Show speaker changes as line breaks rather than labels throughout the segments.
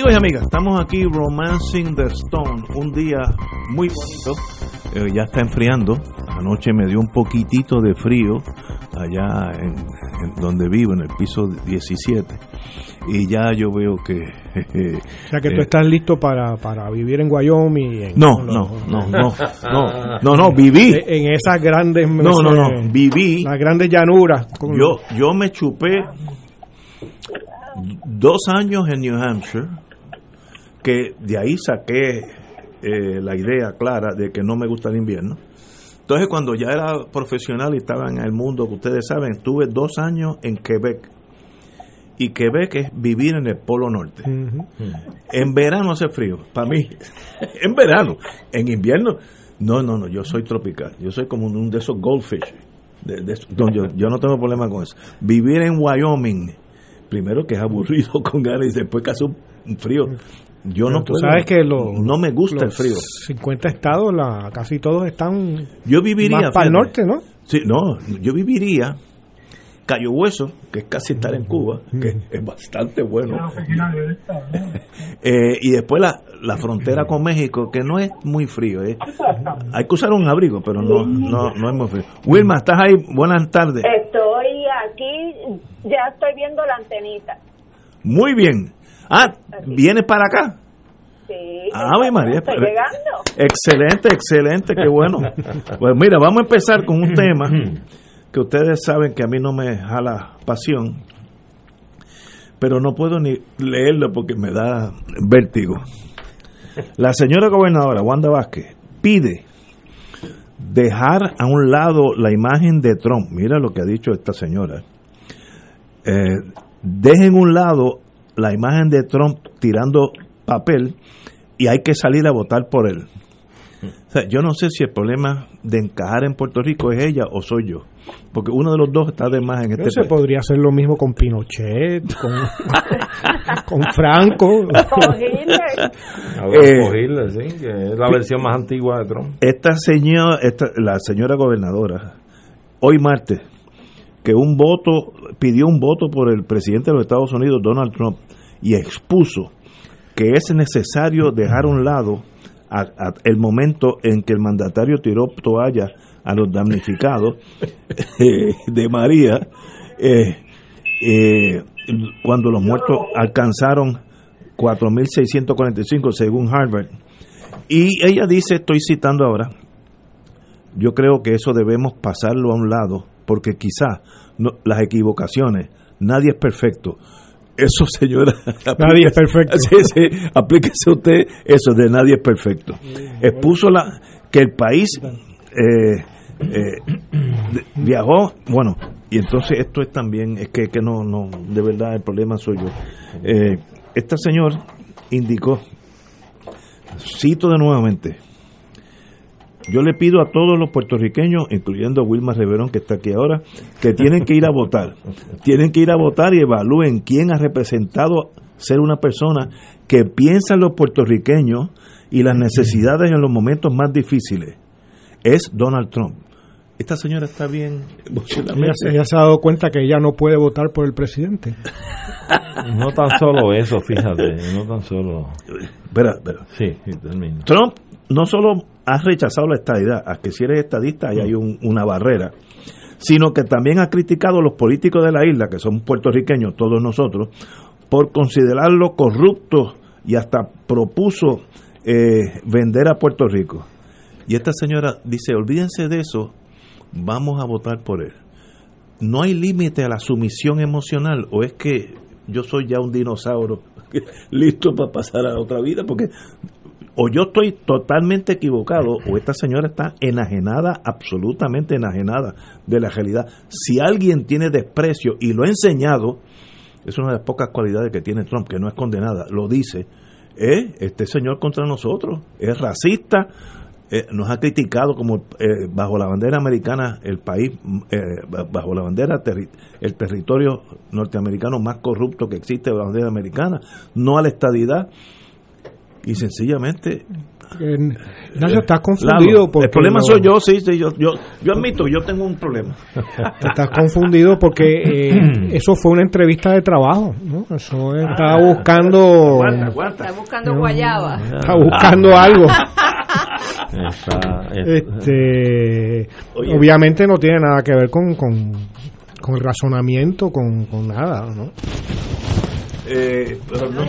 Amigos y amigas, estamos aquí Romancing the Stone, un día muy bonito, eh, ya está enfriando, anoche me dio un poquitito de frío allá en, en donde vivo, en el piso 17, y ya yo veo que...
O sea que tú estás listo para, para vivir en Wyoming. En,
no, no, no, no, no, no, no, viví.
En esas grandes...
No, no, no, viví.
Las grandes llanuras.
Yo, yo me chupé dos años en New Hampshire, que de ahí saqué eh, la idea clara de que no me gusta el invierno. Entonces, cuando ya era profesional y estaba en el mundo, que ustedes saben, estuve dos años en Quebec. Y Quebec es vivir en el Polo Norte. En verano hace frío, para mí. en verano. En invierno, no, no, no, yo soy tropical. Yo soy como un de esos goldfish. De, de, no, yo, yo no tengo problema con eso. Vivir en Wyoming, primero que es aburrido con ganas y después que hace un frío. Yo
Pero
no
tú
puedo,
sabes que lo-
no me gusta el
los
frío.
50 estados, la, casi todos están
Yo viviría
más para el norte, ¿no?
Sí, no, yo viviría Cayo Hueso, que es casi estar en Cuba, que es bastante bueno. Eh, y después la, la frontera con México, que no es muy frío. eh. Hay que usar un abrigo, pero no, no, no es muy frío. Wilma, ¿estás ahí? Buenas tardes.
Estoy aquí, ya estoy viendo la antenita.
Muy bien. Ah, ¿vienes para acá?
Sí,
Ave María.
llegando.
Excelente, excelente, qué bueno. Pues mira, vamos a empezar con un tema que ustedes saben que a mí no me jala pasión, pero no puedo ni leerlo porque me da vértigo. La señora gobernadora Wanda Vázquez pide dejar a un lado la imagen de Trump. Mira lo que ha dicho esta señora. Eh, dejen a un lado la imagen de Trump tirando papel y hay que salir a votar por él. O sea, yo no sé si el problema de encajar en Puerto Rico es ella o soy yo, porque uno de los dos está de más en este
se
país.
podría hacer lo mismo con Pinochet, con, con Franco.
Con Hitler.
Eh,
Hitler, sí, que es la versión más antigua de Trump.
Esta señora, esta, la señora gobernadora, hoy martes, que un voto, pidió un voto por el presidente de los Estados Unidos, Donald Trump, y expuso que es necesario dejar a un lado el momento en que el mandatario tiró toalla a los damnificados eh, de María, eh, eh, cuando los muertos alcanzaron 4.645 según Harvard. Y ella dice, estoy citando ahora, yo creo que eso debemos pasarlo a un lado, porque quizá no- las equivocaciones, nadie es perfecto. Eso, señora.
Nadie es perfecto.
Sí, sí, aplíquese usted eso de nadie es perfecto. Expuso la, que el país eh, eh, viajó, bueno, y entonces esto es también, es que, que no, no, de verdad el problema soy yo. Eh, esta señor indicó, cito de nuevamente, yo le pido a todos los puertorriqueños, incluyendo a Wilma Reverón, que está aquí ahora, que tienen que ir a votar. Tienen que ir a votar y evalúen quién ha representado ser una persona que piensa en los puertorriqueños y las necesidades en los momentos más difíciles. Es Donald Trump. Esta señora está bien
Ella, se- ella se ha dado cuenta que ella no puede votar por el presidente.
No tan solo eso, fíjate, no tan solo.
Espera, espera.
Sí, sí, termino.
Trump no solo ha rechazado la estadidad, a que si eres estadista ahí hay un- una barrera, sino que también ha criticado a los políticos de la isla, que son puertorriqueños, todos nosotros, por considerarlo corrupto y hasta propuso eh, vender a Puerto Rico. Y esta señora dice, olvídense de eso, vamos a votar por él. No hay límite a la sumisión emocional, o es que yo soy ya un dinosaurio listo para pasar a otra vida, porque o yo estoy totalmente equivocado o esta señora está enajenada, absolutamente enajenada de la realidad. Si alguien tiene desprecio y lo ha enseñado, es una de las pocas cualidades que tiene Trump, que no es condenada, lo dice, es este señor contra nosotros, es racista, eh, nos ha criticado como eh, bajo la bandera americana el país, eh, bajo la bandera, el territorio norteamericano más corrupto que existe, la bandera americana, no a la estadidad y sencillamente
Ignacio, estás confundido
porque el problema soy yo, sí, sí yo, yo, yo admito, yo tengo un problema.
Estás confundido porque eh, eso fue una entrevista de trabajo, ¿no? Eso estaba ah. buscando...
Está buscando guayaba.
Está buscando algo. este, obviamente no tiene nada que ver con, con, con el razonamiento, con, con nada, ¿no?
Eh, pero no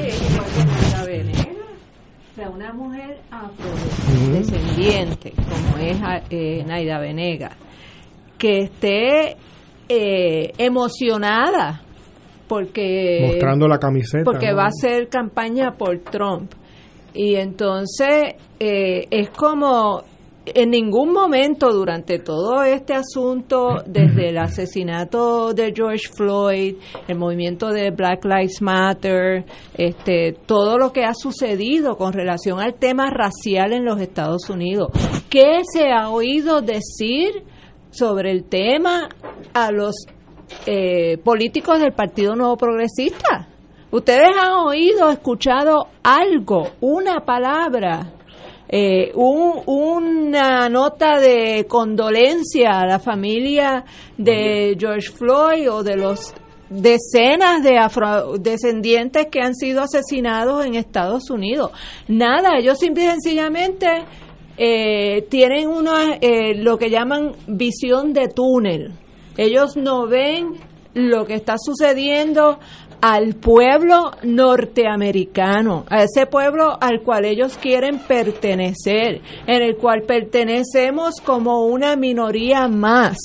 sea, una mujer afrodescendiente, como es eh, Naida Venega, que esté eh, emocionada porque
mostrando la camiseta
porque va a hacer campaña por Trump. Y entonces eh, es como en ningún momento durante todo este asunto, desde el asesinato de George Floyd, el movimiento de Black Lives Matter, este, todo lo que ha sucedido con relación al tema racial en los Estados Unidos, ¿qué se ha oído decir sobre el tema a los eh, políticos del Partido Nuevo Progresista? ¿Ustedes han oído, escuchado algo, una palabra eh, una nota de condolencia a la familia de George Floyd o de los decenas de afrodescendientes que han sido asesinados en Estados Unidos. Nada, ellos simple y sencillamente eh, tienen una, eh, lo que llaman visión de túnel. Ellos no ven lo que está sucediendo al pueblo norteamericano, a ese pueblo al cual ellos quieren pertenecer, en el cual pertenecemos como una minoría más.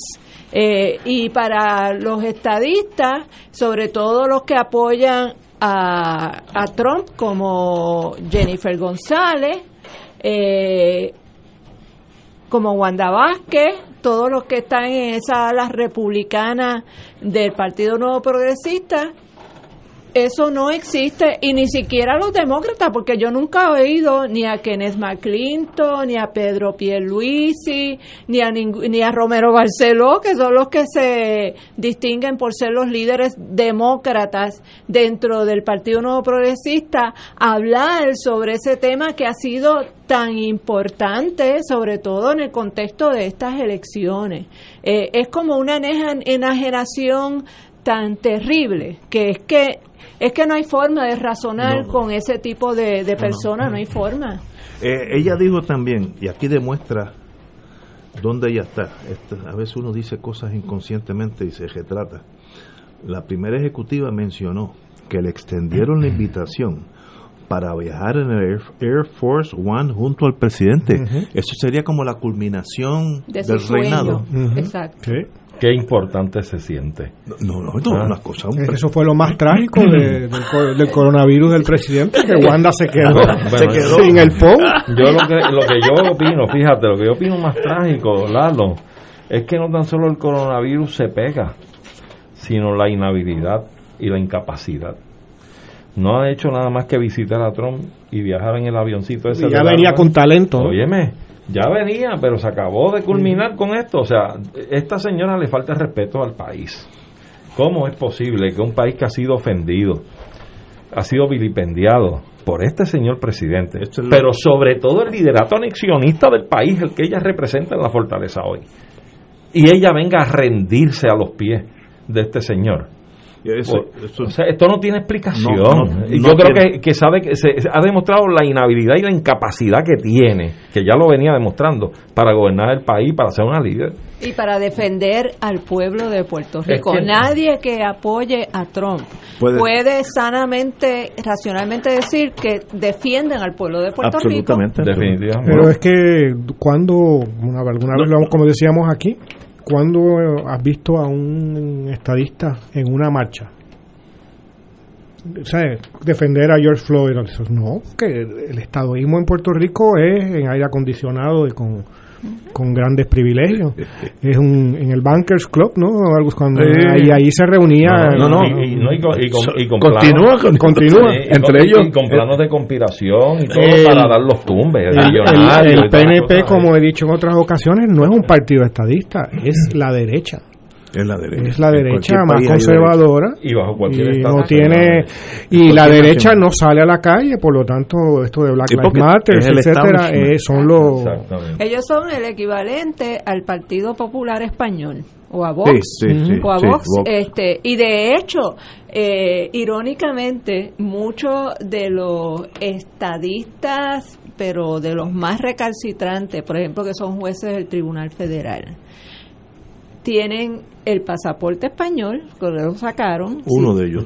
Eh, y para los estadistas, sobre todo los que apoyan a, Trump, como Jennifer González, eh, como Wanda Vázquez, todos los que están en esa ala republicana del Partido Nuevo Progresista, eso no existe y ni siquiera los demócratas, porque yo nunca he oído ni a Kenneth McClinton, ni a Pedro Pierluisi, ni a, ni a Romero Barceló, que son los que se distinguen por ser los líderes demócratas dentro del Partido Nuevo Progresista, hablar sobre ese tema que ha sido tan importante, sobre todo en el contexto de estas elecciones. Eh, es como una enajenación tan terrible que es que es que no hay forma de razonar con ese tipo de, personas, no, hay forma.
Eh, ella dijo también, y aquí demuestra dónde ella está. a veces uno dice cosas inconscientemente y se retrata. La primera ejecutiva mencionó que le extendieron la invitación para viajar en el Air, Force One junto al presidente. Eso sería como la culminación del reinado.
Exacto.
Qué importante se siente.
No, no, no, una cosa.
Eso fue lo más trágico del, coronavirus del presidente, que Wanda se quedó, se quedó sin el PON.
Yo lo que, lo que yo opino, fíjate, lo que yo opino más trágico, Lalo, es que no tan solo el coronavirus se pega, sino la inhabilidad y la incapacidad. No ha hecho nada más que visitar a Trump y viajar en el avioncito ese.
Y ya venía con talento.
Óyeme, ya venía, pero se acabó de culminar con esto. O sea, esta señora le falta respeto al país. ¿Cómo es posible que un país que ha sido ofendido, ha sido vilipendiado por este señor presidente, pero sobre todo el liderato anexionista del país, el que ella representa en la fortaleza hoy, y ella venga a rendirse a los pies de este señor? Esto no tiene explicación. Yo creo que, sabe que se ha demostrado la inhabilidad y la incapacidad que tiene, que ya lo venía demostrando, para gobernar el país, para ser una líder.
Y para defender al pueblo de Puerto Rico. Nadie que apoye a Trump puede, sanamente, racionalmente decir que defienden al pueblo de Puerto Rico.
Definitivamente.
Pero es que cuando, alguna vez, como decíamos aquí, ¿Cuándo has visto a un estadista en una marcha? defender a George Floyd. No, que el estadoísmo en Puerto Rico es en aire acondicionado y con con grandes privilegios. Es un, en el Bankers Club, ¿no? Cuando ahí, ahí se reunía.
No, no, y, con,
continúa,
planos,
continúa.
entre ellos. con planos de conspiración y todo para dar los tumbes.
El, el PNP, como he dicho en otras ocasiones, no es un partido estadista, es la derecha.
Es la derecha.
Es la derecha más conservadora.
Y bajo cualquier
y no tiene Y la derecha no sale a la calle, por lo tanto, esto de Black Lives Matter, etcétera, eh, son los.
Ellos son el equivalente al Partido Popular Español o a Vox, o a Vox, este y de hecho eh, irónicamente muchos de los estadistas pero de los más recalcitrantes por ejemplo que son jueces del Tribunal Federal tienen el pasaporte español, que lo sacaron.
Uno de ellos.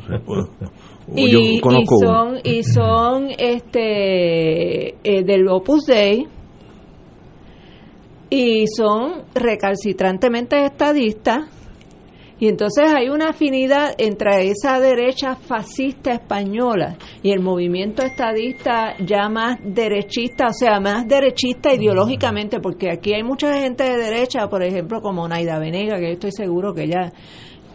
y, son, y son este eh, del Opus Dei y son recalcitrantemente estadistas y entonces hay una afinidad entre esa derecha fascista española y el movimiento estadista ya más derechista, o sea, más derechista ideológicamente, porque aquí hay mucha gente de derecha, por ejemplo, como Naida Venega, que yo estoy seguro que ella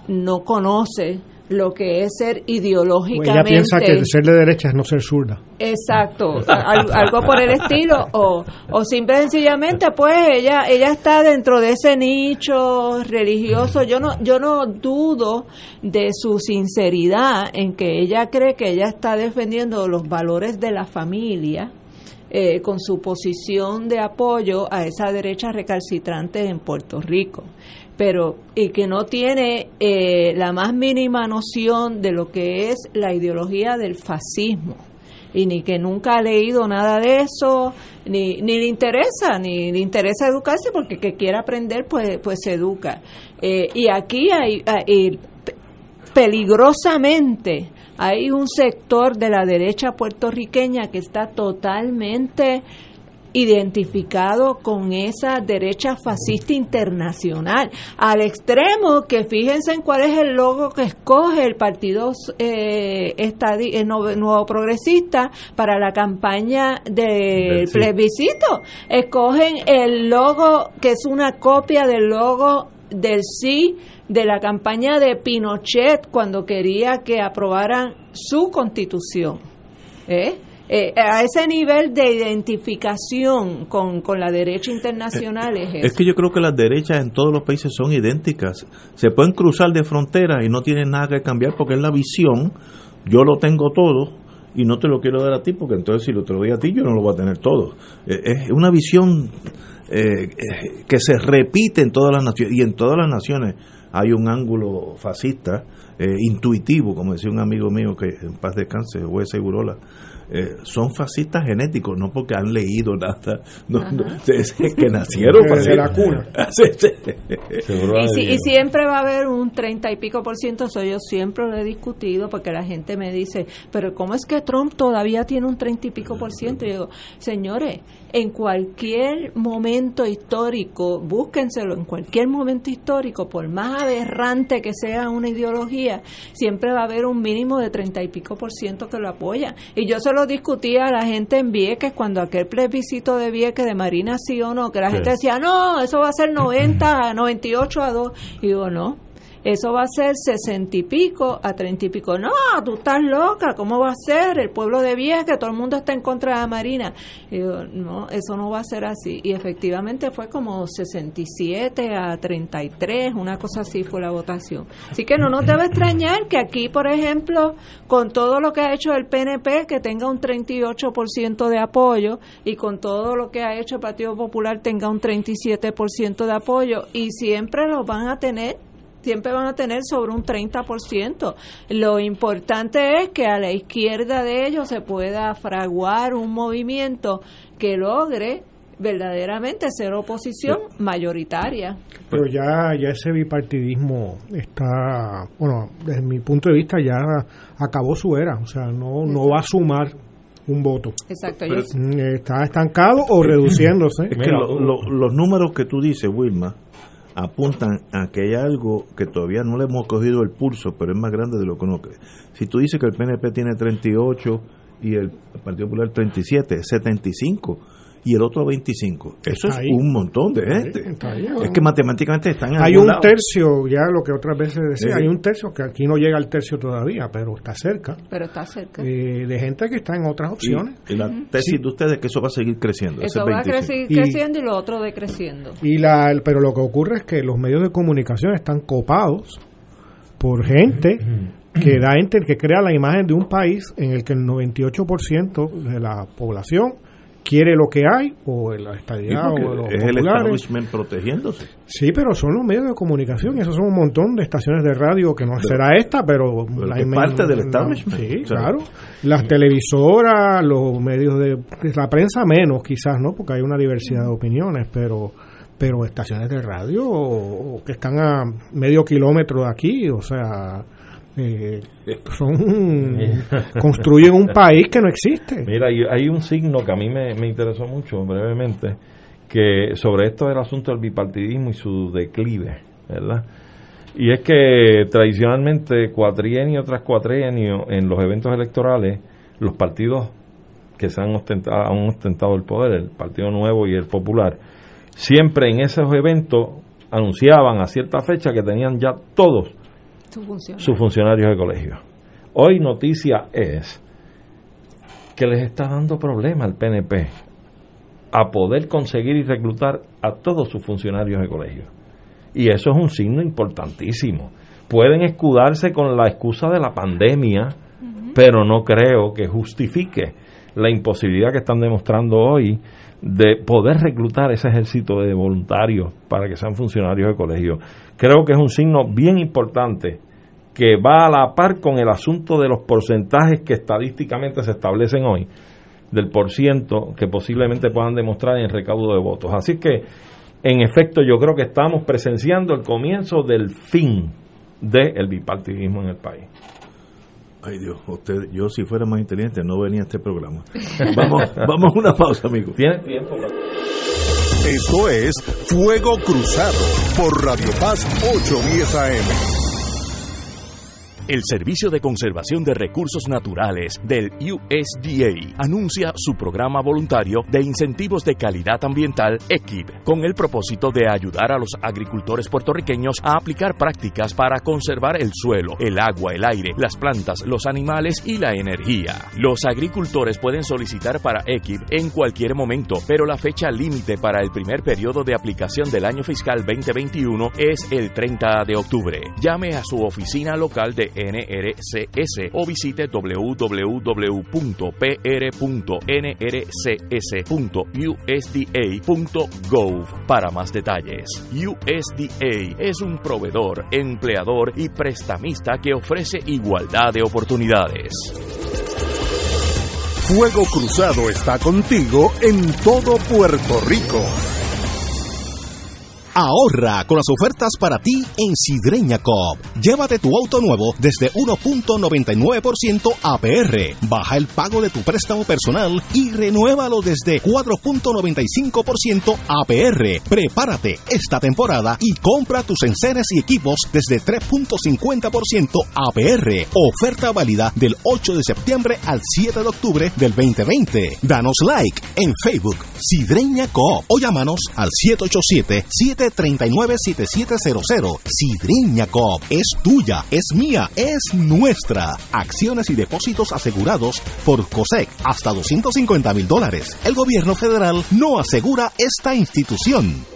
no conoce lo que es ser ideológicamente. ella
piensa que ser de derecha es no ser zurda.
Exacto, algo por el estilo, o, o simple sencillamente, pues ella ella está dentro de ese nicho religioso. Yo no yo no dudo de su sinceridad en que ella cree que ella está defendiendo los valores de la familia. Eh, con su posición de apoyo a esa derecha recalcitrante en Puerto Rico pero y que no tiene eh, la más mínima noción de lo que es la ideología del fascismo. Y ni que nunca ha leído nada de eso ni, ni le interesa ni le interesa educarse porque que quiera aprender pues pues se educa. Eh, y aquí hay, hay peligrosamente hay un sector de la derecha puertorriqueña que está totalmente identificado con esa derecha fascista internacional, al extremo que fíjense en cuál es el logo que escoge el Partido eh, eh nuevo, Progresista para la campaña del plebiscito. Escogen el logo que es una copia del logo del sí de la campaña de Pinochet cuando quería que aprobaran su constitución. ¿Eh? Eh, a ese nivel de identificación con, la derecha internacional es,
es que yo creo que las derechas en todos los países son idénticas. Se pueden cruzar de frontera y no tienen nada que cambiar porque es la visión. Yo lo tengo todo y no te lo quiero dar a ti porque entonces si lo te lo doy a ti yo no lo voy a tener todo. Eh, es una visión eh, que se repite en todas las naciones y en todas las naciones hay un ángulo fascista intuitivo, como decía un amigo mío que en paz descanse, juez Segurola, eh, son fascistas genéticos, no porque han leído nada, no, es que nacieron
de la cuna.
y, siempre va a haber un 30 y pico por ciento, eso yo siempre lo he discutido porque la gente me dice, pero ¿cómo es que Trump todavía tiene un 30 y pico por ciento? Y yo digo, señores, en cualquier momento histórico, búsquenselo, en cualquier momento histórico, por más aberrante que sea una ideología, siempre va a haber un mínimo de 30 y pico por ciento que lo apoya. Y yo se lo discutía la gente en Vieques cuando aquel plebiscito de Vieques de Marina sí o no, que la gente decía, no, eso va a ser 90, 98 a 2. Y digo, no, eso va a ser sesenta y pico a treinta y pico. No, tú estás loca, ¿cómo va a ser? El pueblo de que todo el mundo está en contra de la Marina. Y no, eso no va a ser así. Y efectivamente fue como 67 a 33, una cosa así fue la votación. Así que no nos debe extrañar que aquí, por ejemplo, con todo lo que ha hecho el PNP, que tenga un 38% de apoyo, y con todo lo que ha hecho el Partido Popular tenga un 37% de apoyo, y siempre lo van a tener siempre van a tener sobre un 30%. Lo importante es que a la izquierda de ellos se pueda fraguar un movimiento que logre verdaderamente ser oposición mayoritaria.
Pero ya, ya ese bipartidismo está, bueno, desde mi punto de vista ya acabó su era, o sea, no, no va a sumar un voto.
Exacto.
Mm, está estancado o reduciéndose.
Es que los números que tú dices, Wilma, apuntan a que hay algo que todavía no le hemos cogido el pulso, pero es más grande de lo que uno cree. Si tú dices que el PNP tiene 38 y el Partido Popular 37, 75 y el otro 25. Eso es un montón de gente. es que matemáticamente están
Hay un tercio, ya lo que otras veces decía, hay un tercio que aquí no llega al tercio todavía, pero está cerca.
Pero está cerca.
Eh, de gente que está en otras opciones.
Y, la tesis de ustedes es que eso va a seguir creciendo.
Eso va a seguir creciendo y, lo otro decreciendo.
Y la, pero lo que ocurre es que los medios de comunicación están copados por gente que da que crea la imagen de un país en el que el 98% de la población quiere lo que hay o la estadía o los
es el establishment protegiéndose.
Sí pero son los medios de comunicación esos son un montón de estaciones de radio que no será esta pero,
la es parte del establishment
sí claro. Las televisoras los medios de la prensa menos quizás no porque hay una diversidad de opiniones pero pero estaciones de radio que están a medio kilómetro de aquí o sea eh, son construyen un país que no existe.
Mira, hay un signo que a mí me, interesó mucho brevemente, que sobre esto del asunto del bipartidismo y su declive, ¿verdad? Y es que tradicionalmente cuatrienio tras cuatrienio en los eventos electorales, los partidos que se han ostentado, han ostentado el poder, el Partido Nuevo y el Popular, siempre en esos eventos anunciaban a cierta fecha que tenían ya todos sus funcionarios de colegio. Hoy noticia es que les está dando problema al PNP a poder conseguir y reclutar a todos sus funcionarios de colegio. Y eso es un signo importantísimo. Pueden escudarse con la excusa de la pandemia, pero no creo que justifique la imposibilidad que están demostrando hoy de poder reclutar ese ejército de voluntarios para que sean funcionarios de colegio. Creo que es un signo bien importante que va a la par con el asunto de los porcentajes que estadísticamente se establecen hoy, del por ciento que posiblemente puedan demostrar en el recaudo de votos. Así que, en efecto, yo creo que estamos presenciando el comienzo del fin del bipartidismo en el país.
Ay Dios, usted, yo si fuera más inteligente no venía a este programa. Vamos, vamos a una pausa, amigo.
Tiene tiempo.
Esto es Fuego Cruzado por Radio Paz 810 AM.
El Servicio de Conservación de Recursos Naturales del USDA anuncia su programa voluntario de incentivos de calidad ambiental EQIP, con el propósito de ayudar a los agricultores puertorriqueños a aplicar prácticas para conservar el suelo, el agua, el aire, las plantas, los animales y la energía. Los agricultores pueden solicitar para EQIP en cualquier momento, pero la fecha límite para el primer periodo de aplicación del año fiscal 2021 es el 30 de octubre. Llame a su oficina local de NRCS o visite www.pr.nrcs.usda.gov para más detalles. USDA es un proveedor, empleador y prestamista que ofrece igualdad de oportunidades.
Fuego Cruzado está contigo en todo Puerto Rico.
Ahorra con las ofertas para ti en Sidreña Coop. Llévate tu auto nuevo desde 1.99% APR. Baja el pago de tu préstamo personal y renuévalo desde 4.95% APR. Prepárate esta temporada y compra tus enseres y equipos desde 3.50% APR. Oferta válida del 8 de septiembre al 7 de octubre del 2020. Danos like en Facebook Sidreña Coop o llámanos al 787 7 397700. Sidriña Coop es tuya, es mía, es nuestra. Acciones y depósitos asegurados por COSEC hasta 250 mil dólares. El gobierno federal no asegura esta institución.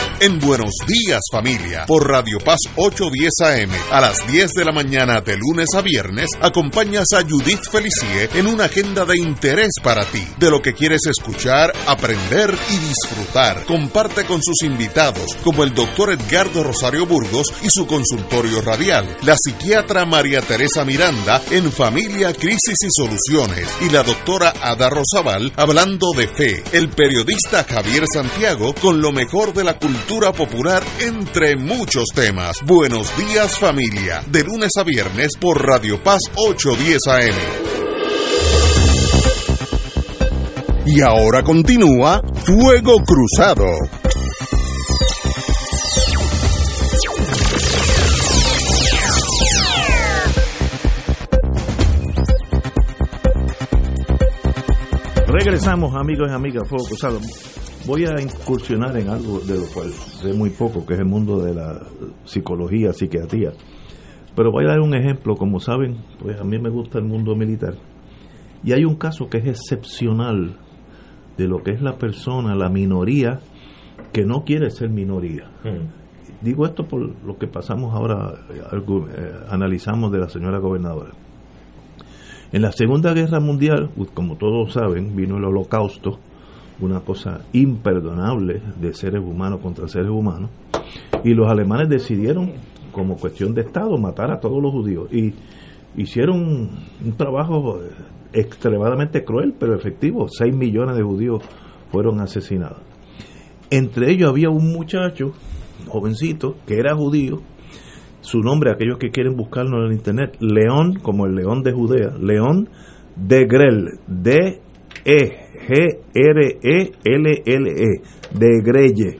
En Buenos Días Familia por Radio Paz 810 AM a las 10 de la mañana de lunes a viernes acompañas a Judith Felicie en una agenda de interés para ti, de lo que quieres escuchar, aprender y disfrutar. Comparte con sus invitados como el doctor Edgardo Rosario Burgos y su consultorio radial, la psiquiatra María Teresa Miranda en Familia, Crisis y Soluciones y la doctora Ada Rosabal hablando de fe, el periodista Javier Santiago con lo mejor de la cultura popular entre muchos temas. Buenos días familia, de lunes a viernes por Radio Paz 810 AM. Y ahora continúa Fuego Cruzado.
Regresamos, amigos y amigas, Fuego Cruzado. Voy a incursionar en algo de lo cual sé muy poco, que es el mundo de la psicología, psiquiatría. Pero voy a dar un ejemplo, como saben, pues a mí me gusta el mundo militar. Y hay un caso que es excepcional de lo que es la persona, la minoría, que no quiere ser minoría. Digo esto por lo que pasamos ahora, algo, eh, analizamos de la señora gobernadora. En la Segunda Guerra Mundial, como todos saben, vino el holocausto, una cosa imperdonable de seres humanos contra seres humanos, y los alemanes decidieron, como cuestión de Estado, matar a todos los judíos. Y hicieron un trabajo extremadamente cruel, pero efectivo. Seis millones de judíos fueron asesinados. Entre ellos había un muchacho, jovencito, que era judío, su nombre, aquellos que quieren buscarlo en el internet, León, como el león de Judea, León de Grel, D-E-G-R-E-L-L-E, de Grelle,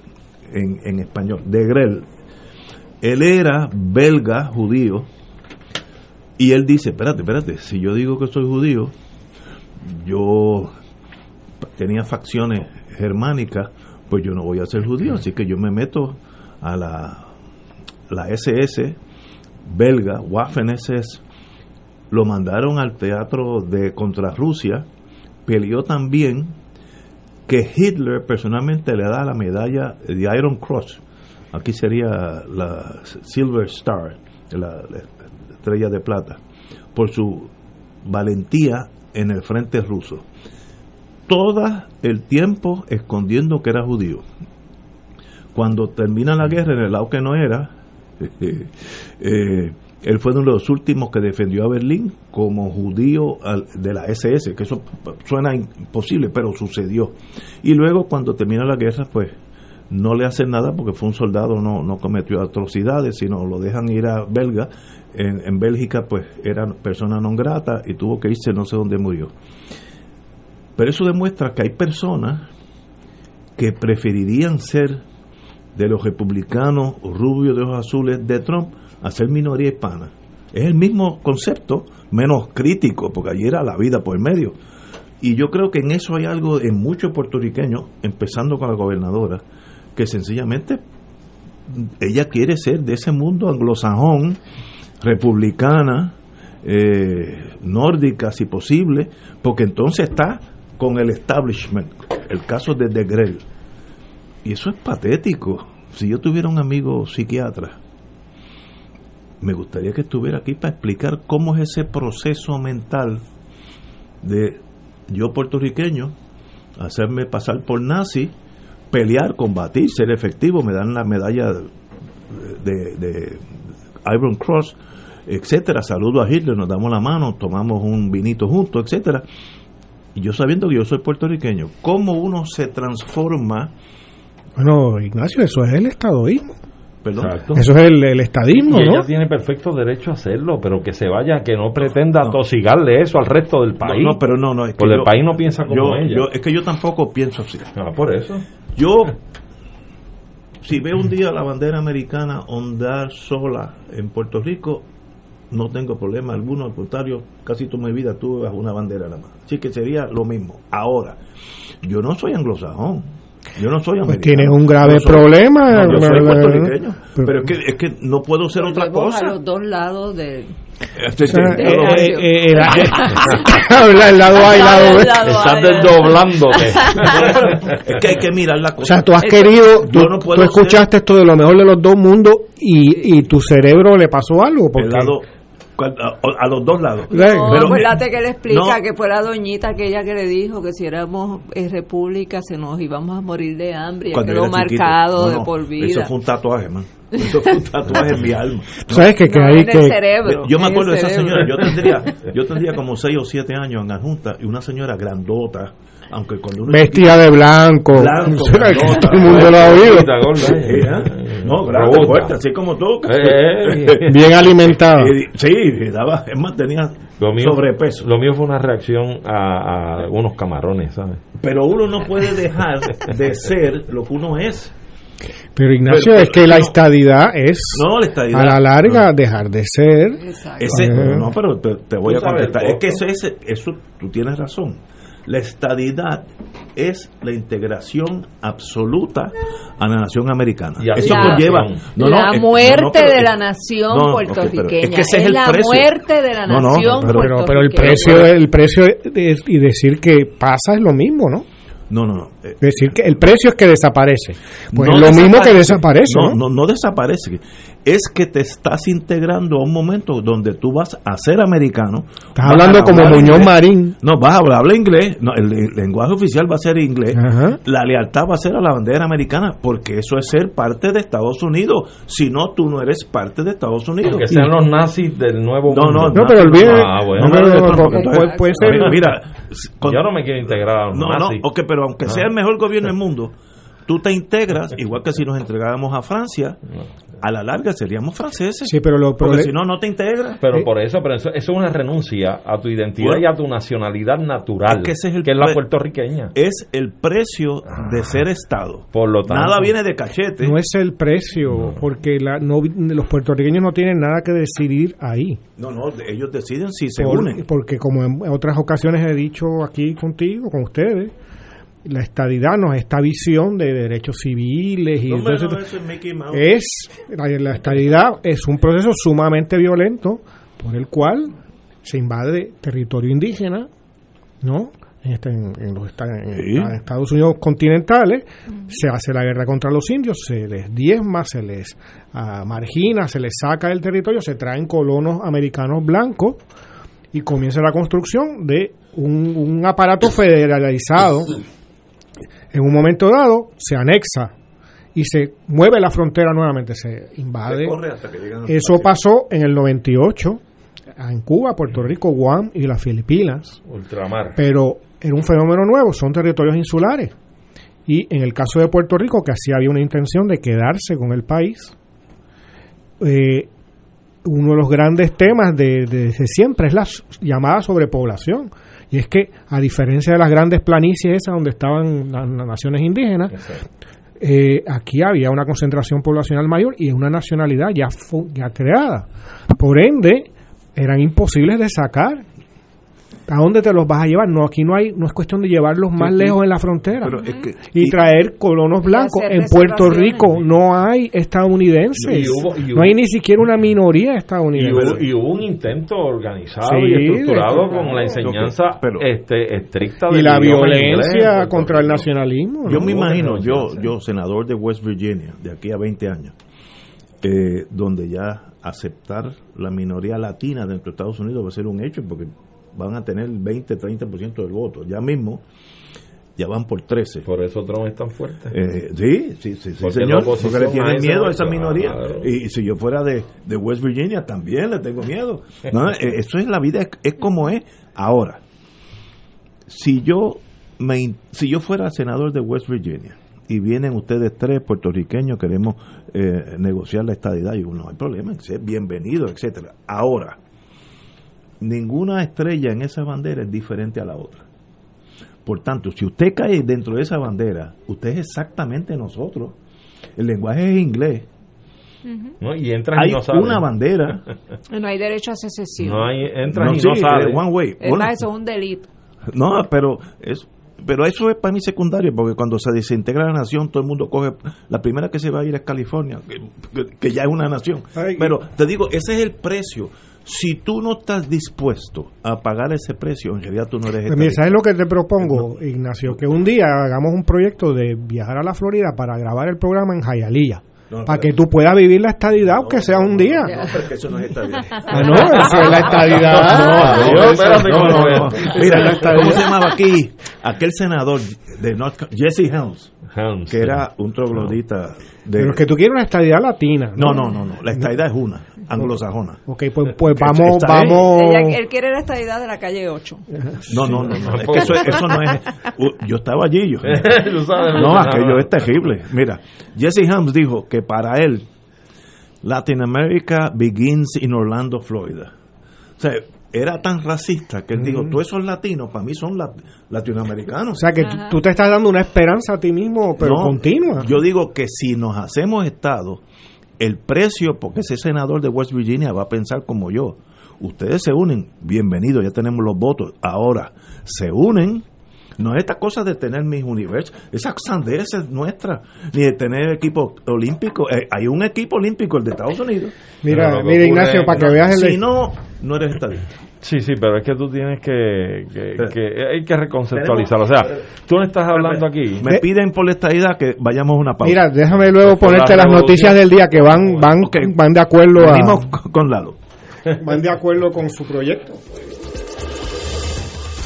en, en español, de Grel. Él era belga, judío, y él dice, espérate, espérate, si yo digo que soy judío, yo tenía facciones germánicas, pues yo no voy a ser judío, así que yo me meto a la la SS belga, Waffen SS, lo mandaron al teatro de contra Rusia, peleó también que Hitler personalmente le da la medalla de Iron Cross, aquí sería la Silver Star, la, la estrella de plata, por su valentía en el frente ruso. Todo el tiempo escondiendo que era judío. Cuando termina la guerra en el lado que no era, eh, él fue uno de los últimos que defendió a Berlín como judío de la SS, que eso suena imposible, pero sucedió. Y luego cuando termina la guerra, pues no le hacen nada porque fue un soldado, no, no cometió atrocidades, sino lo dejan ir a belga. En, en Bélgica, pues era persona non grata y tuvo que irse no sé dónde murió. Pero eso demuestra que hay personas que preferirían ser de los republicanos rubios de ojos azules de Trump a ser minoría hispana. Es el mismo concepto, menos crítico, porque allí era la vida por medio. Y yo creo que en eso hay algo en muchos puertorriqueños, empezando con la gobernadora, que sencillamente ella quiere ser de ese mundo anglosajón, republicana, eh, nórdica si posible, porque entonces está con el establishment, el caso de De Grell y eso es patético. Si yo tuviera un amigo psiquiatra, me gustaría que estuviera aquí para explicar cómo es ese proceso mental de yo puertorriqueño, hacerme pasar por nazi, pelear, combatir, ser efectivo, me dan la medalla de, de Iron Cross, etcétera, saludo a Hitler, nos damos la mano, tomamos un vinito juntos, etcétera. Y yo sabiendo que yo soy puertorriqueño, cómo uno se transforma
bueno, Ignacio, eso es el estadoísmo.
Perdón.
Eso es el, el estadismo,
y
¿no?
ella tiene perfecto derecho a hacerlo, pero que se vaya, que no pretenda tosigarle eso al resto del país.
No, no, pero no, no. Es que
Porque
yo-
el país no piensa como
yo-
ella.
yo- es que yo tampoco pienso así.
Ah, por eso.
Yo, si veo un día la bandera americana ondar sola en Puerto Rico, no tengo problema alguno, al contrario, casi toda mi vida tuve bajo una bandera nada más. Así que sería lo mismo. Ahora, yo no soy anglosajón. Yo no soy
Pues
americano.
tienes un grave
Yo soy-
problema.
No, yo soy puertorriqueño.
Pero-
Pero es que, es que no puedo ser otra cosa.
a los dos lados de
Este,
O
este,
eh, eh, eh, el, el lado A y el lado B.
Estás desdoblándote.
es que hay que mirar la
O
cosa.
sea, tú has querido, tú,
no
escuchaste esto de lo mejor de los dos mundos y, y tu cerebro le pasó algo.
El
Porque,
lado- cual- a, a los dos lados.
No,
Pero-
acuérdate que le explica
no.
que fue la doñita aquella que le dijo que si éramos eh, república se nos íbamos a morir de hambre y
Cuando
quedó marcado
No,
de por vida.
Eso fue un tatuaje, man. Eso fue un tatuaje en mi alma.
tú sabes que, que
No,
hay
en el
que...
cerebro.
Yo me acuerdo
el
de esa señora, yo tendría, yo tendría como 6 o 7 años en la Junta y una señora grandota, aunque cuando uno
Vestida de blanco.
Grandota,
todo el mundo lo ha oído.
Gorda, eh.
¿eh? No, grande, fuerte, así como tú.
Eh, eh.
Bien alimentada.
Y- Sí, daba, es más, tenía
Lo mío,
sobrepeso.
lo mío fue una reacción a, a unos camarones, ¿sabes?
Pero uno no puede dejar de ser lo que uno es.
Pero Ignacio,
Pero-
es que la estadidad es,
No, la estadidad.
a la larga, dejar de ser.
Exacto.
Ese, no, pero te, te voy a contestar. Es que eso, es, eso, tú tienes razón. La estadidad es la integración absoluta a la nación americana.
Y
Eso
la-
conlleva. No, no,
la
es- no,
muerte
no, pero
de la nación puertorriqueña.
es que ese es el
la
precio.
muerte de la
No, no,
nación
pero-
Pero,
puertorriqueña.
pero el precio, el precio es- y decir que pasa es lo mismo, ¿no?
No, no, no. eh,
Decir que el precio es que desaparece. Pues
no
es lo mismo que
desaparece.
desaparece,
No,
¿no?
no, no desaparece. Es que te estás integrando a un momento donde tú vas a ser americano.
Estás hablando como Muñoz
inglés.
Marín.
No, vas a hablar, habla inglés. No, el, el lenguaje oficial va a ser inglés.
Ajá.
La lealtad va a ser a la bandera americana, porque eso es ser parte de Estados Unidos. Si no, tú no eres parte de Estados Unidos.
Que sean los nazis del nuevo
No, no,
mundo.
No, pero olvide.
Ah, bueno.
no, pero-
No, no, no,
no,
no, no,
puede, puede ser.
Mira, mira, con-
Yo no me quiero integrar a los
no, no,
nazis.
ok, pero aunque sea
Ah.
el mejor gobierno del mundo, tú te integras, igual que si nos entregáramos a Francia, a la larga seríamos franceses.
Sí, pero lo
porque si no, no te integras.
Pero
Eh,
por eso, pero eso, eso es una renuncia a tu identidad
Bueno,
y a tu nacionalidad natural,
es que ese es el
que es la puertorriqueña.
Es el precio de ser Estado.
Por lo tanto,
Nada viene de cachete.
No es el precio, porque la, no, los puertorriqueños no tienen nada que decidir ahí.
No, no, ellos deciden si se unen.
Porque como en otras ocasiones he dicho aquí contigo, con ustedes, la estadidad no es esta visión de derechos civiles y
No, hombre,
entonces-
no, eso es Mickey Mouse.
es la, la estadidad es un proceso sumamente violento por el cual se invade territorio indígena, ¿no? En, este- en- en los en
Sí.
Estados Unidos continentales se hace la guerra contra los indios, se les diezma, se les ah, margina, se les saca del territorio, se traen colonos americanos blancos y comienza la construcción de un, un aparato federalizado. En un momento dado se anexa y se mueve la frontera nuevamente, se invade. Eso pasó en el 98 en Cuba, Puerto Rico, Guam y las Filipinas,
ultramar.
pero era un fenómeno nuevo, son territorios insulares. Y en el caso de Puerto Rico, que así había una intención de quedarse con el país, eh, uno de los grandes temas de, de- de siempre es la llamada sobrepoblación. Y es que, a diferencia de las grandes planicies esas donde estaban las, las naciones indígenas, eh, aquí había una concentración poblacional mayor y una nacionalidad ya, ya creada. Por ende, eran imposibles de sacar. ¿A dónde te los vas a llevar? No, aquí no hay, no es cuestión de llevarlos más
sí.
lejos en la frontera.
Pero es que-
y, traer colonos blancos. En Puerto. Rico no hay estadounidenses.
Y hubo- y
no hay ni siquiera una minoría
Y
estadounidense.
hubo, y hubo un intento organizado
Sí,
y estructurado
de-
con la enseñanza
Pero-
este, estricta
y
del
la
inglés
violencia contra el nacionalismo.
Yo
¿no?
me imagino, yo, yo senador de West Virginia, de aquí a 20 años, eh, donde ya aceptar la minoría latina dentro de Estados Unidos va a ser un hecho, porque van a tener 20, 30% del voto. Ya mismo, ya van por 13.
Por eso Trump es tan fuerte.
Eh, sí, sí, sí, sí, señor, porque le tienen miedo a esa minoría.
claro.
Y si yo fuera de, de West Virginia, también le tengo miedo. No, eh, eso es la vida, es, es como es. Ahora, si yo, me, si yo fuera senador de West Virginia y vienen ustedes tres puertorriqueños, queremos eh, negociar la estadidad, y digo, no hay problema, bienvenido, etcétera. Ahora, ninguna estrella en esa bandera es diferente a la otra. Por tanto, si usted cae dentro de esa bandera, usted es exactamente nosotros. El lenguaje es inglés.
¿no? Y entras
Hay
y no sales.
una bandera.
No hay derecho a secesión.
No hay, entras
No,
y
sí,
no sales.
one way.
eso es un delito.
no, pero es, pero eso es para mí secundario, porque cuando se desintegra la nación, todo el mundo coge. La primera que se va a ir es California, que, que- que ya es una nación.
Ay,
Pero te digo, ese es el precio. Si tú no estás dispuesto a pagar ese precio, en realidad tú no eres
Pues mira, ¿sabes lo que te propongo, Ignacio? Que un día hagamos un proyecto de viajar a la Florida para grabar el programa en Hialeah.
No,
para que tú puedas vivir la estadidad, aunque sea un día.
No, pero es que eso no es estadidad.
Ah, no, eso es la estadidad.
No. Mira, ¿cómo se llamaba aquí? Aquel senador de North Ca- Jesse Helms,
Helms,
que era un troglodita de...
Pero es que tú quieres una estadidad latina.
No, no, no, no. La estadidad es una, anglosajona.
Ok, pues, pues vamos, vamos.
Ella- él quiere la estadidad de la calle 8.
No, no, no. no. Es que eso, eso no es... Uh, Yo estaba allí. Yo. No, aquello es terrible. Mira, Jesse Helms dijo que para él, Latin America begins in Orlando, Florida. O sea, era tan racista que él dijo, todos esos latinos para mí son lat- latinoamericanos.
O sea, que tú, tú te estás dando una esperanza a ti mismo, pero
No,
continua.
Yo digo que si nos hacemos Estado, el precio, porque ese senador de West Virginia va a pensar como yo. Ustedes se unen, bienvenido, ya tenemos los votos. Ahora, se unen. No es esta cosa de tener mis universos, esa sandez es nuestra, ni de tener equipo olímpico. Eh, hay un equipo olímpico, el de Estados Unidos.
Mira, mira Ignacio, para que veas el...
Si no, no eres estadista.
Sí, sí, pero es que tú tienes que, que, que- hay que reconceptualizarlo. O sea, tú no estás hablando aquí.
Me piden por la estadidad que vayamos a una pausa.
Mira, déjame luego
la
ponerte las noticias del día que van van
Ok.
van de acuerdo a
Venimos con Lalo.
van de acuerdo con su proyecto.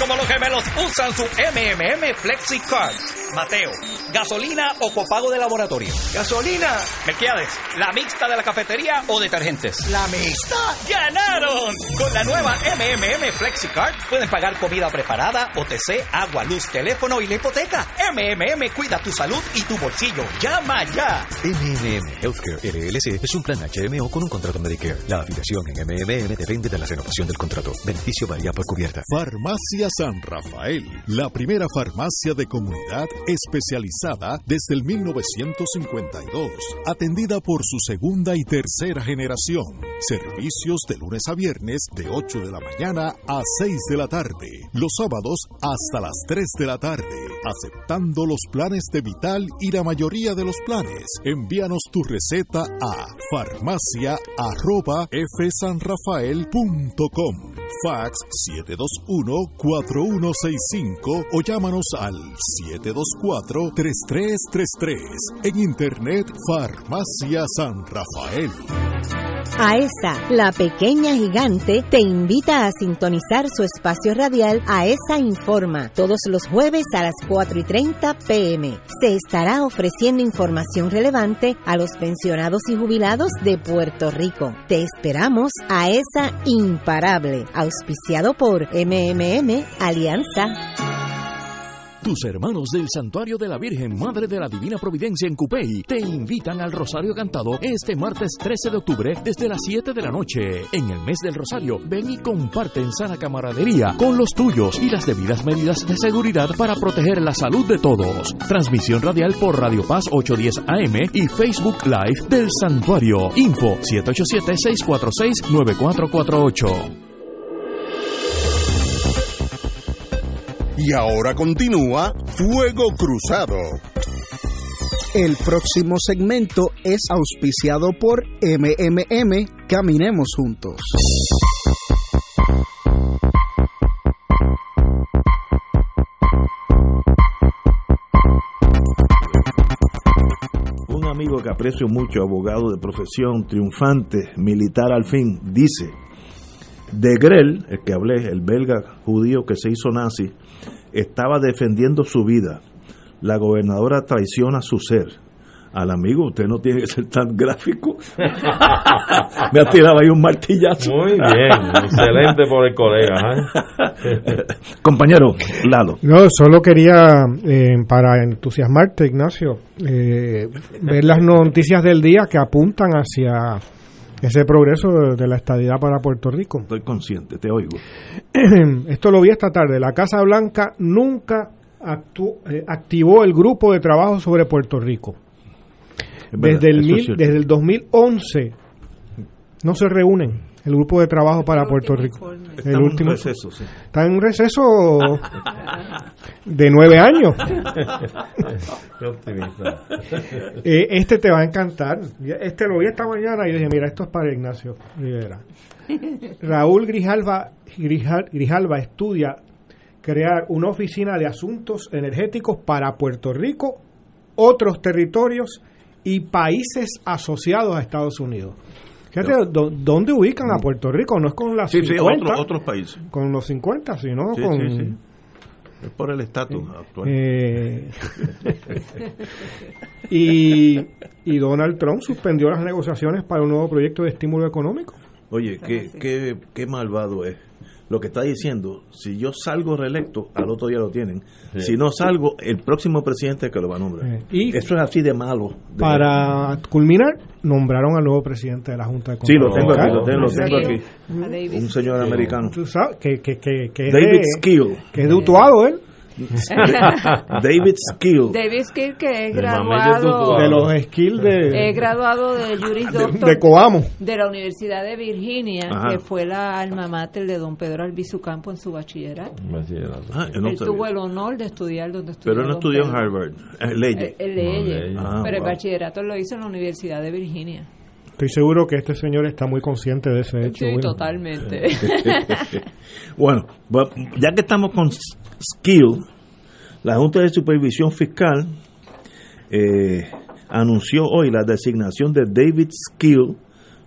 Cómo los gemelos usan su MMM FlexiCard. Mateo, gasolina o copago de laboratorio. Gasolina. Melquiades, la mixta de la cafetería o detergentes. La mixta. ¡Ganaron! Con la nueva MMM FlexiCard pueden pagar comida preparada, OTC, agua, luz, teléfono y la hipoteca. MMM cuida tu salud y tu bolsillo. Llama ya.
MMM Healthcare LLC es un plan HMO con un contrato Medicare. La afiliación en MMM depende de la renovación del contrato. Beneficio varía por cubierta.
Farmacia San Rafael, la primera farmacia de comunidad especializada desde el 1952, atendida por su segunda y tercera generación. Servicios de lunes a viernes de 8 de la mañana a 6 de la tarde, los sábados hasta las 3 de la tarde, aceptando los planes de Vital y la mayoría de los planes. Envíanos tu receta a farmacia@fsanrafael.com. Fax 721-4165 o llámanos al 724-3333. En internet Farmacia San Rafael.
AESA, la pequeña gigante, te invita a sintonizar su espacio radial AESA Informa todos los jueves a las 4 y 30 pm. Se estará ofreciendo información relevante a los pensionados y jubilados de Puerto Rico. Te esperamos AESA Imparable, auspiciado por MMM Alianza.
Tus hermanos del Santuario de la Virgen Madre de la Divina Providencia en Cupey te invitan al Rosario Cantado este martes 13 de octubre desde las 7 de la noche. En el mes del Rosario, ven y comparte en sana camaradería con los tuyos y las debidas medidas de seguridad para proteger la salud de todos. Transmisión radial por Radio Paz 810 AM y Facebook Live del Santuario. Info 787-646-9448.
Y ahora continúa Fuego Cruzado.
El próximo segmento es auspiciado por MMM Caminemos Juntos.
Un amigo que aprecio mucho, abogado de profesión, triunfante, militar al fin, dice, de Grell, el que hablé, el belga judío que se hizo nazi, estaba defendiendo su vida. La gobernadora traiciona su ser. Al amigo, usted no tiene que ser tan gráfico. Me ha tirado ahí un martillazo.
Muy bien, excelente por el colega. ¿eh?
Compañero, Lalo.
No, solo quería, eh, para entusiasmarte, Ignacio, eh, ver las noticias del día que apuntan hacia ese progreso de, la estadidad para Puerto Rico.
Estoy consciente, te oigo.
Esto lo vi esta tarde. La Casa Blanca nunca eh, activó el grupo de trabajo sobre Puerto Rico.
Verdad,
el, mil- desde el 2011 no se reúnen. El grupo de trabajo para Puerto Rico.
Está
El
en
último.
receso, sí.
Está en un receso de nueve años.
Qué optimista.
Eh, este te va a encantar. Este lo vi esta mañana y dije, mira, esto es para Ignacio Rivera. Raúl Grijalva, Grijal- Grijalva estudia crear una oficina de asuntos energéticos para Puerto Rico, otros territorios y países asociados a Estados Unidos. Fíjate, do- ¿dónde ubican a Puerto Rico? No es con las
Sí, sí,
50,
otro- otros países.
con los 50, sino
Sí,
con...
sí, sí. Es por el estatus actual.
Eh, y, y Donald Trump suspendió las negociaciones para un nuevo proyecto de estímulo económico.
Oye, qué, qué, qué malvado es. Lo que está diciendo, si yo salgo reelecto, al otro día lo tienen.
Sí.
Si no salgo, el próximo presidente que lo va a nombrar.
Eh, y-
Eso es así de malo. de-
Para culminar, nombraron al nuevo presidente de la Junta de
Sí, lo
Control
tengo aquí, lo tengo, lo tengo aquí. Un señor americano.
Tú sabes que, que, que, que es
David Skill.
Que es de Utuado, él.
David Skill.
David Skill, que es
El
graduado
De los skills de,
es graduado de Juris
de,
Doctor
de Coamo.
de la Universidad de Virginia,
Ajá.
que fue la alma mater de don Pedro Albizu Campo en su bachillerato.
Ah, yo no
él tuvo el honor de estudiar donde estudió.
Pero él no estudió en. Harvard. Eh, leyes.
Eh, leyes.
Ah,
pero el
wow.
bachillerato lo hizo en la Universidad de Virginia.
Estoy seguro que este señor está muy consciente de ese hecho.
Sí, totalmente.
bueno, ya que estamos con Skill, la Junta de Supervisión Fiscal eh, anunció hoy la designación de David Skill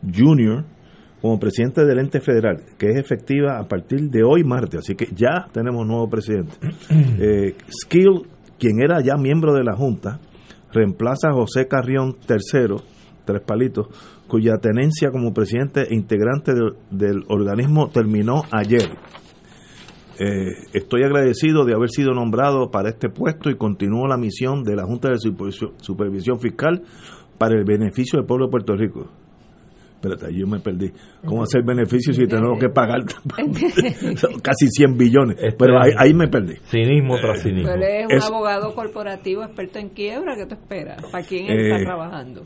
Jr. como presidente del ente federal, que es efectiva a partir de hoy martes, así que ya tenemos nuevo presidente. Eh, Skill, quien era ya miembro de la Junta, reemplaza a José Carrión III, tres palitos, cuya tenencia como presidente e integrante del, del organismo terminó ayer. Eh, estoy agradecido de haber sido nombrado para este puesto y continúo la misión de la Junta de Supervisión, Supervisión Fiscal para el beneficio del pueblo de Puerto Rico. Espérate, yo me perdí. ¿Cómo hacer beneficio si tenemos que pagar casi 100 billones? Pero ahí, ahí me perdí.
Cinismo tras cinismo.
Él es un
Es-
abogado corporativo experto en quiebra. ¿Qué te esperas? ¿Para quién él
Eh,
está trabajando?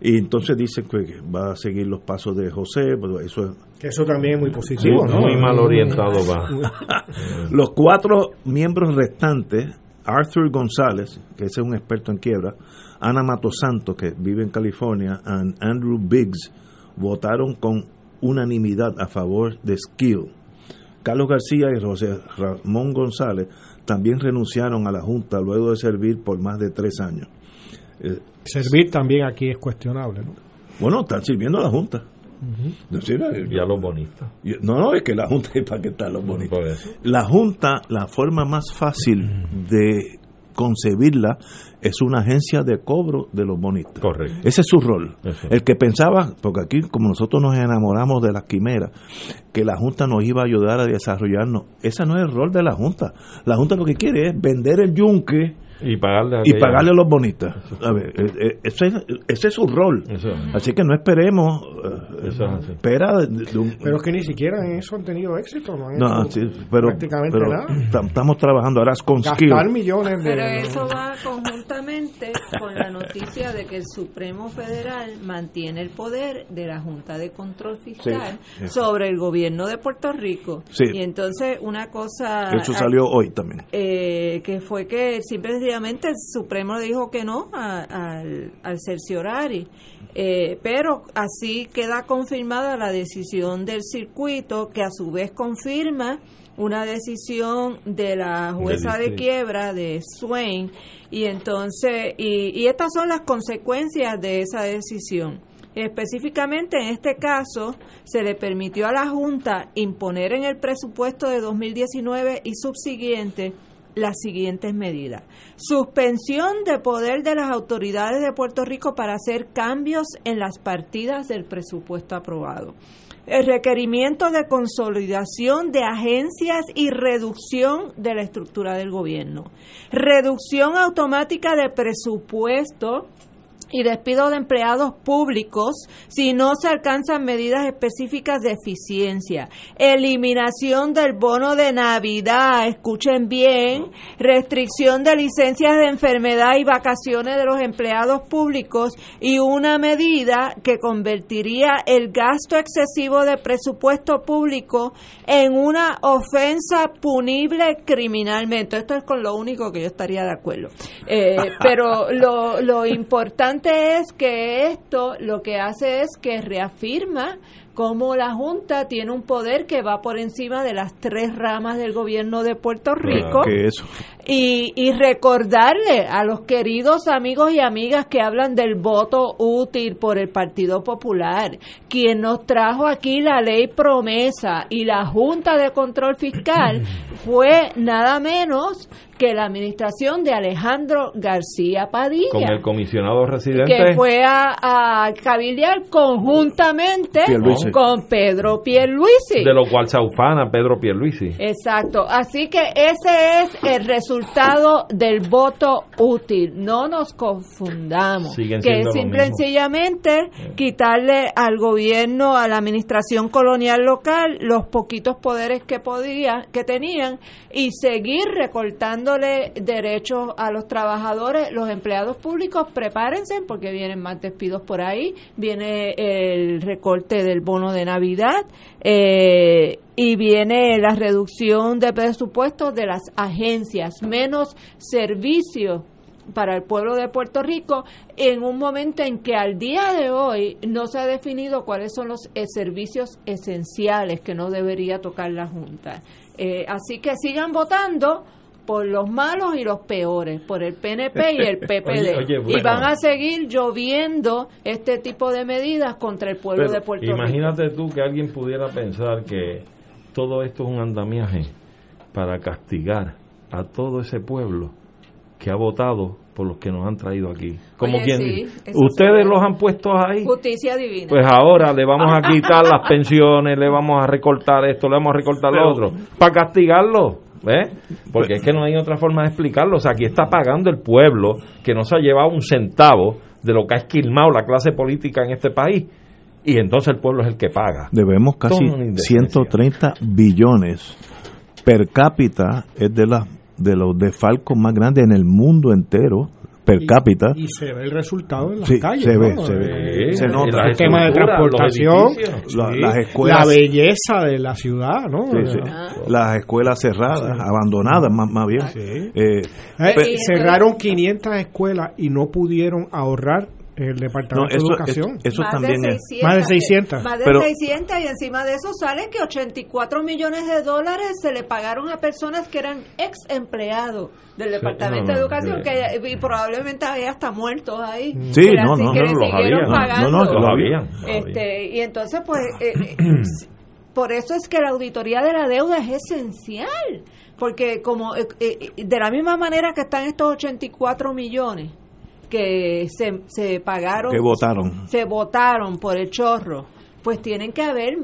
Y entonces dice que va a seguir los pasos de José, pero eso es
Que eso también es muy positivo.
Sí,
¿no?
muy mal orientado va.
Los cuatro miembros restantes, Arthur González, que ese es un experto en quiebra, Ana Matosanto, que vive en California, y Andrew Biggs, votaron con unanimidad a favor de Skill. Carlos García y José Ramón González también renunciaron a la Junta luego de servir por más de tres años. Eh,
Servir también aquí es cuestionable. ¿no?
bueno, están sirviendo a la Junta. No sirve.
Y a los bonistas.
No, no, es que la Junta es para que están los
eso.
La Junta, la forma más fácil de concebirla es una agencia de cobro de los bonistas.
Correcto.
Ese es su rol.
Eso.
El que pensaba, porque aquí como nosotros nos enamoramos de las quimeras, que la Junta nos iba a ayudar a desarrollarnos, ese no es el rol de la Junta. La Junta lo que quiere es vender el yunque
Y pagarle a
y pagarle a los bonistas. A ver, eh, eh, ese, es- ese es su rol.
Eso.
Así que no esperemos, eh,
Eso
espera de- de un-
Pero es que ni siquiera en eso han tenido éxito. No han
no,
hecho
sí, pero,
prácticamente
pero
nada.
tam- estamos trabajando ahora con Skill.
Gastar millones de...
Pero eso va conjuntamente con la noticia de que el Supremo Federal mantiene el poder de la Junta de Control Fiscal
Sí.
sobre el gobierno de Puerto Rico.
Sí.
Y entonces una cosa...
Eso salió hoy también.
eh, que fue que simple y sencillamente el Supremo dijo que no a- al, al cerciorari. Eh, pero así queda confirmada la decisión del circuito, que a su vez confirma una decisión de la jueza de quiebra de Swain. Y entonces, y, y estas son las consecuencias de esa decisión. Específicamente en este caso, se le permitió a la Junta imponer en el presupuesto de 2019 y subsiguiente las siguientes medidas. Suspensión de poder de las autoridades de Puerto Rico para hacer cambios en las partidas del presupuesto aprobado. El requerimiento de consolidación de agencias y reducción de la estructura del gobierno. Reducción automática de presupuesto y despido de empleados públicos si no se alcanzan medidas específicas de eficiencia. Eliminación del bono de Navidad, escuchen bien, restricción de licencias de enfermedad y vacaciones de los empleados públicos y una medida que convertiría el gasto excesivo de presupuesto público en una ofensa punible criminalmente. Esto es con lo único que yo estaría de acuerdo. Eh, pero lo, lo importante es que esto lo que hace es que reafirma cómo la Junta tiene un poder que va por encima de las tres ramas del gobierno de Puerto Rico. Y, y recordarle a los queridos amigos y amigas que hablan del voto útil por el Partido Popular, quien nos trajo aquí la ley promesa y la Junta de Control Fiscal fue nada menos que la administración de Alejandro García Padilla.
Con el comisionado residente.
Que fue a, a cabildear conjuntamente con Pedro Pierluisi.
De lo cual se ufana Pedro Pierluisi.
Exacto. Así que ese es el resultado del voto útil. No nos confundamos. que es simple y sencillamente quitarle al gobierno, a la administración colonial local, los poquitos poderes que podía, que tenían y seguir derechos a los trabajadores, los empleados públicos, prepárense porque vienen más despidos por ahí, viene el recorte del bono de Navidad eh, y viene la reducción de presupuestos de las agencias, menos servicios para el pueblo de Puerto Rico en un momento en que al día de hoy no se ha definido cuáles son los eh, servicios esenciales que no debería tocar la Junta. Eh, así que sigan votando por los malos y los peores, por el PNP y el PPD. Y van a seguir lloviendo este tipo de medidas contra el pueblo de Puerto
Rico. Imagínate tú que alguien pudiera pensar que todo esto es un andamiaje para castigar a todo ese pueblo que ha votado por los que nos han traído aquí. Como quien ustedes los han puesto ahí.
Justicia divina.
Pues ahora le vamos a quitar las pensiones, le vamos a recortar esto, le vamos a recortar lo otro, para castigarlo. ¿Eh? Porque es que no hay otra forma de explicarlo. O sea, aquí está pagando el pueblo que no se ha llevado un centavo de lo que ha esquilmado la clase política en este país. Y entonces el pueblo es el que paga.
Debemos casi 130 billones per cápita, es de las de los desfalcos más grandes en el mundo entero per cápita.
Y, se ve el resultado en las
sí,
calles.
Se ve, se ve.
Se nota. El tema de transportación, las escuelas, la belleza de la ciudad, ¿no?
Las escuelas cerradas, abandonadas más, más bien.
Eh, eh, cerraron 500 escuelas y no pudieron ahorrar el Departamento de Educación.
Eso, también es.
Más de 600.
Más de 600 y encima de eso sale que 84 millones de dólares se le pagaron a personas que eran ex empleados del Departamento de Educación que y probablemente había hasta muertos ahí.
Sí, no, no,
que
no,
los habían.
Pagando. No, no,
los habían.
Este, y entonces, pues, eh, eh, por eso es que la auditoría de la deuda es esencial. Porque como eh, de la misma manera que están estos 84 millones, que se, se pagaron,
que votaron,
se votaron por el chorro, pues tienen que haber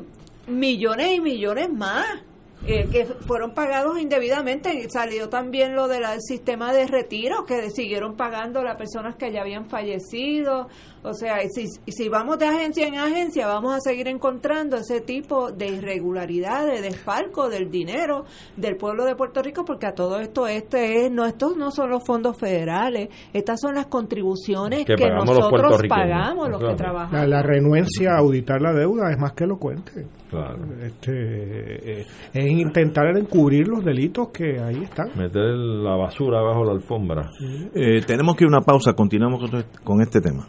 millones y millones más eh, que fueron pagados indebidamente. Salió también lo del sistema de retiro, que siguieron pagando las personas que ya habían fallecido. O sea, si, si vamos de agencia en agencia, vamos a seguir encontrando ese tipo de irregularidad, de desfalco del dinero del pueblo de Puerto Rico, porque a todo esto, este es, no, estos no son los fondos federales, estas son las contribuciones que, nosotros pagamos, los que trabajamos.
La, renuencia a auditar la deuda es más que lo cuente. Este, eh, es intentar encubrir los delitos que ahí están.
Meter la basura bajo la alfombra.
Eh, tenemos que ir a una pausa, continuamos con este tema.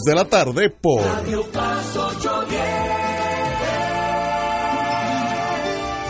de la tarde por
Radio Paz 810.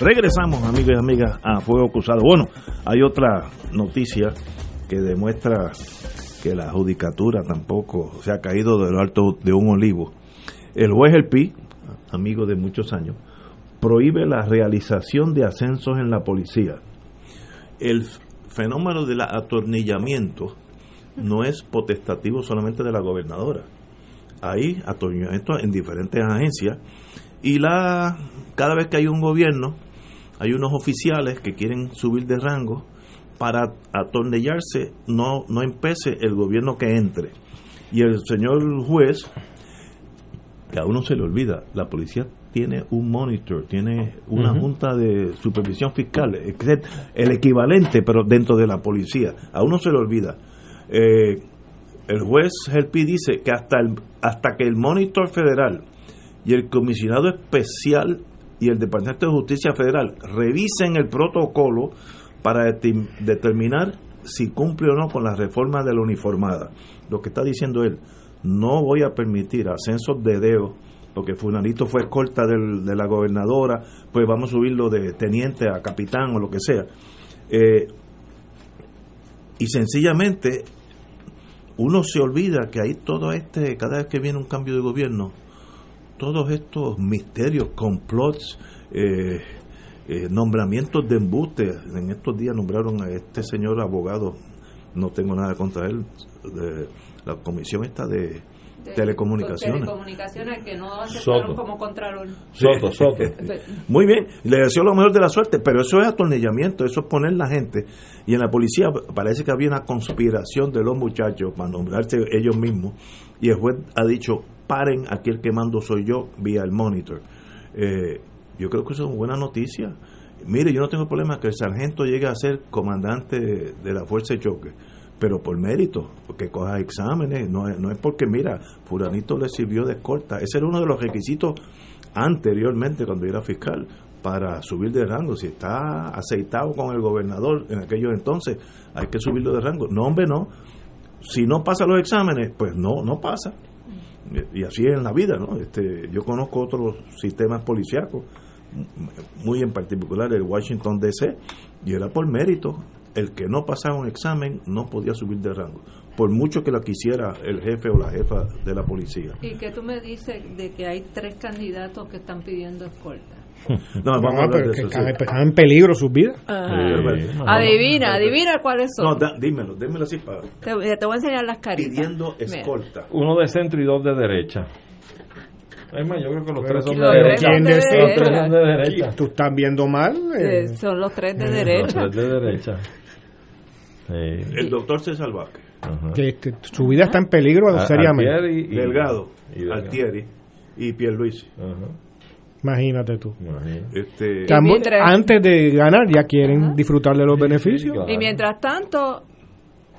Regresamos, amigos y amigas, a Fuego Cruzado. Bueno, hay otra noticia que demuestra que la judicatura tampoco se ha caído de lo alto de un olivo. El juez El Pi, amigo de muchos años, prohíbe la realización de ascensos en la policía. El fenómeno del atornillamiento no es potestativo solamente de la gobernadora. Hay atornillamiento en diferentes agencias y la cada vez que hay un gobierno hay unos oficiales que quieren subir de rango para atornillarse, no, no empece el gobierno que entre. Y el señor juez, que a uno se le olvida, la policía tiene un monitor, tiene una junta de supervisión fiscal, el equivalente, pero dentro de la policía. A uno se le olvida. Eh, el juez Helpi dice que hasta, el, hasta que el monitor federal y el comisionado especial y el Departamento de Justicia Federal revisen el protocolo para determinar si cumple o no con la reforma de la uniformada. Lo que está diciendo él, no voy a permitir ascensos de dedo, porque Funanito fue escolta de la gobernadora, pues vamos a subirlo de teniente a capitán o lo que sea. Eh, y sencillamente uno se olvida que hay todo este, cada vez que viene un cambio de gobierno, todos estos misterios, complots, eh, eh, nombramientos de embuste. En estos días nombraron a este señor abogado, no tengo nada contra él, de la comisión esta de,
De-
telecomunicaciones.
Telecomunicaciones que no aceptaron
Soto.
como contralor.
Soto, Soto. Muy bien, le deseo lo mejor de la suerte, pero eso es atornillamiento, eso es poner la gente. Y en la policía parece que había una conspiración de los muchachos para nombrarse ellos mismos. Y el juez ha dicho, paren, aquí el que mando soy yo, vía el monitor. Eh, yo creo que eso es una buena noticia. Mire, yo no tengo problema que el sargento llegue a ser comandante de, la fuerza de choque, pero por mérito, porque coja exámenes, no es, no es porque, mira, Furanito le sirvió de escolta. Ese era uno de los requisitos anteriormente cuando yo era fiscal para subir de rango. Si está aceitado con el gobernador en aquellos entonces, hay que subirlo de rango. No, hombre, no. Si no pasa los exámenes, pues no, no pasa. Y así es en la vida, ¿no? Este, yo conozco otros sistemas policíacos, muy en particular el Washington DC, y era por mérito. El que no pasaba un examen no podía subir de rango, por mucho que lo quisiera el jefe o la jefa de la policía.
¿Y que tú me dices de que hay tres candidatos que están pidiendo escolta?
No, vamos a
No,
hablar
pero
de
que
eso,
están,
sí.
están en peligro sus vidas.
Ajá. Adivina, adivina cuáles son.
No, da- dímelo, dímelo así para
Te, te voy a enseñar las caritas.
pidiendo
Mira.
escolta.
Uno de centro y dos de derecha. Es más, yo creo que los
Pero
tres son de
¿quién-
derecha.
quién de
Los son de derecha.
Tú estás viendo mal. eh.
Eh, son los tres de
Los
derecha.
tres de derecha. Sí.
El doctor César Vázquez.
que, que su vida está en peligro
A-
seriamente.
Altieri y- Delgado,
y Delgado.
Altieri y Pierluisi.
Imagínate tú.
Este,
Que ambos-
mientras-
antes de ganar ya quieren disfrutar de los beneficios.
Y mientras tanto,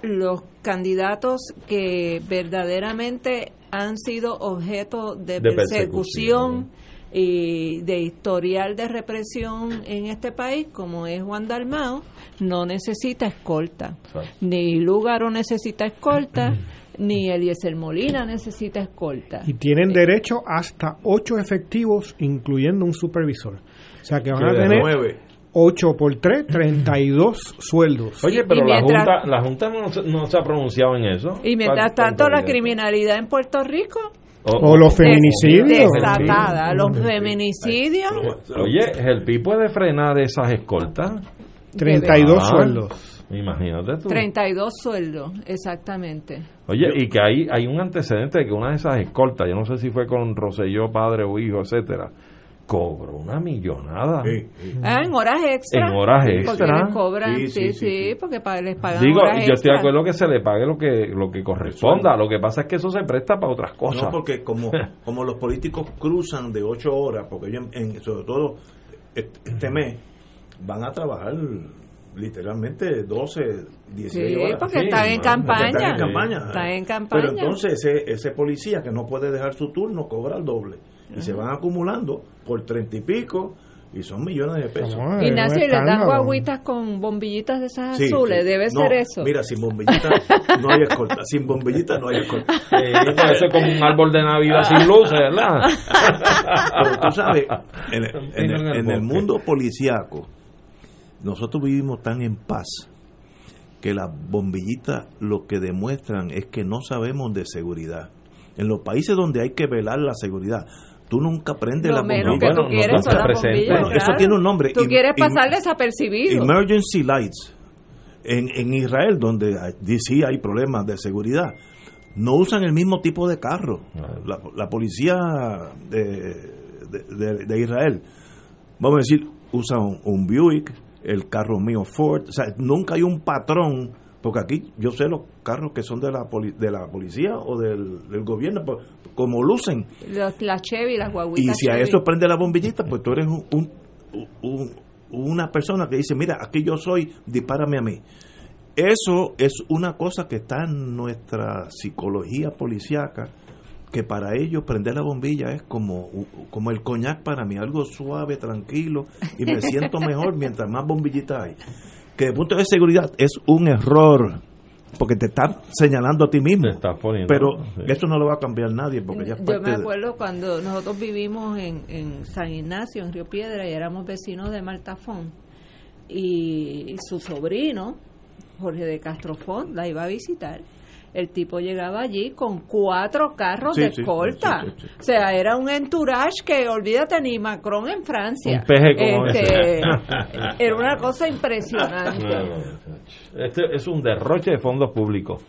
los candidatos que verdaderamente han sido objeto de,
De
persecución, y de historial de represión en este país, como es Juan Dalmao, no necesita escolta. Ni Lúgaro necesita escolta, ni Eliezer Molina necesita escolta.
Y tienen derecho hasta ocho efectivos, incluyendo un supervisor. O sea que van
Que
a tener
nueve.
8 por 3, 32 sueldos.
Oye, pero la Junta, la junta no, se- no se ha pronunciado en eso.
Y mientras
¿Cuál-
tanto, la criminalidad en Puerto Rico.
O los feminicidios.
Desatada. Los feminicidios.
Oye, el PI puede frenar esas escoltas.
32
Ah,
sueldos.
Imagínate tú.
32 sueldos, exactamente.
Oye, y que hay, hay un antecedente de que una de esas escoltas, yo no sé si fue con Roselló, padre o hijo, etcétera, cobró una millonada.
Ah, en horas extra.
En horas
Porque
extra.
les cobran,
Sí,
sí,
sí,
sí, porque pa- les pagan
Digo,
horas
yo estoy de acuerdo que se le pague lo que lo que corresponda. Lo que pasa es que eso se presta para otras cosas.
No, porque como, como los políticos cruzan de 8 horas, porque ellos, en, sobre todo este este mes, van a trabajar literalmente 12, 16
Sí,
horas.
porque están en campaña.
Están en campaña.
Están en campaña.
Pero entonces ese, ese policía que no puede dejar su turno cobra el doble. Y se van acumulando por treinta y pico y son millones de pesos.
Ignacio, ¿y les dan guaguitas con bombillitas de esas
Sí,
azules?
sí.
Debe
No,
ser eso.
Mira, sin bombillita no hay escolta. Sin bombillita no hay escolta.
Eso es como un árbol de Navidad sin luces, ¿verdad?
Pero tú sabes, en, el- en el,
En el
en el mundo policíaco, nosotros vivimos tan en paz que las bombillitas lo que demuestran es que no sabemos de seguridad. En los países donde hay que velar la seguridad, tú nunca prendes
Lo
la bombilla.
que tú quieres son las bombillas,
Bueno, eso tiene un nombre.
Tú quieres pasar desapercibido.
Emergency lights. En, en Israel, donde hay- sí hay problemas de seguridad, no usan el mismo tipo de carro. La, la policía de, de- de- de Israel, vamos a decir, usa un, un Buick, el carro mío Ford. O sea, nunca hay un patrón, porque aquí yo sé los carros que son de la, poli- de la policía o del, del gobierno, pues, como lucen.
Los, las Chevy, las
Y
guaguitas
si a eso prende la bombillita, pues tú eres un, un- un- una persona que dice, mira, aquí yo soy, dispárame a mí. Eso es una cosa que está en nuestra psicología policíaca, que para ellos prender la bombilla es como, como el coñac para mí, algo suave, tranquilo, y me siento mejor mientras más bombillitas hay. Que de punto de seguridad es un error, porque te está señalando a ti mismo.
poniendo,
pero
sí.
eso no lo va a cambiar nadie, porque ya es
Yo me
de-
acuerdo cuando nosotros vivimos en, en San Ignacio, en Río Piedra, y éramos vecinos de Maltafón. Y su sobrino, Jorge de Castrofón, la iba a visitar. El tipo llegaba allí con cuatro carros
Sí,
de
sí,
escolta.
sí, sí,
O sea, era un entourage que, olvídate, ni Macron en Francia.
Un peje como
Este. Era una cosa impresionante.
No, no, Este es un derroche de fondos públicos.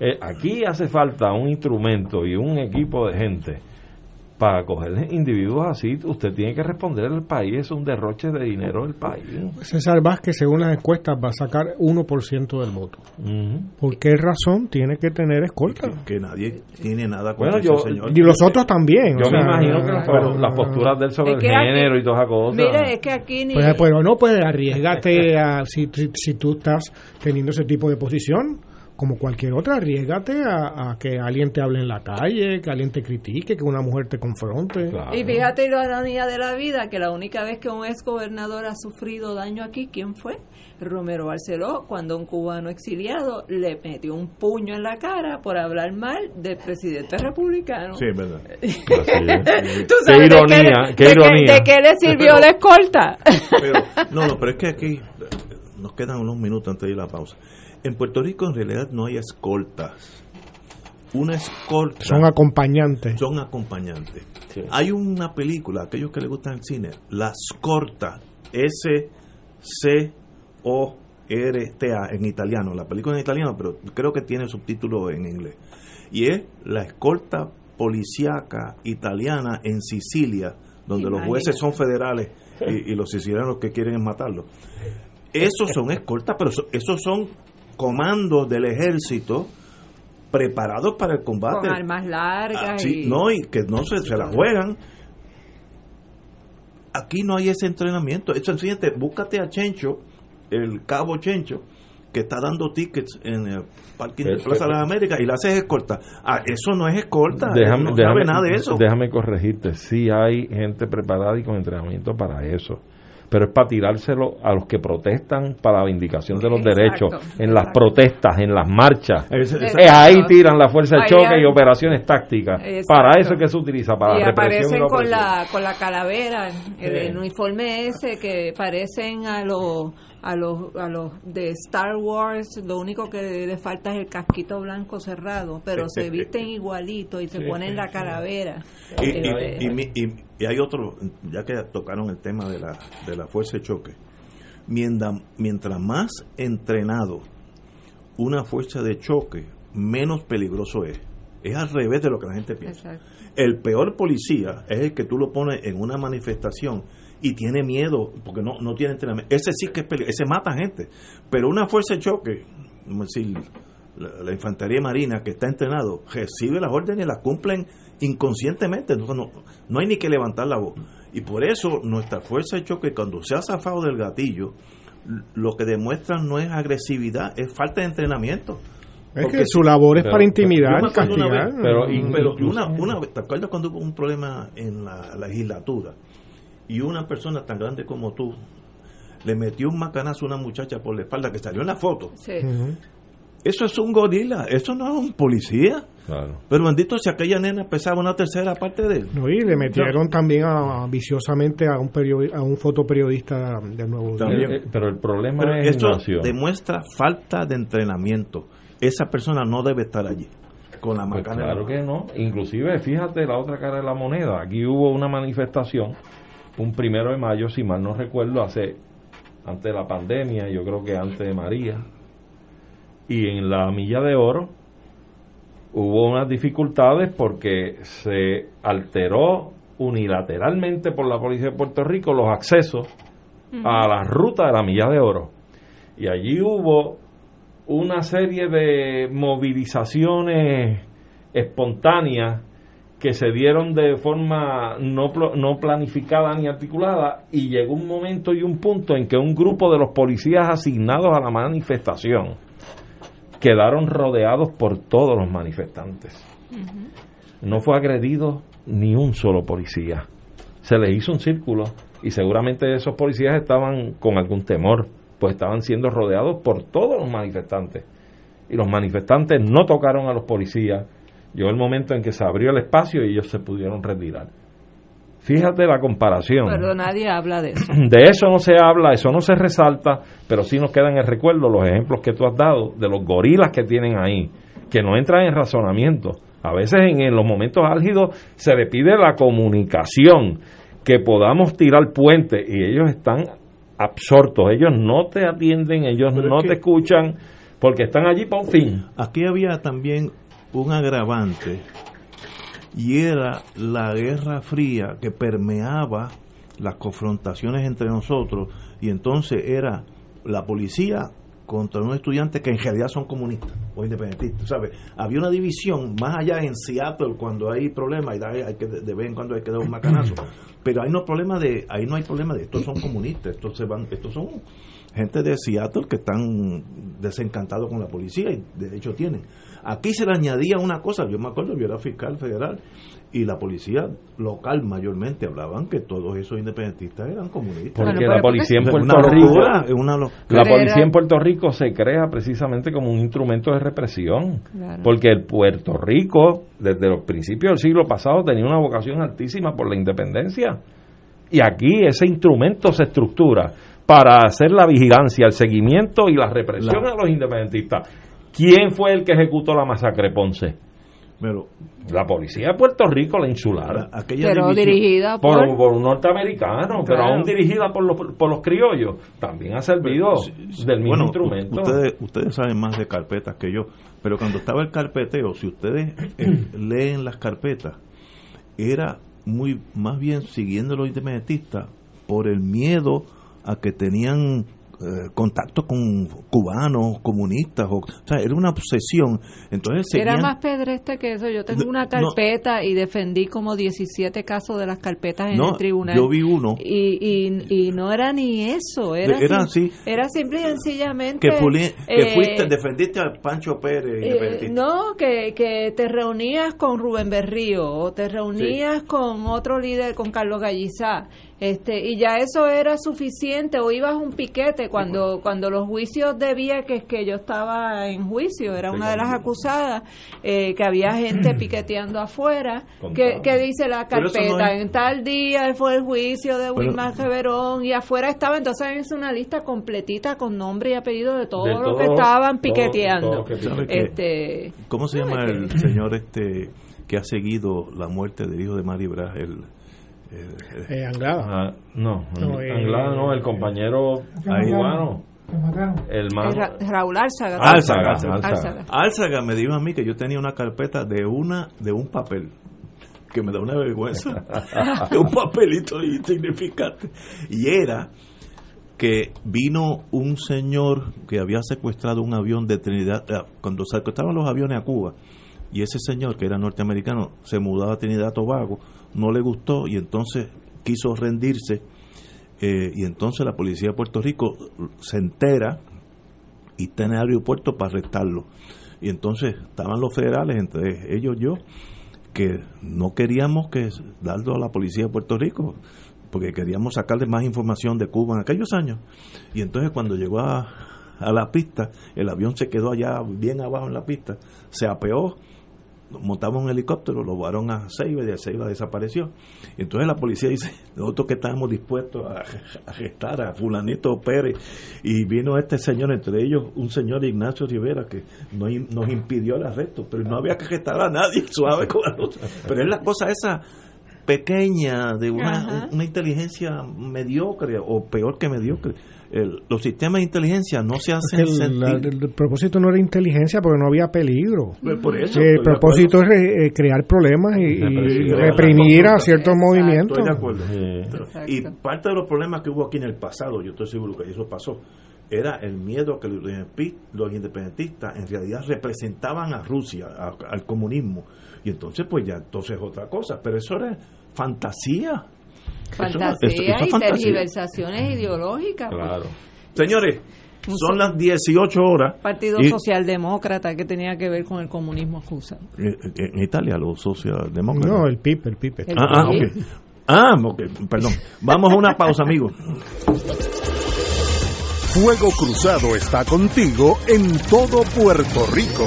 Eh, aquí hace falta un instrumento y un equipo de gente para coger individuos así. Usted tiene que responder al país, es un derroche de dinero del país.
César Vázquez, según las encuestas, va a sacar 1% del voto. ¿Por qué razón tiene que tener escolta?
Que nadie tiene nada contra
Bueno, yo-
ese señor.
Y los otros también.
Yo
o
me
sea,
imagino que las,
pero-
las posturas de él sobre el
que aquí-
género y todas esas cosas.
Mire, es que aquí ni...
Pues, pero no, pues arriesgate a, si, si, si tú estás teniendo ese tipo de posición, como cualquier otra, arriesgate a, a que alguien te hable en la calle, que alguien te critique, que una mujer te confronte.
Y fíjate la ironía de la vida, que la única vez que un ex gobernador ha sufrido daño aquí, ¿quién fue? Romero Barceló, cuando un cubano exiliado le metió un puño en la cara por hablar mal del presidente republicano.
Sí, es verdad.
¿Tú
Qué
de
ironía,
qué,
qué
de
ironía.
de qué le sirvió la escolta?
Pero, no, no, pero es que aquí nos quedan unos minutos antes de ir a la pausa. En Puerto Rico en realidad no hay escoltas. Una escolta.
Son acompañantes.
Son acompañantes. Hay una película, aquellos que les gustan el cine, La Scorta, S-C-O-R-T-A en italiano. La película en italiano, pero creo que tiene subtítulo en inglés. Y es la escolta policíaca italiana en Sicilia, donde los jueces son federales y, y los sicilianos que quieren es matarlos. Esos son escoltas, pero eso- esos son comandos del ejército preparados para el combate.
Con armas largas
Ah, sí,
y...
no, y que no se, se la juegan. Aquí no hay ese entrenamiento. Eso, fíjate, búscate a Chencho, el cabo Chencho, que está dando tickets en el parking de
Pero-
Plaza de las Américas y la haces escolta. Ah, eso no es escolta.
Déjame,
no
déjame-
sabe nada de eso.
Déjame corregirte. Sí hay gente preparada y con entrenamiento para eso. Pero es para tirárselo a los que protestan para la vindicación de los
Exacto,
derechos, en las protestas, en las marchas. Es ahí tiran la fuerza de choque
hay-
y operaciones tácticas.
Exacto.
Para eso es que se utiliza, para
y
la represión. y
aparecen
la
con la con la calavera el uniforme ese que parecen a los a los a los de Star Wars lo único que le falta es el casquito blanco cerrado pero se visten igualito y se
Sí,
ponen
sí,
la calavera
Y, y- y mi- y- y hay otro, ya que tocaron el tema de la, de la fuerza de choque, mientras, mientras más entrenado una fuerza de choque, menos peligroso es. Es al revés de lo que la gente piensa.
exacto.
El peor policía es el que tú lo pones en una manifestación y tiene miedo porque no, no tiene entrenamiento. Ese sí que es peligroso, ese mata gente. Pero una fuerza de choque, vamos a decir, la, la infantería marina que está entrenado, recibe las órdenes y las cumplen inconscientemente. No, no, no hay ni que levantar la voz. Y por eso nuestra fuerza de choque, cuando se ha zafado del gatillo, lo que demuestran no es agresividad, es falta de entrenamiento.
Es que su labor es para intimidar,
acuerdo una
castigar.
vez,
Pero
pero una, una vez, ¿te acuerdas cuando hubo un problema en la legislatura y una persona tan grande como tú le metió un macanazo a una muchacha por la espalda que salió en la foto?
Sí.
Eso es un gorila, eso no es un policía.
Claro.
Pero bendito si aquella nena pesaba una tercera parte de él.
No, y le metieron también a- viciosamente a un periodi- a un fotoperiodista del Nuevo.
También.
Eh, Pero el problema
Pero
es
eso
Ignacio.
demuestra falta de entrenamiento. Esa persona no debe estar allí con la
Pues
macana.
claro que no. Inclusive, fíjate la otra cara de la moneda. Aquí hubo una manifestación, un primero de mayo, si mal no recuerdo, hace antes de la pandemia, yo creo que antes de María. Y en la milla de oro hubo unas dificultades porque se alteró unilateralmente por la policía de Puerto Rico los accesos a la ruta de la milla de oro. Y allí hubo una serie de movilizaciones espontáneas que se dieron de forma no, no planificada ni articulada y llegó un momento y un punto en que un grupo de los policías asignados a la manifestación quedaron rodeados por todos los manifestantes. No fue agredido ni un solo policía. Se les hizo un círculo y seguramente esos policías estaban con algún temor, pues estaban siendo rodeados por todos los manifestantes. Y los manifestantes no tocaron a los policías. Llegó el momento en que se abrió el espacio y ellos se pudieron retirar. Fíjate la comparación.
pero nadie habla de eso
De eso no se habla, eso no se resalta, pero sí nos quedan en el recuerdo los ejemplos que tú has dado de los gorilas que tienen ahí, que no entran en razonamiento. A veces en, en los momentos álgidos se le pide la comunicación, que podamos tirar puente y ellos están absortos, ellos no te atienden, ellos
Pero es
no
que-
te escuchan, porque están allí para un fin.
Aquí había también un agravante y era la guerra fría que permeaba las confrontaciones entre nosotros y entonces era la policía contra unos estudiantes que en realidad son comunistas o independentistas, ¿sabes? Había una división más allá en Seattle cuando hay problemas y hay que de vez en cuando hay que dar un macanazo, pero ahí no problema de ahí no hay problema de estos son comunistas, estos se van, estos son gente de Seattle que están desencantados con la policía y de hecho tienen. Aquí se le añadía una cosa, yo me acuerdo, yo era fiscal federal y la policía local mayormente hablaban que todos esos independentistas eran comunistas.
Porque la policía en Puerto
una
Rico,
locura, una
la policía en Puerto Rico se crea precisamente como un instrumento de represión,
Claro.
porque el Puerto Rico desde los principios del siglo pasado tenía una vocación altísima por la independencia y aquí ese instrumento se estructura para hacer la vigilancia, el seguimiento y la represión
La-
a los independentistas. ¿Quién fue el que ejecutó la masacre Ponce?
Pero,
la policía de Puerto Rico, la insular.
aquella
Pero división- dirigida
por,
por-
por un norteamericano, pero aún dirigida por los, por los criollos. También ha servido del mismo
Bueno,
instrumento.
Ustedes, ustedes saben más de carpetas que yo, pero cuando estaba el carpeteo, si ustedes eh, leen las carpetas, era muy más bien siguiendo los independentistas por el miedo a que tenían eh, contacto con cubanos, comunistas, o, o sea, era una obsesión. Entonces
Era
seguían-
más pedreste que eso. Yo tengo
No,
una
no.
carpeta y defendí como 17 casos de las carpetas en
No,
el tribunal.
yo vi uno.
Y, y, y no era ni eso. Era,
Era
sim-
así.
Era simple y sencillamente.
que, fuli- que
eh,
fuiste, defendiste a Pancho Pérez. y
eh, no, que, que te reunías con Rubén Berrío o te reunías con otro líder, con Carlos Gallizá, este, y ya eso era suficiente, o ibas a un piquete cuando, cuando los juicios de Vieques, que yo estaba en juicio, era una de las acusadas, eh, que había gente piqueteando afuera, que, que dice la
no
carpeta,
es-
en tal día fue el juicio de Wilmar Reverón, y afuera estaba, entonces es una lista completita con nombre y apellido de todos los que estaban piqueteando. este,
¿Cómo se llama el señor este que ha seguido la muerte del hijo de Mari Bras? El, el-
Eh, Anglada.
Ah, no,
No, eh,
Anglada no, el compañero cubano. El más.
Ra- Raúl Álzaga.
Álzaga,
Álzaga.
Álzaga.
Álzaga me dijo a mí que yo tenía una carpeta de una de un papel que me da una vergüenza de un papelito insignificante y era que vino un señor que había secuestrado un avión de Trinidad eh, cuando secuestraban los aviones a Cuba y ese señor que era norteamericano se mudaba a Trinidad Tobago no le gustó y entonces quiso rendirse eh, y entonces la policía de Puerto Rico se entera y está en el aeropuerto para arrestarlo. Y entonces estaban los federales, entre ellos yo, que no queríamos que darlo a la policía de Puerto Rico, porque queríamos sacarle más información de Cuba en aquellos años. Y entonces cuando llegó a, a la pista, el avión se quedó allá bien abajo en la pista, se apeó, montamos un helicóptero, lo llevaron a Ceiba y de Ceiba desapareció. Entonces la policía dice, nosotros que estábamos dispuestos a arrestar a fulanito Pérez y vino este señor, entre ellos un señor Ignacio Rivera que nos impidió el arresto, pero no había que arrestar a nadie, suave con la otra. Pero es la cosa esa pequeña de una,
Ajá.
una inteligencia mediocre o peor que mediocre. El- los sistemas de inteligencia no se hacen
El,
sentir
la- el propósito no era inteligencia porque no había peligro.
Pues por eso,
el propósito es re- eh, crear problemas y, reprimir a ciertos movimientos.
Estoy de acuerdo. Y parte de los problemas que hubo aquí en el pasado, yo estoy seguro que eso pasó, era el miedo que los independentistas- los independentistas en realidad representaban a Rusia, a- al comunismo. Y entonces, pues ya, entonces es otra cosa. Pero eso era fantasía.
Fantasía
eso- eso es
y
fantasía.
tergiversaciones ideológicas. pues.
Señores, son las 18 horas.
Partido
y-
Socialdemócrata que tenía que ver con el comunismo ruso.
eh, En Italia, los socialdemócratas.
No, el PIB, el PIB.
El
Ah, ah, ok. Ah, ok, perdón. Vamos a una pausa, amigos.
Fuego Cruzado está contigo en todo Puerto Rico.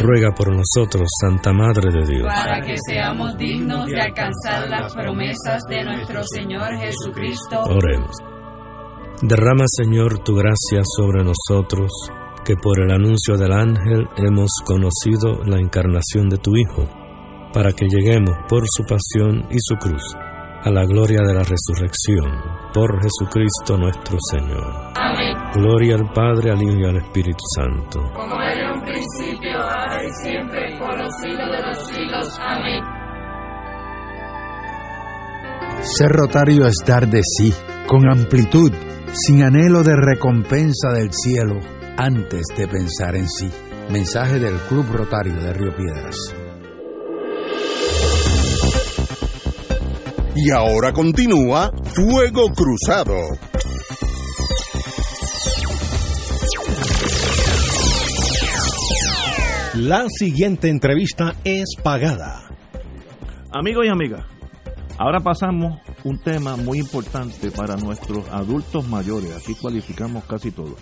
Ruega por nosotros, Santa Madre de Dios.
Para que seamos dignos de alcanzar las promesas de nuestro Señor Jesucristo.
Oremos. Derrama, Señor, tu gracia sobre nosotros, que por el anuncio del ángel hemos conocido la encarnación de tu Hijo, para que lleguemos por su pasión y su cruz a la gloria de la resurrección, por Jesucristo nuestro Señor.
Amén.
Gloria al Padre, al Hijo y al Espíritu Santo.
Como era un principio, por los siglos de los siglos. Amén.
Ser rotario es dar de sí, con amplitud, sin anhelo de recompensa del cielo, antes de pensar en sí. Mensaje del Club Rotario de Río Piedras.
Y ahora continúa Fuego Cruzado.
La siguiente entrevista es pagada.
Amigos y amigas, ahora pasamos un tema muy importante para nuestros adultos mayores. Aquí cualificamos casi todos.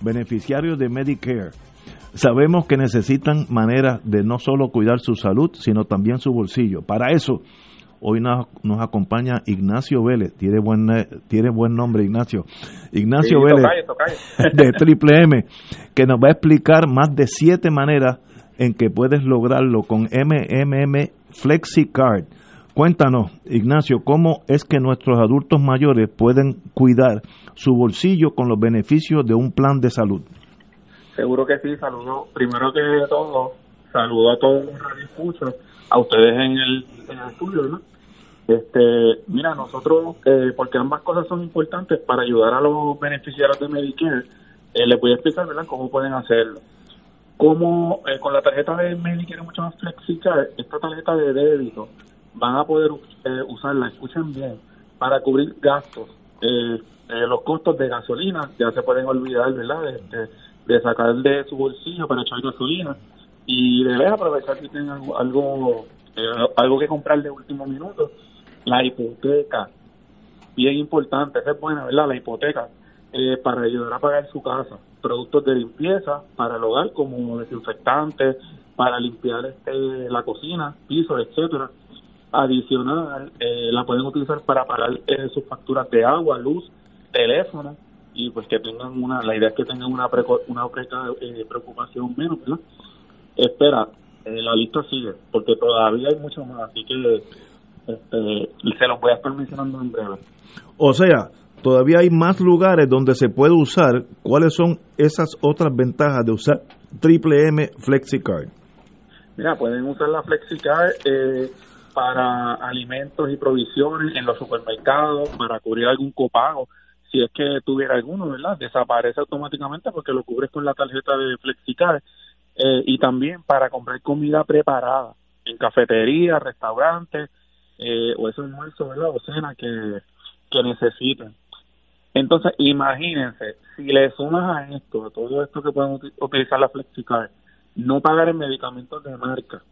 Beneficiarios de Medicare. Sabemos que necesitan maneras de no solo cuidar su salud, sino también su bolsillo. Para eso, hoy nos, nos acompaña Ignacio Vélez. Tiene buen, tiene buen nombre, Ignacio. Ignacio
Sí,
Vélez
tocayo, tocayo.
de Triple M, que nos va a explicar más de siete maneras en que puedes lograrlo con MMM FlexiCard. Cuéntanos, Ignacio, ¿cómo es que nuestros adultos mayores pueden cuidar su bolsillo con los beneficios de un plan de salud?
Seguro que sí, saludo. Primero que todo, saludo a todos los radioescuchas, a ustedes en el, en el estudio, ¿no? Este, mira, nosotros, eh, porque ambas cosas son importantes para ayudar a los beneficiarios de Medicare, eh, les voy a explicar, ¿verdad?, cómo pueden hacerlo. Como eh, con la tarjeta de Medicare mucho más flexible, esta tarjeta de débito van a poder eh, usarla, escuchen bien, para cubrir gastos. Eh, eh, los costos de gasolina ya se pueden olvidar, ¿verdad?, de, de- de sacar de su bolsillo para echar gasolina y debes aprovechar si tienen algo algo, eh, algo que comprar de último minuto. La hipoteca, bien importante, esa es buena, ¿verdad? La hipoteca, eh, para ayudar a pagar su casa. Productos de limpieza para el hogar, como desinfectantes, para limpiar este, la cocina, pisos, etcétera. Adicional, eh, la pueden utilizar para pagar eh, sus facturas de agua, luz, teléfono, y pues que tengan una, la idea es que tengan una, preco- una preca- eh, preocupación menos, ¿verdad? Espera, la lista sigue, porque todavía hay mucho más, así que este, se los voy a estar mencionando en breve.
O sea, todavía hay más lugares donde se puede usar. ¿Cuáles son esas otras ventajas de usar Triple M FlexiCard?
Mira, pueden usar la FlexiCard eh, para alimentos y provisiones en los supermercados, para cubrir algún copago. Si es que tuviera alguno, ¿verdad? Desaparece automáticamente porque lo cubres con la tarjeta de FlexiCard. Eh, y también para comprar comida preparada en cafeterías, restaurantes, eh, o esos almuerzos, ¿verdad? O cena que, que necesiten. Entonces, imagínense, si le sumas a esto, a todo esto que pueden uti- utilizar la FlexiCard, no pagar en medicamentos de marca,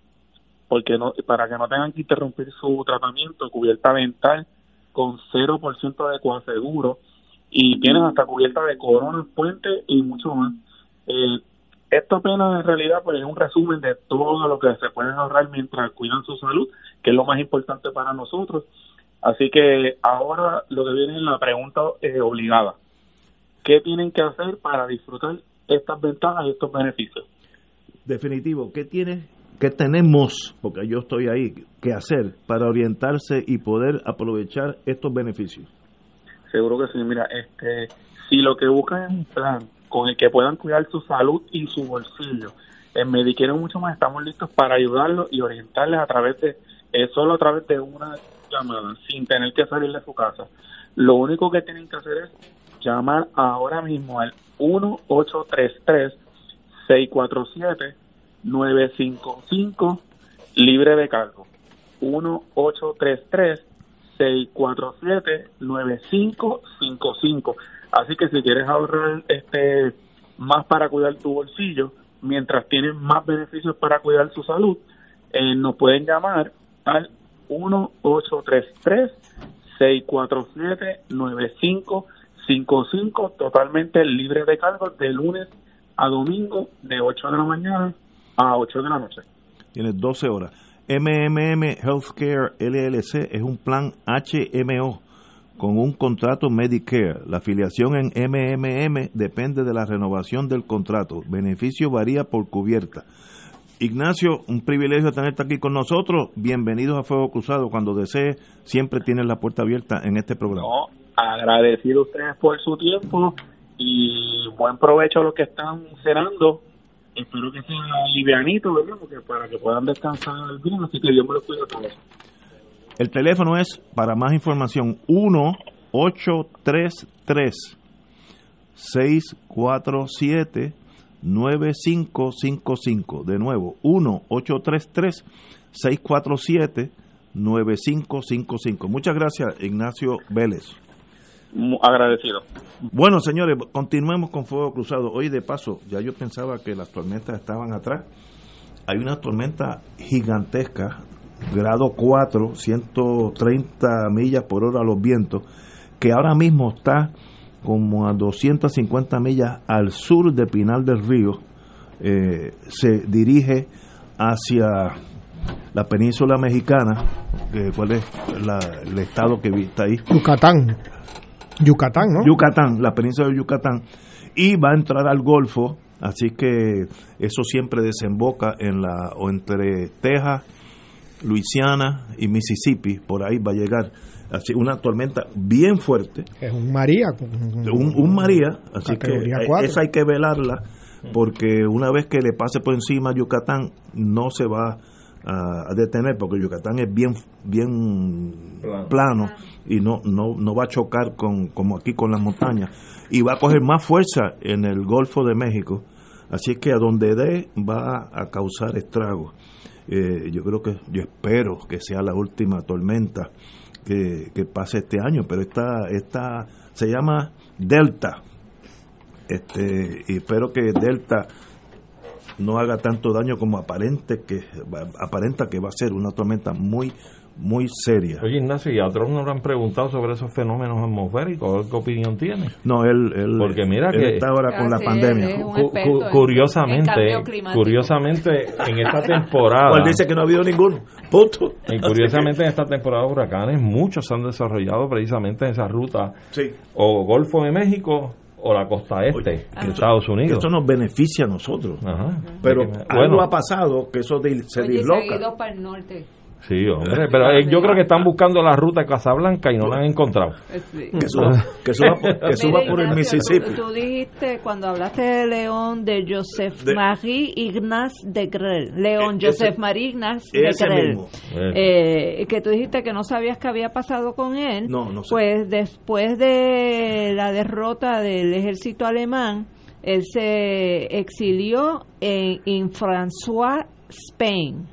porque no para que no tengan que interrumpir su tratamiento, cubierta dental con 0% de coaseguro y tienen hasta cubierta de corona, puente y mucho más. Eh, esto apenas en realidad pues es un resumen de todo lo que se pueden ahorrar mientras cuidan su salud, que es lo más importante para nosotros. Así que ahora lo que viene es la pregunta eh, obligada. ¿Qué tienen que hacer para disfrutar estas ventajas y estos beneficios?
Definitivo, ¿qué tiene, qué tenemos, porque yo estoy ahí, que hacer para orientarse y poder aprovechar estos beneficios?
Seguro que sí, mira, este, si lo que buscan es un plan con el que puedan cuidar su salud y su bolsillo, en Medicare mucho más estamos listos para ayudarlos y orientarles a través de, eh, solo a través de una llamada, sin tener que salir de su casa. Lo único que tienen que hacer es llamar ahora mismo al 1-833-647-955 libre de cargo. 1-833-647-9555. Así que si quieres ahorrar este más para cuidar tu bolsillo, mientras tienes más beneficios para cuidar su salud, eh, nos pueden llamar al 1-833-647-9555, totalmente libre de cargo, de lunes a domingo, de 8 de la mañana a 8 de la noche.
Tienes 12 horas. MMM Healthcare LLC es un plan HMO con un contrato Medicare. La afiliación en MMM depende de la renovación del contrato. Beneficio varía por cubierta. Ignacio, un privilegio tenerte aquí con nosotros. Bienvenidos a Fuego Cruzado. Cuando desee, siempre tienes la puerta abierta en este programa.
No, agradecido a ustedes por su tiempo y buen provecho a los que están cenando. Espero que sea livianito, ¿verdad? Porque para que puedan descansar bien, así que Dios me lo cuide a todos.
El teléfono es, para más información, 1-833-647-9555. De nuevo, 1-833-647-9555. Muchas gracias, Ignacio Vélez.
Agradecido.
Bueno, señores, continuemos con Fuego Cruzado. Hoy, de paso, ya yo pensaba que las tormentas estaban atrás. Hay una tormenta gigantesca, grado 4, 130 millas por hora los vientos, que ahora mismo está como a 250 millas al sur de Pinal del Río. Eh, se dirige hacia la península mexicana, que el, la- el estado que está ahí.
Yucatán. Yucatán, ¿no?
Yucatán, la península de Yucatán, y va a entrar al Golfo, así que eso siempre desemboca en la o entre Texas, Luisiana y Mississippi, por ahí va a llegar. Así una tormenta bien fuerte,
Es un María.
un, un María, así que eh,
cuatro.
esa hay que velarla porque una vez que le pase por encima a Yucatán no se va a, a detener porque Yucatán es bien bien
Plano.
plano, y no, no no va a chocar con como aquí con las montañas y va a coger más fuerza en el Golfo de México así que a donde dé va a causar estragos Eh, yo creo que yo espero que sea la última tormenta que, que pase este año pero esta esta se llama Delta. Este y espero que Delta no haga tanto daño como aparente que aparenta que va a ser una tormenta muy muy seria.
Oye, Ignacio, ¿y a Trump no le han preguntado sobre esos fenómenos atmosféricos? ¿Qué opinión tiene?
No, él, él
Porque mira
él
que-
está ahora con la pandemia.
Cu- cu- curiosamente,
en
curiosamente en esta temporada,
él dice que no ha habido ninguno. Punto.
y curiosamente en esta temporada de huracanes, muchos se han desarrollado precisamente en esa ruta
Sí.
o Golfo de México o la costa este de Estados Unidos.
Eso nos beneficia a nosotros.
Ajá.
Pero
que,
algo
bueno.
ha pasado que eso de- se
Oye,
disloca.
para el norte.
Sí, hombre, pero eh, yo creo que están buscando la ruta de Casablanca y no la han encontrado.
Eh, sí.
Que suba, que suba por, que suba
Mira,
por el Mississippi.
Tú, tú dijiste cuando hablaste de León de Joseph
De-
Marie Ignace de Grel. León
E- ese-
Joseph Marie Ignace de Grel.
mismo.
Eh, que tú dijiste que no sabías qué había pasado con él.
No, no sé.
Pues después de la derrota del ejército alemán, él se exilió en, en François, Spain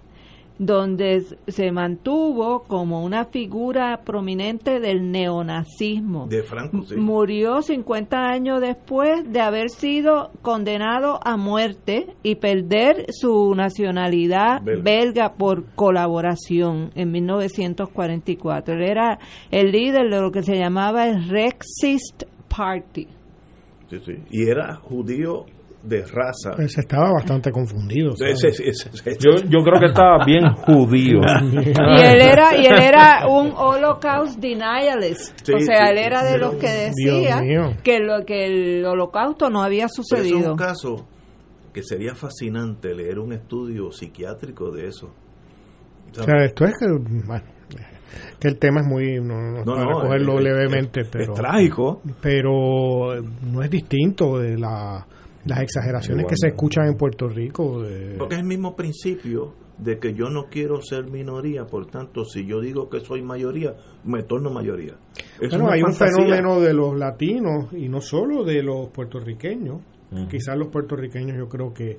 donde se mantuvo como una figura prominente del neonazismo.
De Franco, sí.
Murió 50 años después de haber sido condenado a muerte y perder su nacionalidad
Belga.
belga, por colaboración en 1944. Él era el líder de lo que se llamaba el Rexist Party.
Sí, sí. Y era judío de raza.
Pues estaba bastante confundido. ¿sabes?
Ese- ese- ese-
Yo, yo creo que estaba bien judío.
Y él era y él era un Holocaust denialist.
Sí,
o sea,
sí,
él era
sí.
de los que decía que lo que el holocausto no había
Pero eso es
sucedido.
un caso que sería fascinante leer un estudio psiquiátrico de eso.
O sea, esto es que, bueno, que el tema es muy, no, no,
No,
para
no,
cogerlo
es-
levemente,
es-
pero,
es trágico.
pero no es distinto de la, las exageraciones que se escuchan en Puerto Rico. de-
Porque es el mismo principio de que yo no quiero ser minoría, por tanto, si yo digo que soy mayoría, me torno mayoría. Es
Bueno, hay un fenómeno de los latinos y no solo de los puertorriqueños. Quizás los puertorriqueños yo creo que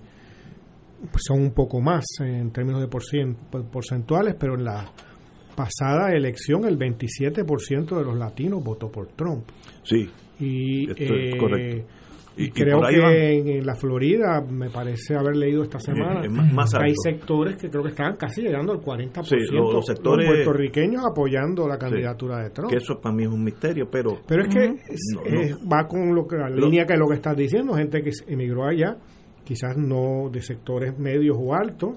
son un poco más en términos de porcentuales, pero en la pasada elección el 27% de los latinos votó por Trump.
Sí,
Y,
Esto es
eh,
correcto.
Y
Y- y
creo que
van.
en, la Florida, me parece haber leído esta semana,
es más-
hay sectores que creo que están casi llegando al 40%.
Sí, los- los sectores-
puertorriqueños apoyando la candidatura de Trump.
que eso para mí es un misterio, pero...
Pero es que es-
No,
va con lo que, la
Lo-
línea que lo que estás diciendo, gente que emigró allá, quizás no de sectores medios o altos,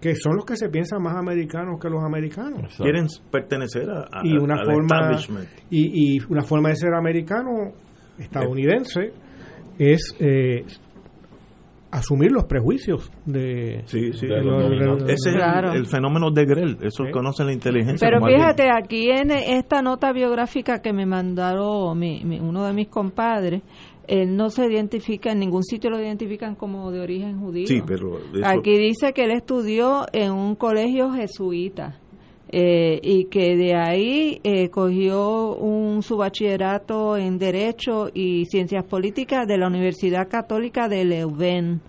que son los que se piensan más americanos que los americanos.
Quieren pertenecer a, a-
y una
al
forma
establishment.
y, y una forma de ser americano estadounidense es eh, asumir los prejuicios de,
Sí, sí.
de los- de los-
Ese es el-
Claro.
el, fenómeno de Grell. Eso conoce la inteligencia.
Pero
alguien-
fíjate, aquí en esta nota biográfica que me mandaron mi- mi- uno de mis compadres, él no se identifica, en ningún sitio lo identifican como de origen judío.
Sí, pero eso-
Aquí dice que él estudió en un colegio jesuita eh, y que de ahí eh, cogió un su bachillerato en Derecho y Ciencias Políticas de la Universidad Católica de Leuven.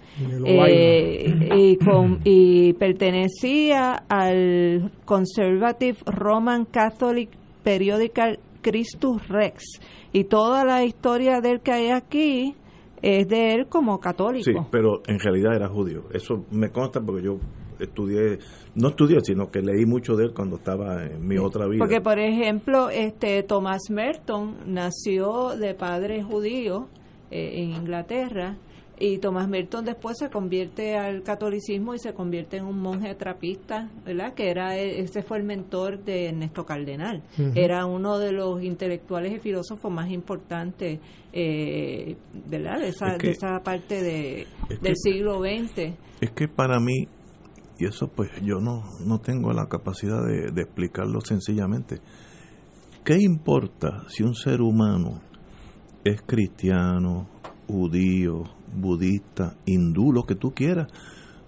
Eh, y, con- y pertenecía al Conservative Roman Catholic Periodical Christus Rex. Y toda la historia del que hay aquí es de él como católico.
Sí, pero en realidad era judío. Eso me consta porque yo estudié, no estudié, sino que leí mucho de él cuando estaba en mi otra vida.
Porque, por ejemplo, este Thomas Merton nació de padre judío eh, en Inglaterra y Thomas Merton después se convierte al catolicismo y se convierte en un monje trapista, ¿verdad? Que era ese fue el mentor de Ernesto Cardenal. Era uno de los intelectuales y filósofos más importantes, eh, ¿verdad? De esa,
Es que-
de esa parte de,
es
del
que-
siglo XX.
Es que para mí, y eso pues yo no, no tengo la capacidad de, de explicarlo sencillamente, ¿qué importa si un ser humano es cristiano, judío, budista, hindú, lo que tú quieras?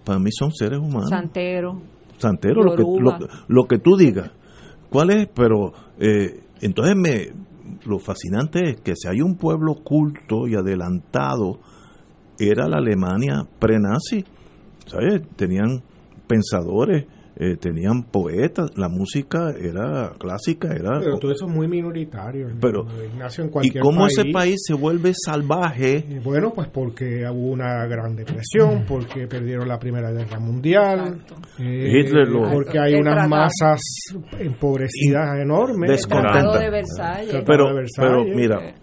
Para mí son seres humanos.
Santero.
Santero, lo que, lo que tú digas. ¿Cuál es? Pero eh, entonces me, lo fascinante es que si hay un pueblo culto y adelantado, era la Alemania pre-nazi. ¿Sabes? Tenían pensadores, eh, tenían poetas, la música era clásica, era...
pero todo eso es muy minoritario
Pero,
Ignacio, en
¿Y
cualquier
cómo ese país se vuelve salvaje?
Bueno, pues porque hubo una gran depresión, porque perdieron la Primera Guerra Mundial, eh,
Hitler lo-
porque hay unas masas empobrecidas enormes.
Descontenta.
Tratado de Versalles.
Tratado
Pero, pero mira,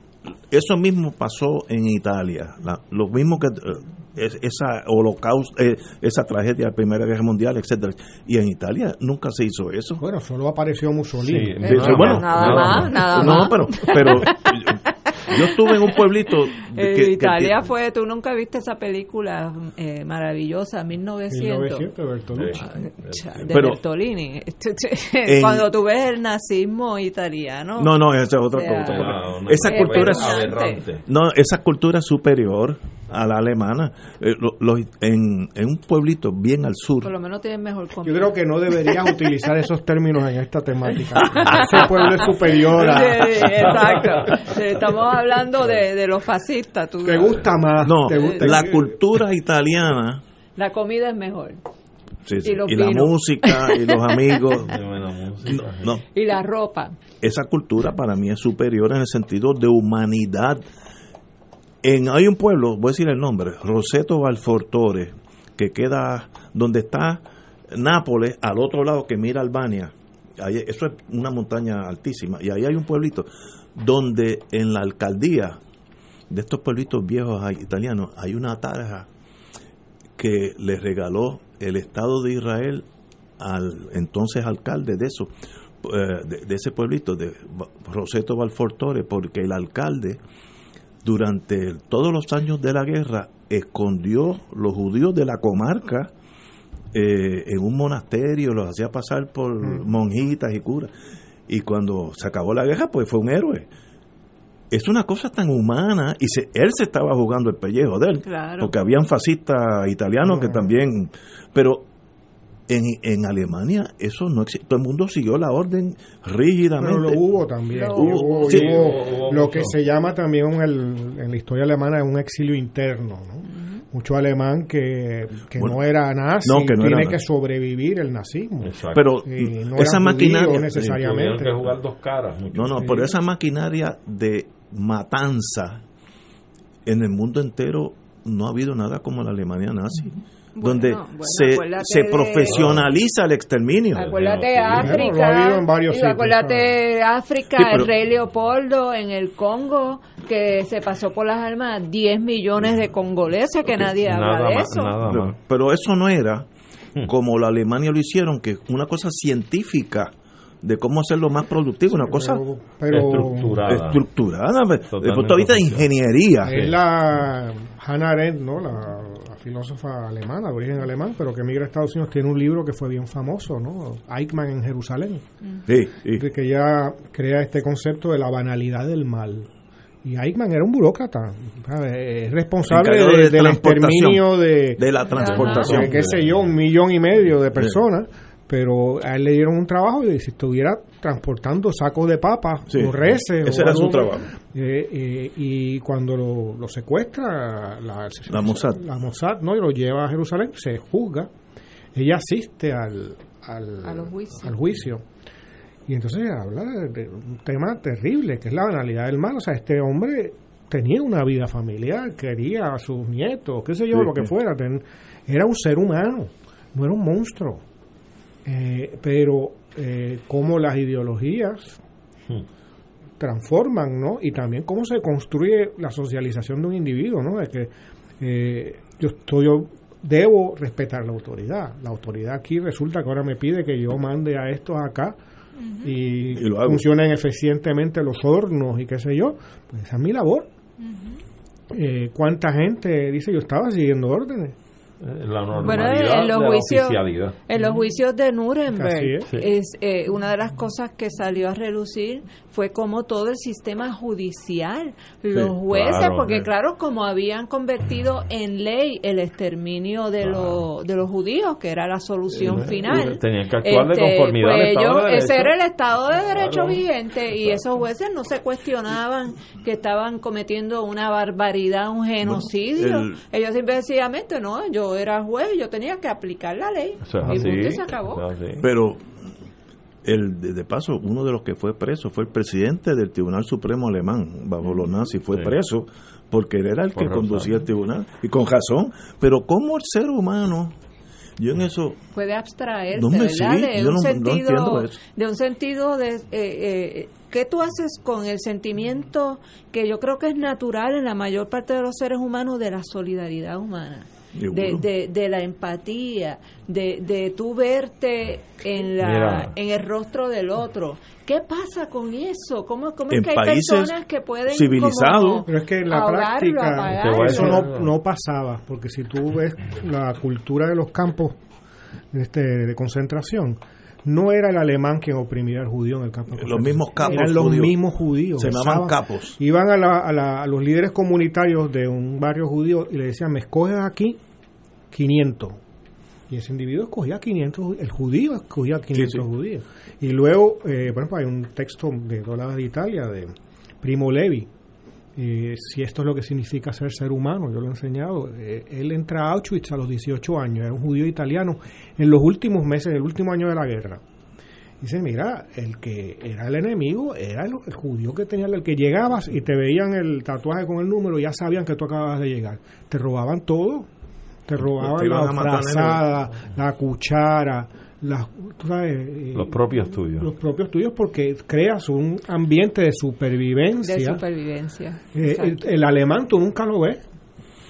eso mismo pasó en Italia. La- lo mismo que eh, es- esa holocausto, eh, esa tragedia de la Primera Guerra Mundial, etcétera. Y en Italia nunca se hizo eso.
Bueno, solo apareció Mussolini.
Sí, sí, bueno,
Nada más, nada
no,
más.
pero, pero yo estuve en un pueblito de que- que-
Italia fue, tú nunca viste esa película eh, maravillosa, 1900.
1900, Bertolucci.
Cha- de
Pero-
Bertolini.
En-
Cuando tú ves el nazismo italiano.
No, no, esa es otra
O sea,
cosa.
Wow, una
esa
cosa
cultura es no, esa cultura es superior a la alemana. Eh, lo- en, en un pueblito bien al sur,
Por lo menos tienen mejor
Yo
comida.
creo que no deberías utilizar esos términos en esta temática. Ese pueblo es superior a...
Sí, exacto. Sí, estamos hablando de, de los fascistas. tú
¿Te gusta más?
no,
¿Te gusta?
la cultura italiana
La comida es mejor.
sí, sí,
Y
la música y los amigos. No,
Y la ropa.
esa cultura para mí es superior en el sentido de humanidad. En, hay un pueblo, voy a decir el nombre, Roseto Valfortore, que queda donde está Nápoles, al otro lado que mira Albania. Ahí- eso es una montaña altísima. Y ahí hay un pueblito donde en la alcaldía de estos pueblitos viejos italianos hay una tarja que le regaló el Estado de Israel al entonces alcalde de eso, eh, de, de ese pueblito, de Roseto Valfortore, porque el alcalde durante todos los años de la guerra escondió los judíos de la comarca eh, en un monasterio, los hacía pasar por monjitas y curas. Y cuando se acabó la guerra, pues fue un héroe. Es una cosa tan humana y se, él se estaba jugando el pellejo de él,
Claro.
porque habían fascistas italianos que también, pero en, en Alemania eso no existe, todo el mundo siguió la orden rígidamente.
Pero lo hubo también.
Lo
Hubo,
hubo. Sí.
hubo
Hubo
lo
mucho.
que se llama también en, el- en la historia alemana un exilio interno. ¿no? Mucho alemán que, que
Bueno,
no era nazi
no, que no
tiene
era
que
nazi.
sobrevivir el nazismo.
Pero
Y no
esa maquinaria
judíos necesariamente.
Tuvieron que jugar dos caras. muchos.
No, no, pero esa maquinaria de matanza en el mundo entero no ha habido nada como la Alemania nazi, donde
bueno,
se, se
de-
profesionaliza el exterminio.
Acuérdate
Bueno,
África.
sitios,
acuérdate África,
Sí, pero-
el rey Leopoldo en el Congo, que se pasó por las armas 10 millones de congoleses, que nadie habla
Nada
de
más,
eso.
nada
Pero,
más.
pero eso no era como la Alemania lo hicieron, que es una cosa científica de cómo hacerlo más productivo, una cosa
pero-
Estructurada.
estructurada, desde el punto de vista de.
Es
ingeniería.
Eh, la Hannah Arendt, ¿no? La filósofa alemana, de origen alemán, pero que emigra a Estados Unidos, tiene un libro que fue bien famoso, ¿no? Eichmann en Jerusalén.
Sí, sí.
de que ella crea este concepto de la banalidad del mal. Y Eichmann era un burócrata, es responsable
Encargado
de-
de
del exterminio de,
De la transportación.
de, qué sé yo, un millón y medio de personas, pero a él le dieron un trabajo y si estuviera transportando sacos de papas
Sí,
o reces.
ese
o
era su trabajo.
Eh, eh, y cuando lo, lo secuestra la,
La Mossad.
la Mossad, ¿no? y lo lleva a Jerusalén, se juzga. Ella asiste al, al,
A los juicios.
al juicio. Y entonces habla de, de un tema terrible, que es la banalidad del mal. O sea, este hombre tenía una vida familiar, quería a sus nietos, qué sé yo,
Sí,
lo que
sí.
fuera. ten- era un ser humano, no era un monstruo. Eh, pero eh, cómo las ideologías transforman, ¿no? Y también cómo se construye la socialización de un individuo, ¿no? De que eh, yo estoy, yo debo respetar la autoridad. La autoridad aquí resulta que ahora me pide que yo mande a estos acá y,
Y lo hago.
funcionen eficientemente los hornos y qué sé yo. Pues esa es mi labor. Eh, ¿Cuánta gente dice yo estaba siguiendo órdenes?
La
Bueno,
normalidad
en los
de la
juicios,
oficialidad.
en los juicios de Nuremberg,
es.
es, eh, una de las cosas que salió a relucir fue como todo el sistema judicial, los jueces,
claro,
porque
eh.
claro, como habían convertido en ley el exterminio de, los de los judíos, que era la solución
Eh,
final.
tenían que actuar de
este,
conformidad al
pues
Estado
ellos-
de
ese era el Estado de Derecho
Claro.
vigente y esos jueces no se cuestionaban que estaban cometiendo una barbaridad, un genocidio.
el-
Ellos simple y sencillamente, no, yo era juez, yo tenía que aplicar la ley.
Eso es
y
así.
punto, y se acabó.
Eso es así.
Pero el de, de paso, uno de los que fue preso fue el presidente del Tribunal Supremo alemán, bajo los nazis, fue
Sí.
preso porque él era el
Por
que
razón.
conducía el tribunal. Y con razón. Pero ¿cómo el ser humano, yo en eso,
Puede abstraerse,
No me-
¿verdad?
sí,
de, un
no- no
sentido, de un sentido de... Eh, eh, ¿Qué tú haces con el sentimiento que yo creo que es natural en la mayor parte de los seres humanos de la solidaridad humana? De, de, de la empatía, de, de tú verte en, la,
Mira.
en el rostro del otro. ¿Qué pasa con eso? ¿Cómo, cómo es
En
que hay
países
personas que pueden
civilizados-
como
Pero es que en la
ahogarlo,
práctica eso no, no pasaba, porque si tú ves la cultura de los campos este, de concentración, no era el alemán quien oprimía al judío en el campo. de
Los mismos capos
Eran los
judíos.
mismos judíos.
se llamaban capos.
Iban a, la- a la- a los líderes comunitarios de un barrio judío y le decían, me escoges aquí 500. Y ese individuo escogía 500, ju- el judío escogía 500
Sí, sí.
judíos. Y luego, eh, por ejemplo, hay un texto de Dolores de Italia, de Primo Levi, eh, si esto es lo que significa ser ser humano, yo lo he enseñado. eh, él entra a Auschwitz a los 18 años, era un judío italiano, en los últimos meses, en el último año de la guerra. Dice, mira, el que era el enemigo era el, el judío que tenía, el que llegabas y te veían el tatuaje con el número, ya sabían que tú acababas de llegar. Te robaban todo. Te robaban
Te
la frazada, la cuchara, las, tú sabes, eh,
Los propios tuyos.
los propios tuyos porque creas un ambiente de supervivencia.
de supervivencia.
Eh, el, alemán tú nunca lo ves.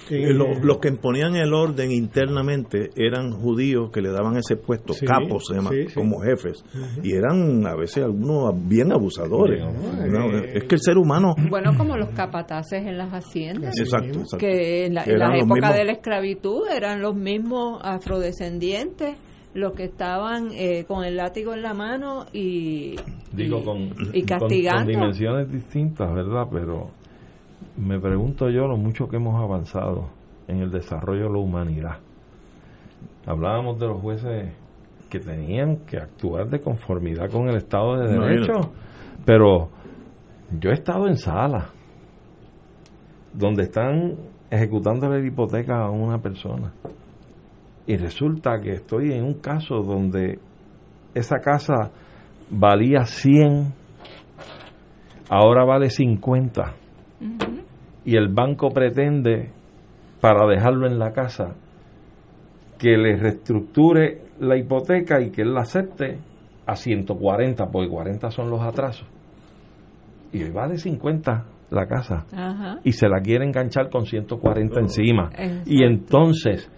Eh, lo- los que imponían el orden internamente eran judíos que le daban ese puesto,
Sí,
capos se llama,
sí, sí.
como jefes, y eran a veces algunos bien abusadores.
Eh,
es que el ser humano,
Bueno, como los capataces en las haciendas.
exacto, exacto.
que en la, en la
los
época
mismos-
de la esclavitud eran los mismos afrodescendientes los que estaban eh, con el látigo en la mano y,
Digo,
y-
con,
y
con-
castigando.
con dimensiones distintas, ¿verdad? Pero me pregunto yo lo mucho que hemos avanzado en el desarrollo de la humanidad. Hablábamos de los jueces que tenían que actuar de conformidad con el Estado de. Derecho, pero yo he estado en sala donde están ejecutando la hipoteca a una persona y resulta que estoy en un caso donde esa casa valía 100, ahora vale 50 y el banco pretende para dejarlo en la casa que le reestructure la hipoteca y que él la acepte a 140 porque 40 son los atrasos. Y hoy vale 50 la casa.
Ajá.
y se la quiere enganchar con 140 encima.
Exacto.
y entonces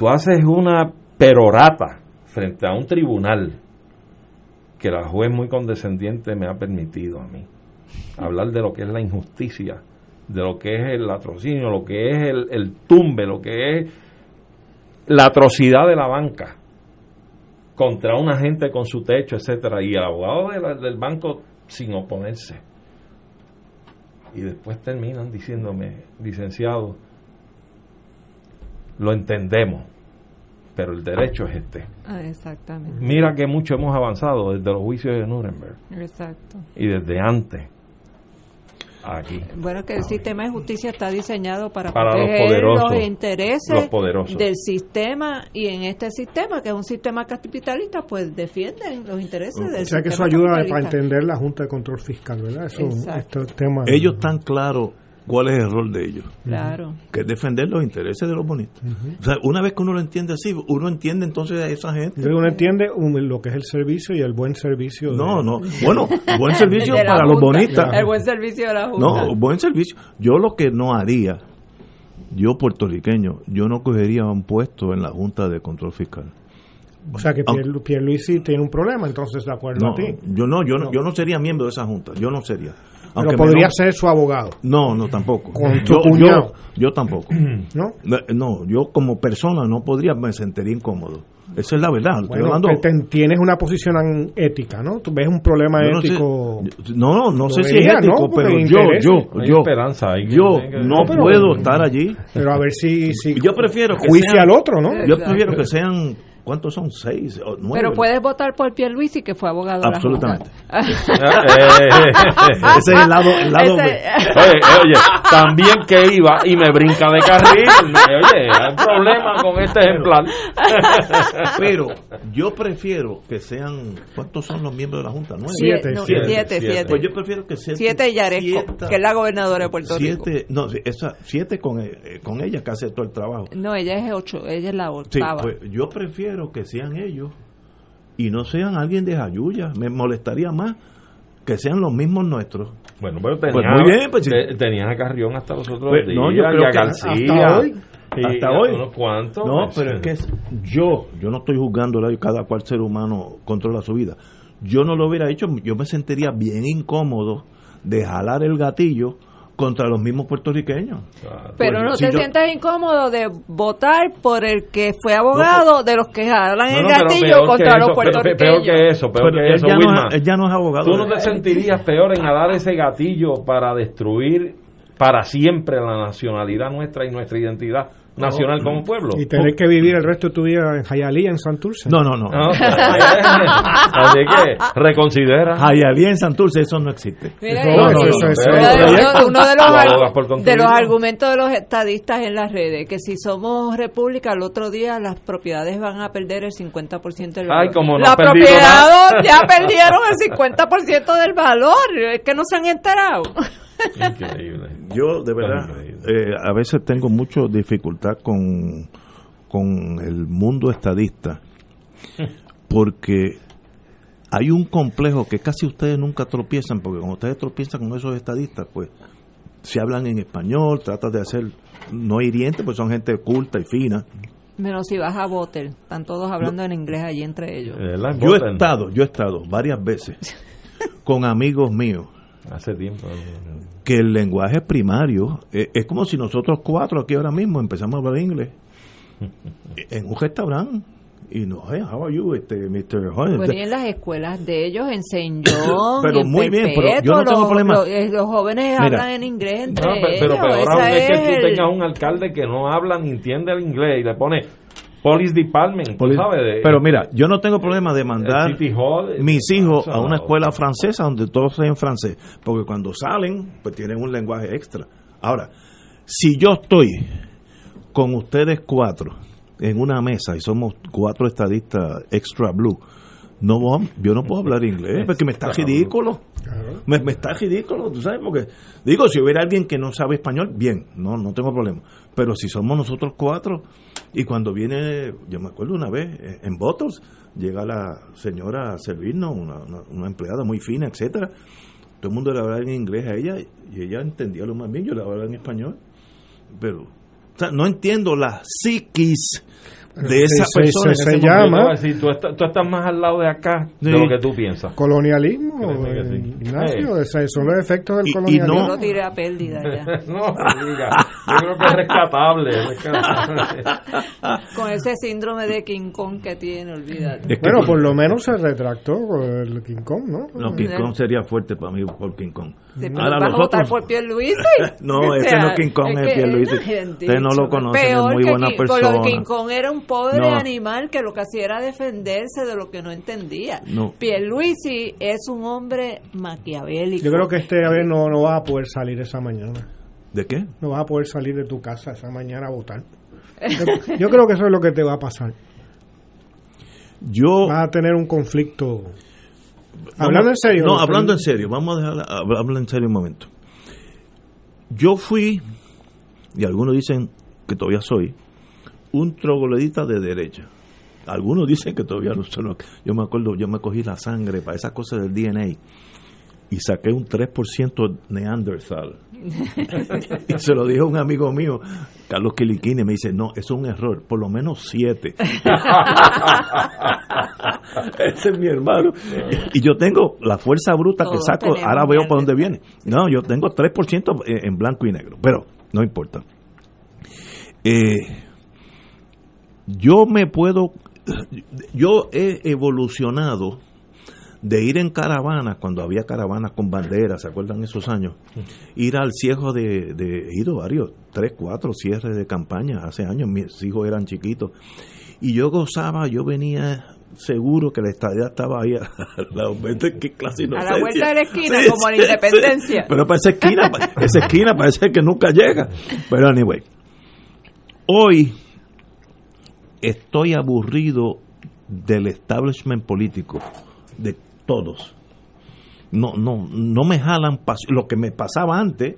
tú haces una perorata frente a un tribunal que la juez muy condescendiente me ha permitido a mí hablar de lo que es la injusticia, de lo que es el latrocinio, lo que es el, el tumbe, lo que es la atrocidad de la banca contra una gente con su techo, etcétera, y el abogado del banco sin oponerse. Y después terminan diciéndome, licenciado, lo entendemos, pero el derecho es este.
Ah, exactamente.
Mira que mucho hemos avanzado desde los juicios de Nuremberg
Exacto.
y desde antes aquí.
Bueno, que el sistema de justicia está diseñado para,
Para los
proteger
poderosos,
los intereses
los poderosos.
del sistema y en este sistema, que es un sistema capitalista, pues defienden los intereses del
O sea que eso
sistema
ayuda para entender la Junta de Control Fiscal, ¿verdad? Eso,
Exacto.
este tema.
Ellos están claros cuál es el rol de ellos.
Claro.
Que es defender los intereses de los bonitos. O sea, una vez que uno lo entiende así, uno entiende entonces a esa gente.
Uno entiende un- lo que es el servicio y el buen servicio. de-
No, no. Bueno, buen servicio para los bonistas.
El buen servicio de la Junta.
No, buen servicio. Yo lo que no haría, yo puertorriqueño, yo no cogería un puesto en la Junta de Control Fiscal.
O sea que Pierre, Pierluisi tiene un problema, entonces de acuerdo
No,
a ti.
yo no, yo no, yo no sería miembro de esa junta, yo no sería.
Pero
me
podría ser su abogado.
No, no tampoco.
Con tu
yo, yo, yo tampoco.
¿No?
No, yo como persona no podría, me sentiría incómodo. Esa es la verdad.
Bueno,
hablando.
ten- tienes una posición ética, ¿no? Tú ves un problema
Yo no sé-
ético.
No, no, sé si es ético, pero yo, yo,
Hay
yo,
esperanza
yo no puedo estar allí.
Pero a ver si. si
Yo prefiero que
juicia
sean-
al otro, ¿no?
Yo prefiero que sean, ¿cuántos son? Seis o nueve.
Pero puedes votar por Pierluisi, que fue abogado
Absolutamente.
de la Junta.
Ese es el lado, el lado
Ese-
B.
Oye, oye, también que iba y me brinca de carril. Oye, hay problema con este ejemplar.
Pero yo prefiero que sean, ¿cuántos son los miembros de la Junta? ¿Nueve?
Siete, no, siete, siete.
Pues yo prefiero que sean
Siete y Yaresco,
siete-
que es la gobernadora de Puerto Rico.
siete, no, esa, siete con, eh, con ella que hace todo el trabajo.
No, ella es ocho, ella es la
Sí,
octava.
pues yo prefiero que sean ellos y no sean alguien de Jayuya. Me molestaría más que sean los mismos nuestros.
Bueno, pero tenía,
Pues muy bien, pues sí.
te- tenías a Carrión hasta los otros
Pues,
días,
no, yo
y
creo
a
que
García.
hasta hoy,
y
hasta
a
hoy.
unos cuantos.
No,
pues,
pero es que es- yo, yo no estoy juzgando cada cual ser humano controla su vida. Yo no lo hubiera hecho, yo me sentiría bien incómodo de jalar el gatillo contra los mismos puertorriqueños.
Pero
Pues,
no
si
te
yo-
sientas incómodo de votar por el que fue abogado de los que jalan el
No, no,
gatillo
peor que
contra
eso,
los puertorriqueños.
Peor que eso, peor
Pero
que
él
eso,
ya no
Wilma.
es- él ya no es abogado.
Tú no te sentirías peor en dar ese gatillo para destruir para siempre la nacionalidad nuestra y nuestra identidad nacional como pueblo.
Y tener que vivir el resto de tu vida en Hialeah, en Santurce.
No, no, no.
No, Así que reconsidera.
Jayalía en Santurce, eso no existe.
Uno de- los, argumentos de los estadistas en las redes, que si somos república, el otro día las propiedades van a perder el 50% del valor.
Ay, como no
propiedades
nada.
ya perdieron el 50% del valor, es que no se han enterado.
Increíble.
Yo, de verdad, eh, a veces tengo mucha dificultad con, con el mundo estadista, porque hay un complejo que casi ustedes nunca tropiezan, porque cuando ustedes tropiezan con esos estadistas, pues se hablan en español, tratan de hacer no hiriente, pues son gente culta y fina.
Menos si vas a Botel, están todos hablando en inglés allí entre ellos.
Yo he estado, yo he estado varias veces con amigos míos
Hace tiempo.
que el lenguaje primario eh, es como si nosotros cuatro aquí ahora mismo empezamos a hablar inglés en un restaurante y no, hey, how are you, este, Mr. Juan?
Pues y en las escuelas de ellos, en. John,
Pero
en
muy bien, pero yo no tengo
los,
problema.
Los, eh, los jóvenes
Mira.
hablan en inglés entre
No, pe- pero
ellos.
peor aún es que tú tengas un alcalde que no habla ni entiende el inglés y le pone Police Department, sabes. de-
pero mira, yo no tengo problema de mandar
Hall,
mis hijos a una escuela francesa donde todos sean francés, porque cuando salen, pues tienen un lenguaje extra. Ahora, si yo estoy con ustedes cuatro en una mesa y somos cuatro estadistas extra blue, no yo no puedo hablar inglés porque me está ridículo. Me, me está ridículo, tú sabes, porque digo, si hubiera alguien que no sabe español, bien, no, no tengo problema. Pero si somos nosotros cuatro, y cuando viene, yo me acuerdo una vez, eh, en Bottles, llega la señora a servirnos, una, una, una empleada muy fina, etcétera. Todo el mundo le hablaba en inglés a ella, y ella entendía lo más bien, yo le hablaba en español. Pero, o sea, no entiendo la psiquis de esa
Se- se-
persona.
se-
Ese
se
momento,
llama-
decir, tú, estás, tú estás más al lado de acá de lo que tú piensas.
Colonialismo,
que sí.
eh, Ignacio,
Eh.
esos son los efectos del
Y- y
colonialismo.
Yo lo tiré a pérdida ya.
no, diga. Yo creo que es rescatable. es rescatable.
Con ese síndrome de King Kong que tiene, olvídate.
Es que
Bueno,
por-
por lo menos se retractó el King Kong, ¿no?
No, King Kong sería fuerte para mí por King Kong.
Sí, pero
Ahora
vas a votar por Pierluisi.
No,
O
ese
sea,
no es King Kong, es
que-
Pierluisi.
Ay,
Usted no lo
dicho,
conoce, es
peor
muy
que
buena
King-
persona.
lo de King Kong era un pobre
No.
animal que lo que hacía era defenderse de lo que no entendía.
No.
Pierluisi es un hombre maquiavélico.
Yo creo que este vez no, no vas a poder salir esa mañana.
¿De qué?
No vas a poder salir de tu casa esa mañana a votar. Yo, yo creo que eso es lo que te va a pasar.
Yo.
Vas a tener un conflicto. Hablando en serio.
No, hablando en serio. Vamos a dejar hab- hablar en serio un momento. Yo fui, y algunos dicen que todavía soy, un troglodita de derecha. Algunos dicen que todavía no soy. Yo me acuerdo, yo me cogí la sangre para esas cosas del DNA y saqué un 3% Neanderthal. y se lo dijo un amigo mío, Carlos Quiliquini, me dice, no, eso es un error, por lo menos 7. Ese es mi hermano. Y, yo tengo la fuerza bruta que saco, ahora veo para dónde viene. No, yo tengo 3% en en blanco y negro, pero no importa. Eh, yo me puedo, yo he evolucionado de ir en caravanas, cuando había caravanas con banderas, ¿se acuerdan esos años? Ir al cierre de, de he ido varios, tres, cuatro cierres de campaña, hace años mis hijos eran chiquitos, y yo gozaba, yo venía seguro que la estadía estaba ahí a la ¿viste qué clase de
A la vuelta de la esquina,
Sí,
como la
sí,
independencia.
sí. Pero para esa esquina, pa- esa esquina parece que nunca llega. Pero anyway, hoy estoy aburrido del establishment político, de todos. No, no, no me jalan pas- lo que me pasaba antes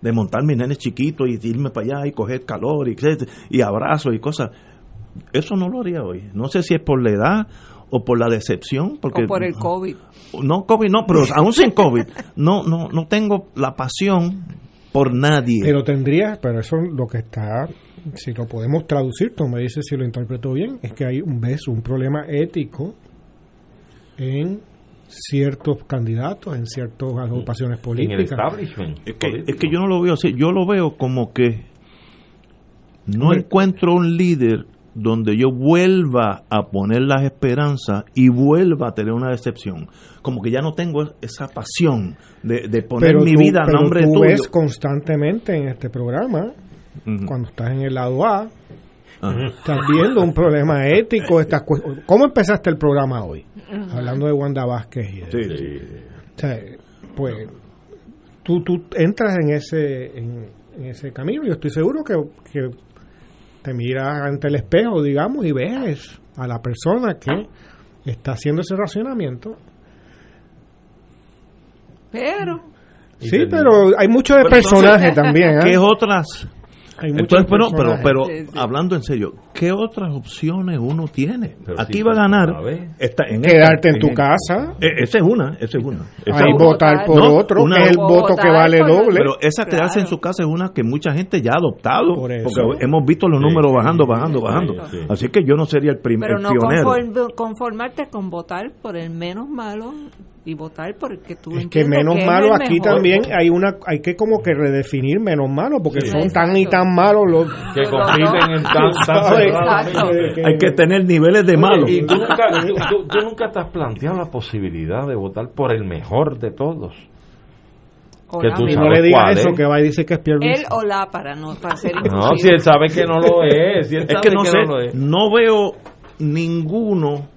de montar mis nenes chiquitos y irme para allá y coger calor y, y abrazos y cosas. Eso no lo haría hoy. No sé si es por la edad o por la decepción, porque
o por el COVID.
no COVID no, pero aún sin COVID, no, no, no tengo la pasión por nadie.
Pero tendría, pero eso es lo que está, si lo podemos traducir, tú me dices si lo interpreto bien, es que hay un ves un problema ético en ciertos candidatos, en ciertas agrupaciones
En el
políticas.
establishment.
es, que, es que yo no lo veo así, yo lo veo como que no
Hombre.
encuentro un líder donde yo vuelva a poner las esperanzas y vuelva a tener una decepción. Como que ya no tengo esa pasión de, de poner
pero
mi
tú,
vida a nombre
tú
tuyo.
ves constantemente en este programa, cuando estás en el lado A, Estás viendo un problema ético. Estas ¿Cómo empezaste el programa hoy? Hablando de Wanda Vázquez. Y de-
Sí, sí.
O sea, pues tú, tú entras en ese, en, en ese camino. Yo estoy seguro que, que te miras ante el espejo, digamos, y ves a la persona que está haciendo ese racionamiento.
Pero
Sí, pero hay mucho de
Pero
personaje
entonces,
también. ¿eh?
¿Qué otras?
Hay
Entonces, pero, pero, pero
Sí, sí.
hablando en serio, ¿qué otras opciones uno tiene?
Pero
Aquí
sí,
va a ganar. Esta, en
Quedarte en tu casa.
E- esa es una, esa es una. Esa
Ahí votar por
No,
otro,
una-
el voto que vale doble.
Pero esa quedarse en su casa es una que mucha gente ya ha adoptado.
Por eso.
Porque hemos visto los números
sí,
bajando, bajando,
sí,
bajando.
sí.
Así que yo no sería el primer
pero no
pionero.
conform- conformarte con votar por el menos malo y votar por el que tú
Es que menos
que
malo aquí
mejor.
también hay una hay que como que redefinir menos malo porque
Sí.
son tan y tan malos los
Que compiten en tan.
Hay que tener niveles de malo.
Y tú nunca, tú, tú- tú nunca te has planteado la posibilidad de votar por el mejor de todos. Que tú
no le
¿Sabes
digas eso
es?
que va y dice que es Pierre
él o la para no para ser
No, si él sabe que no lo es. Si él
Es
sabe
que no sé,
no lo es.
no veo ninguno.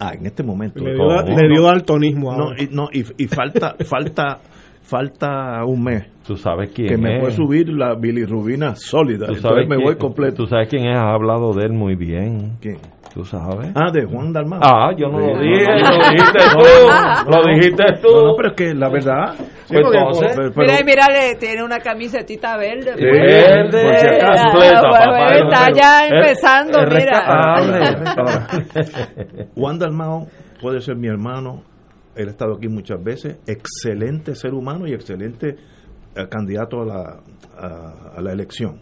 Ah, en este momento.
le dio,
¿Cómo?
le dio daltonismo
No,
ahora.
y, no, y, y falta, falta, falta un mes
Tú sabes quién
que me
es.
puede subir la bilirrubina sólida.
Tú
Entonces
sabes
me
quién-
voy completo.
Tú sabes quién es. Has hablado de él muy bien.
¿Quién?
Tú sabes.
Ah, de Juan Dalmau.
Ah, yo no lo
Sí.
dije.
No, no,
Lo dijiste tú.
no,
Lo dijiste tú.
No, no, pero es que la verdad.
Pues
porque-
entonces-
pero- pero-
Mira, y mírale, tiene una camisetita verde.
Sí,
Verde,
por si acaso.
Ah,
completa,
bueno,
papá.
está
Pero-
ya empezando, mira.
Juan Dalmao puede ser mi hermano. Él ha estado aquí muchas veces. Excelente ser humano y excelente eh, candidato a la, a, a la elección.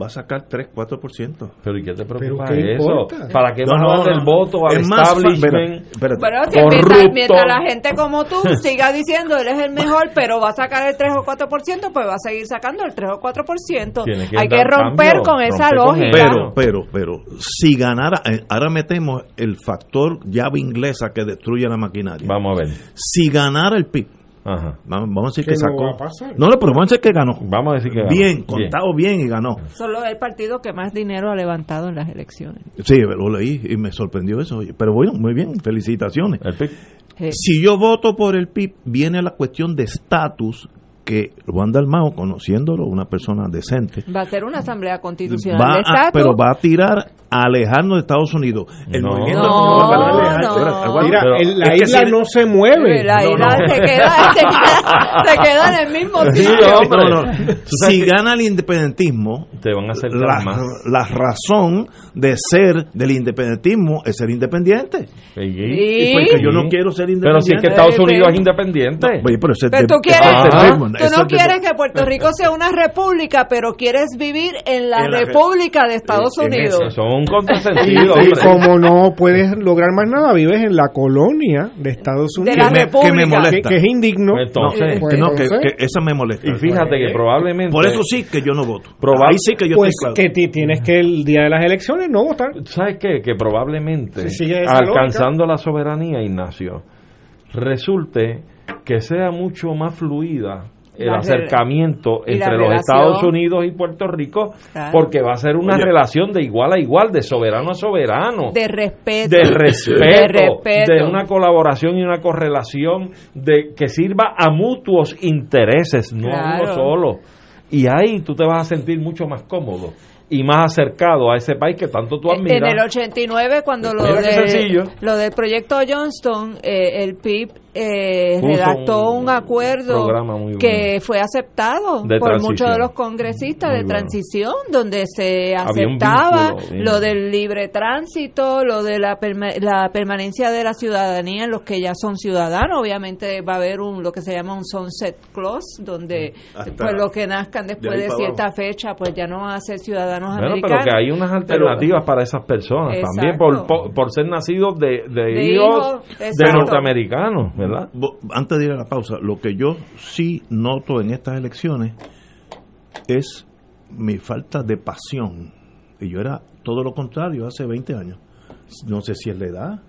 Va a sacar 3, 4%.
Pero ¿y qué te preocupa
¿Pero qué
eso?
importa?
¿Para qué
No,
vas a
no,
el voto al
Es más
establishment
espérate.
Si
corrupto?
mientras, mientras la gente como tú siga diciendo él es el mejor, pero va a sacar el 3 o 4%, pues va a seguir sacando el 3 o 4%.
Tiene que
Hay que romper
cambio,
con esa lógica.
Pero, pero, pero, si ganara, eh, ahora metemos el factor llave inglesa que destruye la maquinaria.
Vamos a ver.
Si ganara el PIB,
Ajá.
vamos, vamos a decir
Que
que
no
sacó.
va a pasar.
No, no, pero vamos a decir que ganó.
Vamos a decir que ganó.
Bien,
Bien.
contado bien y ganó.
Solo el partido que más dinero ha levantado en las elecciones.
Sí, lo leí y me sorprendió eso. Pero bueno, muy bien, felicitaciones.
Sí.
Si yo voto por el PIB, viene la cuestión de estatus que Juan Dalmao, conociéndolo, una persona decente,
Va a ser una asamblea constitucional
va
de
a,
estatus.
pero va a tirar a alejarnos de Estados Unidos. El
No.
movimiento
No,
va a alejar-
no.
Mira,
Pero
el- la isla
si-
no se mueve.
La
No,
isla
no.
Se, queda, se, queda, se queda en el mismo sitio.
hombre. No, no. Si gana el independentismo,
Te van a hacer
la, la razón de ser del independentismo es ser independiente. Y porque yo no quiero ser
Pero si
independiente.
es que Estados Unidos es independiente.
Oye, pero
tú quieres, tú no
es de-
quieres que Puerto Rico sea una república, pero quieres vivir en la
En la re-
república de Estados
en
Unidos.
Eso es un contrasentido,
y como no puedes lograr más nada, vives en la colonia de Estados
De
Unidos.
la
que me, que me
República.
que,
molesta.
que es indigno.
Pues entonces,
Pues
no, que,
entonces,
que esa me molesta.
y fíjate que probablemente.
Por eso sí que yo no voto.
Probable-
Ahí sí que yo
pues
estoy claro.
que ti- tienes que el día de las elecciones no votar.
¿Sabes qué? Que probablemente,
Si
alcanzando la soberanía, Ignacio, resulte que sea mucho más fluida el acercamiento entre los
relación.
Estados Unidos y Puerto Rico,
Claro.
porque va a ser una
Oye.
relación de igual a igual, de soberano a soberano.
De respeto.
de respeto,
De respeto.
de una colaboración y una correlación de que sirva a mutuos intereses, no a uno
Claro.
solo. Y ahí tú te vas a sentir mucho más cómodo y más acercado a ese país que tanto tú admiras.
En el 89, cuando lo, de- lo del proyecto Johnston, eh, el PIB eh, redactó
un
un, acuerdo que fue aceptado por
transición.
muchos de los congresistas
Muy
de
bueno.
transición, donde se aceptaba
vínculo,
lo del libre tránsito, lo de la, perma- la permanencia de la ciudadanía en los que ya son ciudadanos. Obviamente va a haber un lo que se llama un sunset clause, donde
Hasta-
pues los que nazcan después de, cierta fecha, pues ya no van a ser ciudadanos
Bueno,
americanos.
pero que hay unas alternativas para esas personas también por, por, por ser nacidos de, de,
De
hijos
hijos,
de norteamericanos,
Antes de ir a la pausa, lo que yo sí noto en estas elecciones es mi falta de pasión. Y yo era todo lo contrario hace 20 años. No sé si es la edad,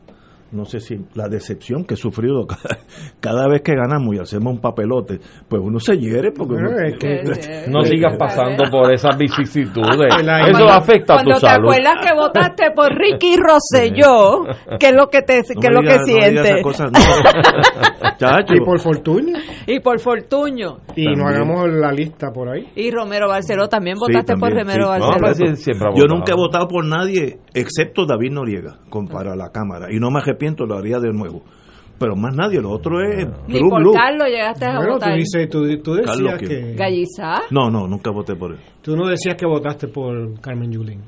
no sé si la decepción que he sufrido cada, cada vez que ganamos y hacemos un papelote, pues uno se hiere porque uno-
Es que-
No sigas pasando por esas vicisitudes. Eso
Cuando-
afecta a tu
Cuando te
salud.
acuerdas que votaste por Ricky Rosselló, ¿qué es lo que te
no
qué es
me
lo que
no
sientes?
esas cosas, no. Chacho.
Y por fortuna.
Y por Fortuño.
Y no
También.
hagamos la lista por ahí.
Y Romero Barceló también
Sí,
votaste por Romero
sí.
No,
Barceló.
Yo nunca he votado por nadie excepto David Noriega con, para la Cámara y no me arrepiento, lo haría de nuevo. Pero más nadie, lo otro es
Ni
blue,
por
blue.
Carlos llegaste a
Bueno, tú,
votar.
dices, tú, tú decías
Carlos,
que...
Gallizá.
No, no, nunca voté por él.
Tú no decías que votaste por Carmen Yulín.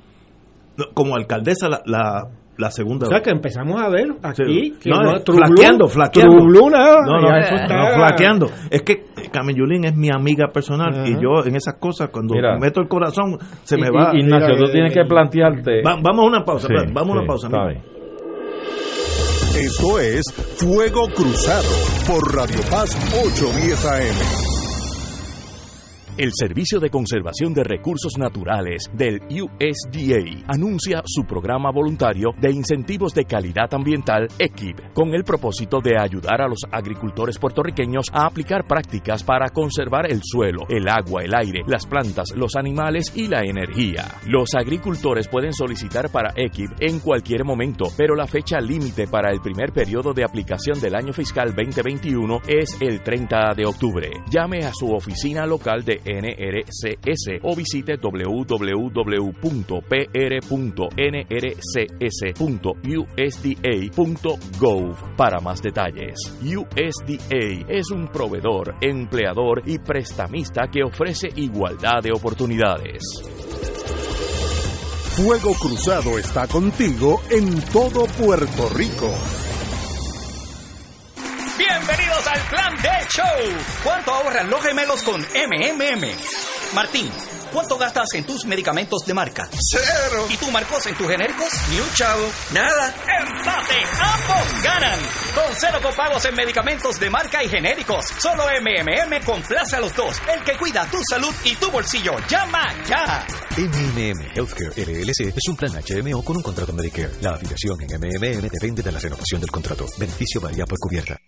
No, como alcaldesa la, la, la segunda
O sea
vez.
que empezamos a ver aquí
Sí.
que
No,
no, True
flaqueando, flaqueando.
True Blue nada,
No, no,
ya eso está-
no, flaqueando. Es que Carmen Yulín es mi amiga personal
Ajá.
y yo en esas cosas, cuando
Mira.
meto el corazón, se me va.
y- Ignacio, tú tienes
eh,
que plantearte.
Va- vamos a una pausa,
Sí,
vamos a
sí,
una pausa.
Esto es Fuego Cruzado por Radio Paz 810 AM.
El Servicio de Conservación de Recursos Naturales del USDA anuncia su programa voluntario de incentivos de calidad ambiental EQIP, con el propósito de ayudar a los agricultores puertorriqueños a aplicar prácticas para conservar el suelo, el agua, el aire, las plantas, los animales y la energía. Los agricultores pueden solicitar para EQIP en cualquier momento, pero la fecha límite para el primer periodo de aplicación del año fiscal 2021 es el 30 de octubre. Llame a su oficina local de NRCS o visite www.pr.nrcs.usda.gov para más detalles. USDA es un proveedor, empleador y prestamista que ofrece igualdad de oportunidades.
Fuego Cruzado está contigo en todo Puerto Rico.
Bienvenidos al Plan de Show. ¿Cuánto ahorran los gemelos con MMM? Martín, ¿Cuánto gastas en tus medicamentos de marca?
Cero.
¿Y tú, Marcos, en tus genéricos?
Ni un chavo. Nada.
¡Empate! ¡Ambos ganan! Con cero copagos en medicamentos de marca y genéricos. Solo MMM complace a los dos. El que cuida tu salud y tu bolsillo. ¡Llama ya!
MMM Healthcare LLC es un plan HMO con un contrato Medicare. La afiliación en MMM depende de la renovación del contrato. Beneficio varía por cubierta.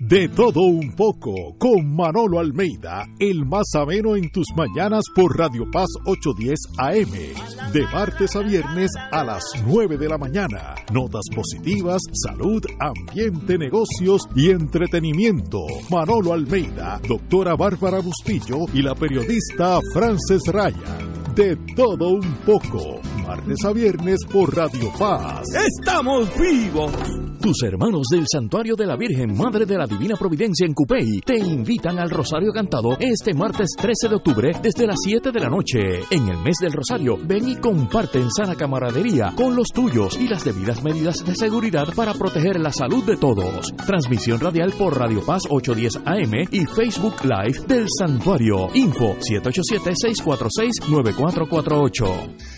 De todo un poco, con Manolo Almeida, el más ameno en tus mañanas por Radio Paz 810 AM, de martes a viernes a las 9 de la mañana. Notas positivas, salud, ambiente, negocios y entretenimiento. Manolo Almeida, doctora Bárbara Bustillo y la periodista Frances Ryan. De todo un poco, martes a viernes por Radio Paz.
¡Estamos vivos! Tus hermanos del Santuario de la Virgen Madre de la Divina Providencia en Cupey te invitan al Rosario Cantado este martes 13 de octubre desde las 7 de la noche. En el mes del Rosario, ven y comparte en sana camaradería con los tuyos y las debidas medidas de seguridad para proteger la salud de todos. Transmisión radial por Radio Paz 810 AM y Facebook Live del Santuario. Info 787-646-9448.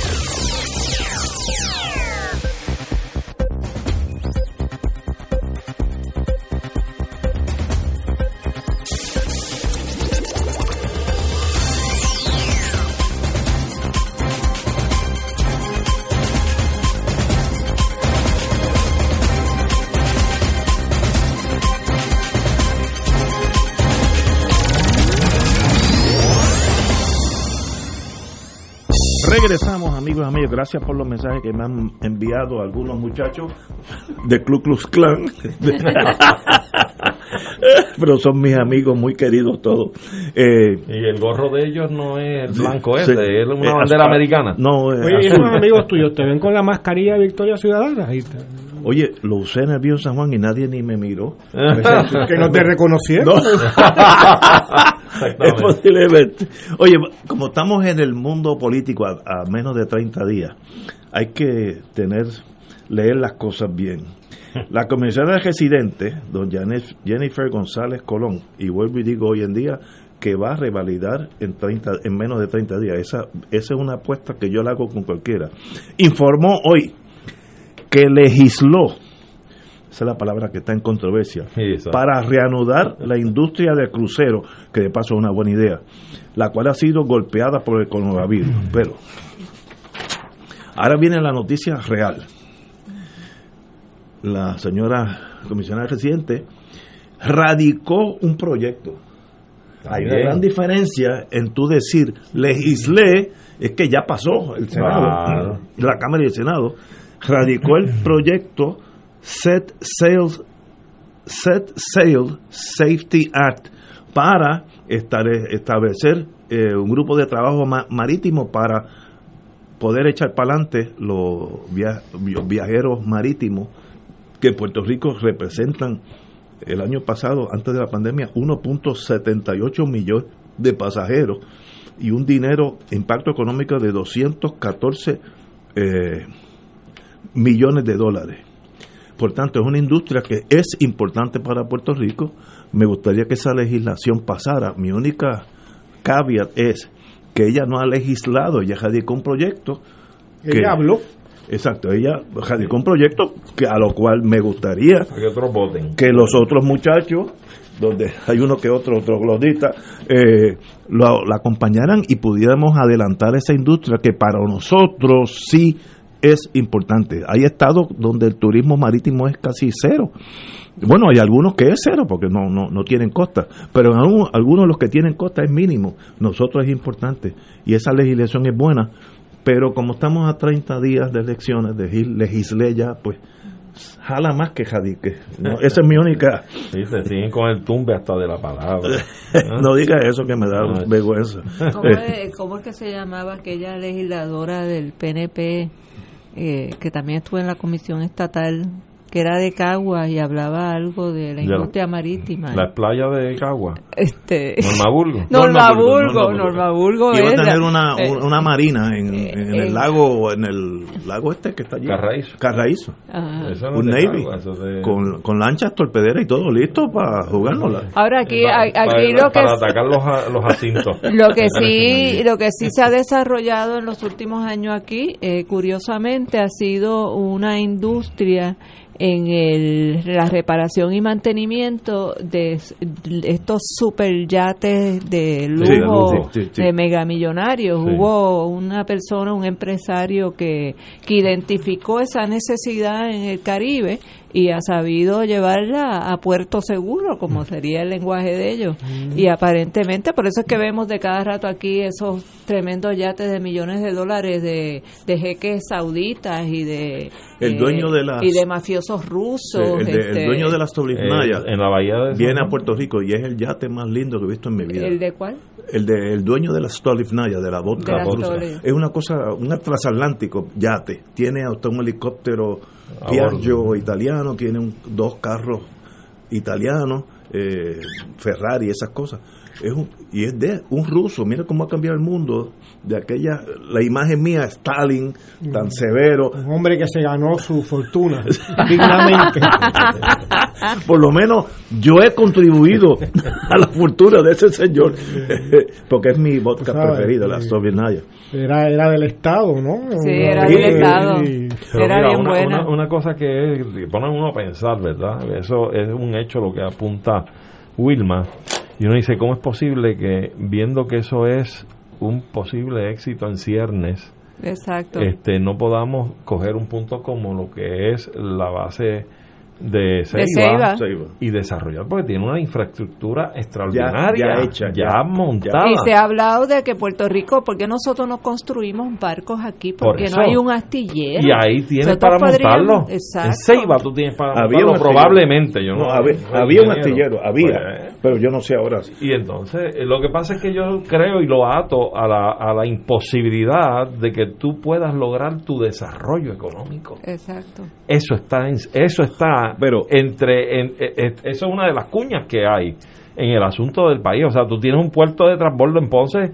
Regresamos, amigos y amigas. Gracias por los mensajes que me han enviado algunos muchachos de Club Klux Klan. Pero son mis amigos muy queridos todos. Eh,
y el gorro de ellos no es blanco
sí,
ese, es una
eh,
bandera
azul.
americana.
No, es
Oye, y
azul.
esos amigos tuyos te ven con la mascarilla de Victoria Ciudadana.
Oye, lo usé en el San Juan y nadie ni me miró.
que no te reconocieron.
No. es posiblemente. Oye, como estamos en el mundo político a, a menos de 30 días, hay que tener, leer las cosas bien. La comisionada residente, don Janet- Jennifer González Colón, y vuelvo y digo hoy en día que va a revalidar en 30, en menos de 30 días. Esa, esa es una apuesta que yo la hago con cualquiera. Informó hoy que legisló, esa es la palabra que está en controversia, para reanudar la industria del crucero, que de paso es una buena idea, la cual ha sido golpeada por el coronavirus. Pero ahora viene la noticia real. La señora comisionada residente radicó un proyecto. Hay una gran diferencia en tú decir legislé, es que ya pasó el Senado, la Cámara y el Senado, radicó el proyecto Set Sail, Set Sail Safety Act para establecer eh, un grupo de trabajo ma- marítimo para poder echar para adelante los, via- los viajeros marítimos que Puerto Rico representan el año pasado, antes de la pandemia, 1.78 millones de pasajeros y un dinero, impacto económico de 214 eh, millones de dólares. Por tanto, es una industria que es importante para Puerto Rico. Me gustaría que esa legislación pasara. Mi única caveat es que ella no ha legislado, ella radicó un proyecto que,
Ella habló.
Exacto, ella radicó un proyecto que a lo cual me gustaría
Que otros voten.
que los otros muchachos, donde hay uno que otro, otro glodita, eh, lo, la acompañaran y pudiéramos adelantar esa industria que para nosotros sí es importante. Hay estados donde el turismo marítimo es casi cero. Bueno, hay algunos que es cero porque no, no, no tienen costa, pero en algún- algunos de los que tienen costa es mínimo. Nosotros es importante y esa legislación es buena, pero como estamos a 30 días de elecciones, de legislé ya, pues jala más que jadique. ¿no? Esa es mi única...
Sí, se siguen con el tumbe hasta de la palabra.
no diga eso que me da vergüenza.
¿Cómo es, cómo es que se llamaba aquella legisladora del PNP eh, que también estuvo en la comisión estatal, que era de Caguas y hablaba algo de la industria marítima?
La playa de Cagua.
Este,
Norma Burgo.
Norma Burgo, Norma Burgo
Iba a tener una,
Eh,
una marina en, en
eh,
el lago, en el lago este que está allí.
Carraízo.
Carraízo.
No
Un Navy. Con, con lanchas torpederas y todo listo para jugárnosla.
Ahora aquí,
para,
aquí
para-
lo que
para atacar los, a- los jacintos.
Lo que sí, lo que sí se ha desarrollado en los últimos años aquí, eh, curiosamente, ha sido una industria en el, la reparación y mantenimiento de estos superyates de lujo,
de lujo, sí, sí.
de megamillonarios.
Sí.
Hubo una persona, un empresario que, que identificó esa necesidad en el Caribe y ha sabido llevarla a puerto seguro, como sería el lenguaje de ellos. Y aparentemente, por eso es que vemos de cada rato aquí esos tremendos yates de millones de dólares de, de jeques sauditas y de
El dueño de las-
y de mafiosos rusos.
el, de- el
este,
dueño de las
Eh, en la bahía de San
viene a. Puerto Rico y es el yate más lindo que he visto en mi vida.
¿El de cuál?
El, de, el dueño de las Tolifnaya, de la vodka
De.
Es una cosa, un transatlántico yate. Tiene hasta un helicóptero Piaggio italiano, tiene un- dos carros italianos, eh, Ferrari, esas cosas. Es un, y es de un ruso. Mira cómo ha cambiado el mundo. De aquella, la imagen mía, Stalin, tan severo.
Un hombre que se ganó su fortuna dignamente.
Por lo menos yo he contribuido a la fortuna de ese señor, porque es mi vodka
sabes,
preferida, la. Sovietnaya.
Era, era del Estado, ¿no?
Sí, era
del
Estado.
Y-
Era
mira,
bien
una,
buena.
Una, una cosa que es, que pone a uno a pensar, ¿verdad? Eso es un hecho lo que apunta Wilma. Y uno dice, ¿cómo es posible que viendo que eso es un posible éxito en ciernes,
Exacto.
este no podamos coger un punto como lo que es la base de
Ceiba.
Ceiba, y desarrollar, porque tiene una infraestructura extraordinaria,
ya hecha,
ya
ya.
montada.
Y se ha hablado de que Puerto Rico, ¿por qué nosotros no construimos barcos aquí?
Por
Porque no hay un astillero.
Y ahí tienes
Nosotros
para montarlo.
Exacto.
En Ceiba tú tienes para
Había
montarlo, probablemente. Yo no,
No, había, un astillero, había,
Pues,
pero yo no sé ahora.
y entonces, eh, lo que pasa es que yo creo y lo ato a la, a la imposibilidad de que tú puedas lograr tu desarrollo económico.
Exacto.
Eso está, en- eso está,
Pero-
entre, en- eh, eh, eso es una de las cuñas que hay en el asunto del país. O sea, tú tienes un puerto de transbordo en Ponce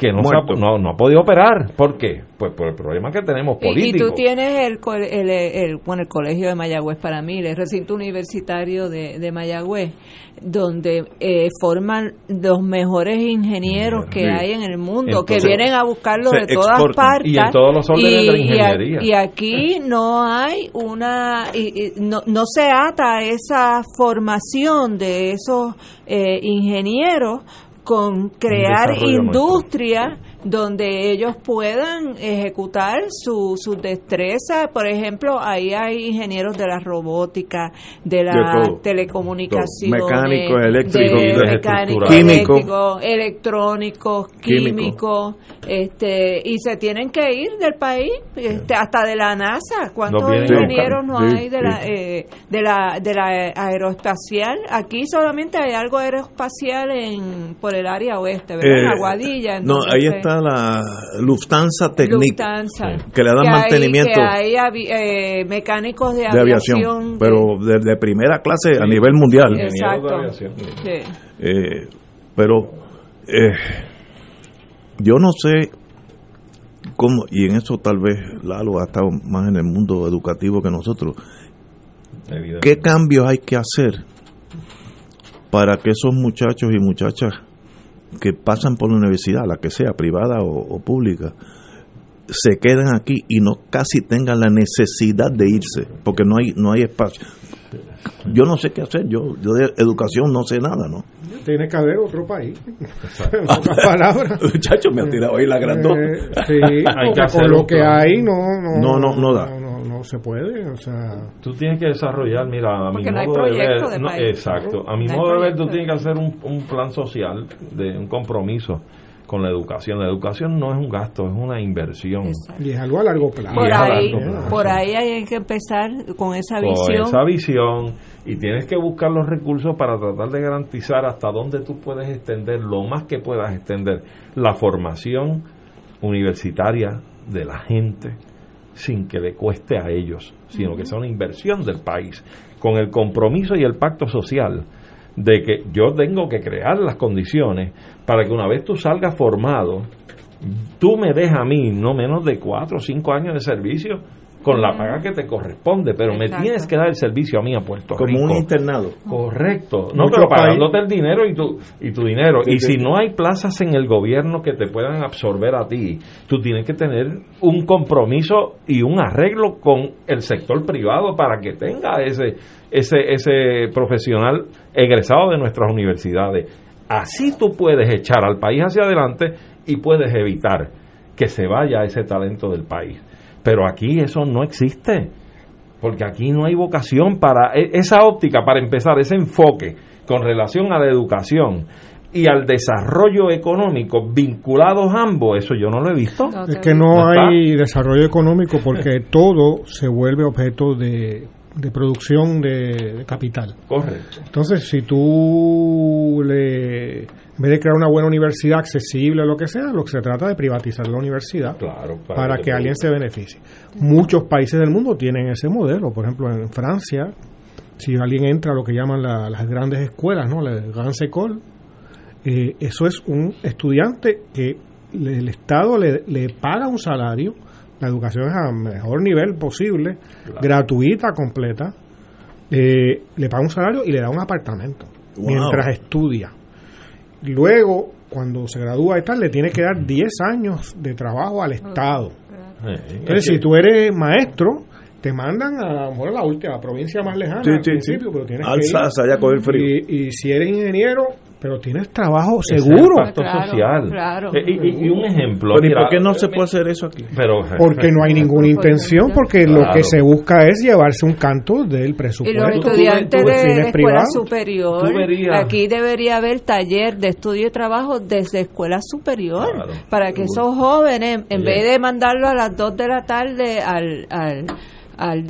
que no, se ha,
Muerto.
no, no ha podido operar. ¿Por qué? Pues por el problema que tenemos
Y, y
político.
tú tienes el, el, el- bueno, el colegio de Mayagüez para mí, el recinto universitario de, de Mayagüez, donde eh, forman los mejores ingenieros que
Sí.
hay en el mundo,
Entonces,
que vienen a buscarlo de todas
exportan.
partes.
Y en todos los órdenes de la
y a-
ingeniería.
y aquí no hay una, y- y no, no se ata esa formación de esos eh, ingenieros con crear industria donde ellos puedan ejecutar su, sus destrezas. Por ejemplo, ahí hay ingenieros de la robótica, de la
todo. Todo. Mecánicos, eléctricos,
de
químicos.
eléctricos, electrónicos,
Químicos.
este, y se tienen que ir del país, este, hasta de la NASA. ¿Cuántos ingenieros no hay de la, eh, de la de la aeroespacial? Aquí solamente hay algo aeroespacial en por el área oeste, ¿verdad? En
Eh,
Aguadilla.
no,
entonces,
ahí está la Lufthansa Technic,
Lufthansa.
que le dan mantenimiento
que hay avi- eh, mecánicos de,
de aviación, pero de, de primera clase a nivel mundial.
Exacto.
de aviación.
Sí.
Eh, pero eh, yo no sé cómo, y en eso tal vez Lalo ha estado más en el mundo educativo que nosotros. ¿qué cambios hay que hacer para que esos muchachos y muchachas que pasan por la universidad, la que sea, privada o, o pública, se queden aquí y no casi tengan la necesidad de irse, porque no hay no hay espacio. Yo no sé qué hacer, yo, yo de educación no sé nada, ¿no?
Tiene que haber otro país. en pocas palabras.
Muchachos, me ha tirado ahí la grandota.
Eh, sí,
Hay que
porque
hacer
con lo que hay no no,
No, no, no da.
No, no se puede, o sea,
Tú tienes que desarrollar, mira, a mi
no hay
modo de ver,
de
no,
país.
exacto, a mi
No
modo de ver, tú tienes que hacer un, un plan social, de un compromiso con la educación. La educación no es un gasto, es una inversión.
y es algo a largo plazo.
Por ahí,
largo plazo.
por ahí hay que empezar con esa
Con
visión.
esa visión y tienes que buscar los recursos para tratar de garantizar hasta dónde tú puedes extender, lo más que puedas extender, la formación universitaria de la gente sin que le cueste a ellos, sino que sea una inversión del país, con el compromiso y el pacto social de que yo tengo que crear las condiciones para que una vez tú salgas formado, tú me des a mí no menos de cuatro o cinco años de servicio con la paga que te corresponde, pero me tienes que dar el servicio a mí a Puerto
Como
Rico.
un internado.
Correcto. No, pero pagándote el dinero y tu, y tu dinero.
Sí,
y
sí.
si no hay plazas en el gobierno que te puedan absorber a ti, tú tienes que tener un compromiso y un arreglo con el sector privado para que tenga ese, ese, ese profesional egresado de nuestras universidades. Así tú puedes echar al país hacia adelante y puedes evitar que se vaya ese talento del país. Pero aquí eso no existe porque aquí no hay vocación para e- esa óptica, para empezar, ese enfoque con relación a la educación y al desarrollo económico vinculados ambos, eso yo no lo he visto.
Es que no hay desarrollo económico porque todo se vuelve objeto de, de producción de, de capital.
Correcto.
Entonces, si tú le, en vez de crear una buena universidad accesible o lo que sea, lo que se trata de privatizar la universidad
Claro,
para que alguien se beneficie. Muchos países del mundo tienen ese modelo. Por ejemplo, en Francia, si alguien entra a lo que llaman la- las grandes escuelas, ¿no? La Grande École, eh, eso es un estudiante que le- el Estado le, le paga un salario, la educación es a mejor nivel posible, gratuita, completa, eh, le paga un salario y le da un apartamento
Wow.
mientras estudia. Luego, cuando se gradúa y tal, le tiene que dar 10 años de trabajo al Estado. Entonces, si tú eres maestro, te mandan a, a lo mejor a la última provincia más lejana
Sí,
al
sí, sí.
principio, pero tienes que ir.
Allá coger frío.
Y, y si eres ingeniero, pero tienes trabajo
es
seguro.
el pacto
Claro,
social.
claro.
Eh, y, y- y un ejemplo.
Pero ¿y
mira,
por qué no se puede hacer eso aquí?
Pero,
Porque no hay ninguna intención, porque lo que se busca es llevarse un canto del
Y
presupuesto.
los estudiantes de, escuela
privados.
superior, aquí debería haber taller de estudio y trabajo desde escuela superior,
Claro.
para que esos jóvenes, en
Oye.
vez de mandarlo a las 2 de la tarde al, al, al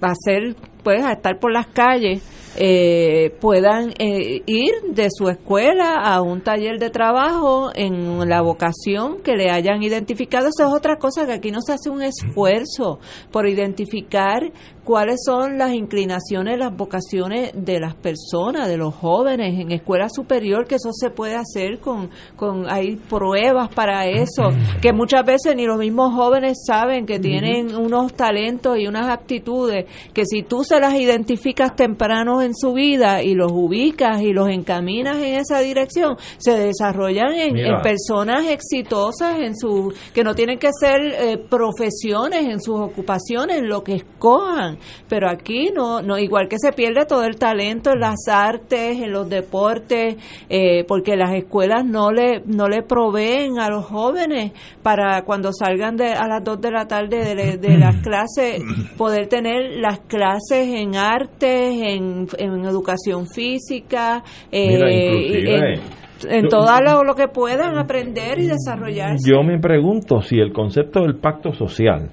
a hacer, pues, a estar por las calles, eh, puedan eh, ir de su escuela a un taller de trabajo en la vocación que le hayan identificado. Eso es otra cosa que aquí no se hace un esfuerzo por identificar cuáles son las inclinaciones, las vocaciones de las personas, de los jóvenes en escuela superior, que eso se puede hacer con, con hay pruebas para eso, que muchas veces ni los mismos jóvenes saben que tienen unos talentos y unas aptitudes que si tú se las identificas temprano en su vida y los ubicas y los encaminas en esa dirección, se desarrollan en, personas exitosas en su que no tienen que ser eh, profesiones en sus ocupaciones, lo que escojan. Pero aquí no, no igual que se pierde todo el talento en las artes, en los deportes, eh, porque las escuelas no le no le proveen a los jóvenes para cuando salgan de, a las 2 de la tarde de, de las clases poder tener las clases en artes, en, en educación física, eh,
Mira,
en, en todo lo, lo que puedan aprender y desarrollarse.
Yo me pregunto si el concepto del pacto social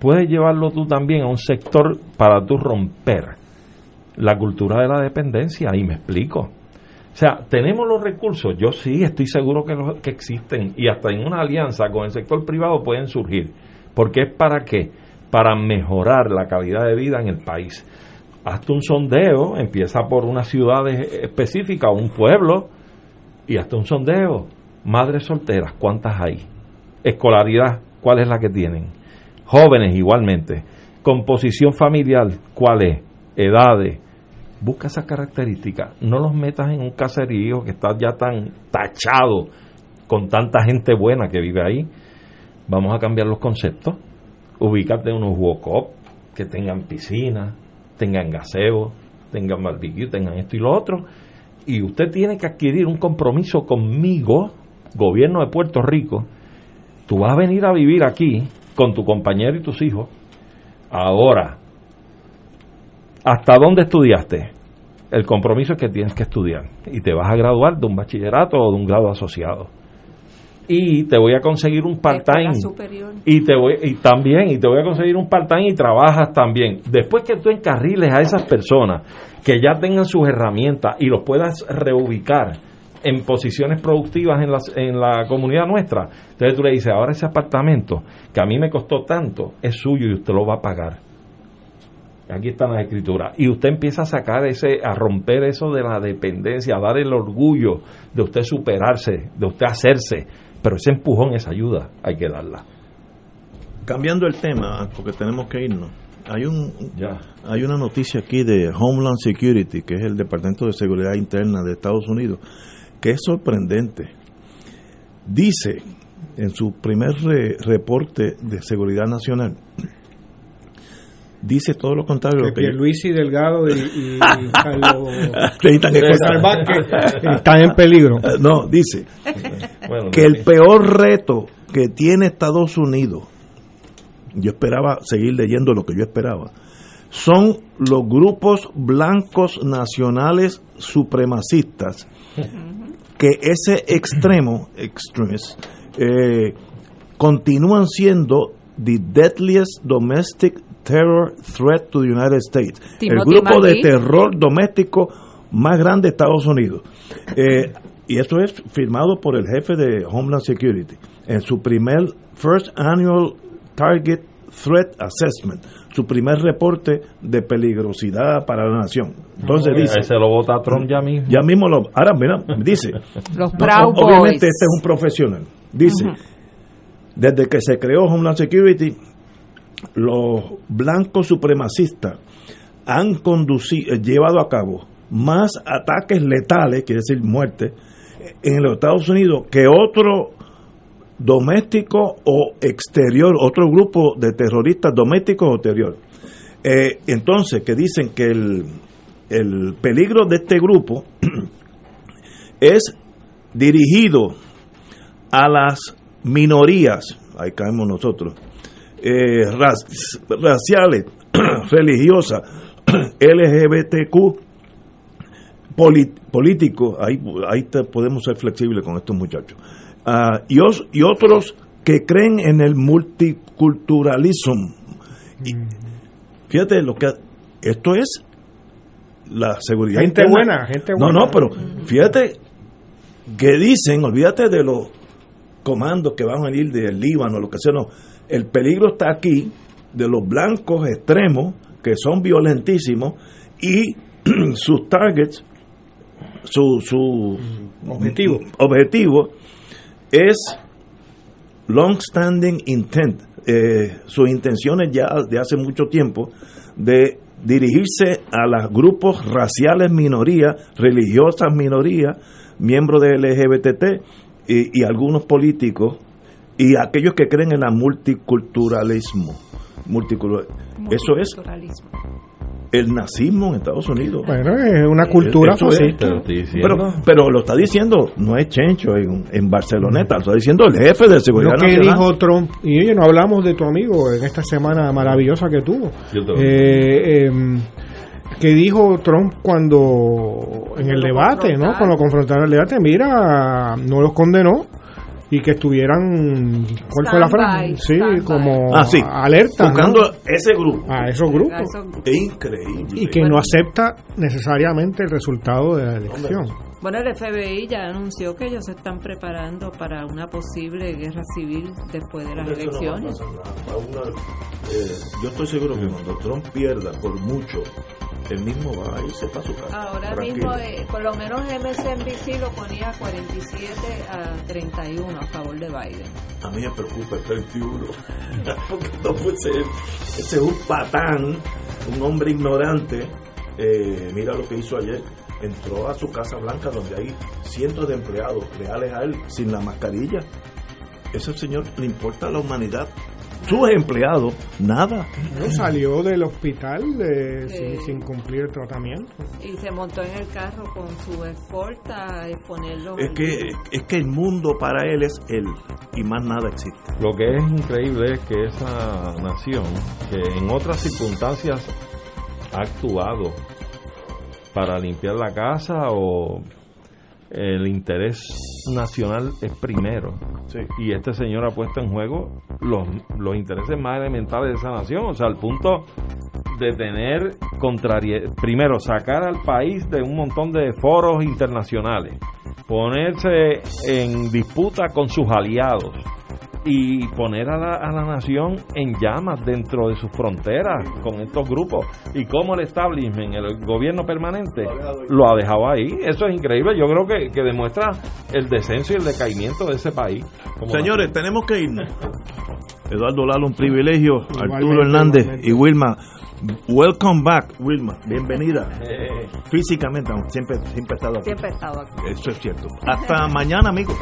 puedes llevarlo tú también a un sector para tú romper la cultura de la dependencia. Y me explico. O sea, tenemos los recursos, yo sí estoy seguro que, los, que existen y hasta en una alianza con el sector privado pueden surgir. Porque es para qué? Para mejorar la calidad de vida en el país. Hazte un sondeo, empieza por una ciudad específica, un pueblo, y hasta un sondeo. Madres solteras, ¿cuántas hay? Escolaridad, ¿cuál es la que tienen? Jóvenes igualmente. Composición familiar, ¿cuál es? Edades. Busca esas características. No los metas en un caserío que está ya tan tachado con tanta gente buena que vive ahí. Vamos a cambiar los conceptos. Ubícate unos walk que tengan piscina, tengan gaseo, tengan barbecue, tengan esto y lo otro. Y usted tiene que adquirir un compromiso conmigo, gobierno de Puerto Rico. Tú vas a venir a vivir aquí con tu compañero y tus hijos. Ahora, ¿hasta dónde estudiaste? El compromiso es que tienes que estudiar y te vas a graduar de un bachillerato o de un grado asociado y te voy a conseguir un part-time. y te voy y también y te voy a conseguir un part-time y trabajas también. Después que tú encarriles a esas personas que ya tengan sus herramientas y los puedas reubicar en posiciones productivas en la, en la comunidad nuestra entonces tú le dices ahora ese apartamento que a mí me costó tanto es suyo y usted lo va a pagar. Aquí están las escrituras. Y usted empieza a sacar ese a romper eso de la dependencia a dar el orgullo de usted superarse de usted hacerse pero ese empujón, esa ayuda, hay que darla.
Cambiando el tema, porque tenemos que irnos. Hay un ya. hay una noticia aquí de Homeland Security, que es el Departamento de Seguridad Interna de Estados Unidos, que es sorprendente. Dice en su primer reporte de seguridad nacional dice todo lo contrario.
Que, Luis y Delgado y, y, Carlos están en peligro.
No, dice que el peor reto que tiene Estados Unidos, yo esperaba seguir leyendo lo que yo esperaba, son los grupos blancos nacionales supremacistas, que ese extremo, extremis, eh, continúan siendo the deadliest domestic terror threat to the United States. el grupo de terror doméstico más grande de Estados Unidos. Eh, y esto es firmado por el jefe de Homeland Security en su primer First Annual Target Threat Assessment, su primer reporte de peligrosidad para la nación. Entonces dice,
se lo vota Trump ya mismo.
Ya mismo lo, ahora mira, dice,
Los
obviamente este es un profesional. Dice, desde que se creó Homeland Security, los blancos supremacistas han conducido, llevado a cabo más ataques letales, quiere decir muerte, en los Estados Unidos que otro doméstico o exterior, otro grupo de terroristas domésticos o exterior. Eh, entonces, que dicen que el, el peligro de este grupo es dirigido a las minorías, ahí caemos nosotros, eh, raciales, religiosas, LGBTQ, políticos, ahí, ahí podemos ser flexibles con estos muchachos, uh, y, y, otros que creen en el multiculturalismo. Y, fíjate lo que esto es la seguridad
gente buena gente buena
no no pero fíjate que dicen olvídate de los comandos que van a venir del Líbano lo que sea no el peligro está aquí de los blancos extremos que son violentísimos y sus targets su, su
objetivo.
objetivo es long-standing intent, eh, sus intenciones ya de hace mucho tiempo de dirigirse a los grupos raciales minorías, religiosas minorías, miembros del LGBT y, y algunos políticos y aquellos que creen en el multiculturalismo. multiculturalismo. Eso es el nazismo en Estados Unidos.
Bueno, es una cultura fascista.
pero, pero, lo está diciendo, no es Chencho en, en Barceloneta, lo está diciendo el jefe de seguridad
lo que dijo Trump, y oye, no hablamos de tu amigo en esta semana maravillosa que tuvo. Eh, em, que dijo Trump cuando en el debate, ¿no? Cuando confrontaron el debate, mira, no los condenó, y que estuvieran ¿cuál fue la frase? sí como
ah, sí.
alerta
buscando ese grupo.
A esos grupos.
Es increíble.
Y que no acepta necesariamente el resultado de la elección.
Bueno el FBI ya anunció que ellos se están preparando para una posible guerra civil después de las elecciones.
eh, yo estoy seguro que cuando Trump pierda por mucho el mismo va a irse para su casa.
Ahora mismo, eh, por lo menos MSNBC lo ponía 47 a 31 a favor de Biden.
A mí me preocupa el 31, porque no puede ser. Ese es un patán, un hombre ignorante. Eh, mira lo que hizo ayer. Entró a su Casa Blanca donde hay cientos de empleados leales a él sin la mascarilla ese señor le importa a la humanidad. Sus empleados, nada.
No salió del hospital
Sí.
sin, sin cumplir el tratamiento.
Y se montó en el carro con su escolta a exponerlo.
Es que, es que el mundo para él es él y más nada existe.
Lo que es increíble es que esa nación, que en otras circunstancias ha actuado para limpiar la casa o el interés nacional es primero. Y este señor ha puesto en juego los, los intereses más elementales de esa nación, o sea, al punto de tener contrarie primero sacar al país de un montón de foros internacionales, ponerse en disputa con sus aliados y poner a la, a la nación en llamas dentro de sus fronteras con estos grupos y cómo el establishment, el gobierno permanente lo ha dejado ahí. Eso es increíble. Yo creo que, que demuestra el descenso y el decaimiento de ese país.
Señores, tenemos que irnos. Eduardo Lalo, un privilegio. Arturo Hernández
igualmente.
y Wilma. Welcome back, Wilma. Bienvenida.
Eh.
Físicamente, siempre, siempre he estado aquí.
Siempre estaba aquí.
Eso es cierto. Hasta mañana, amigos.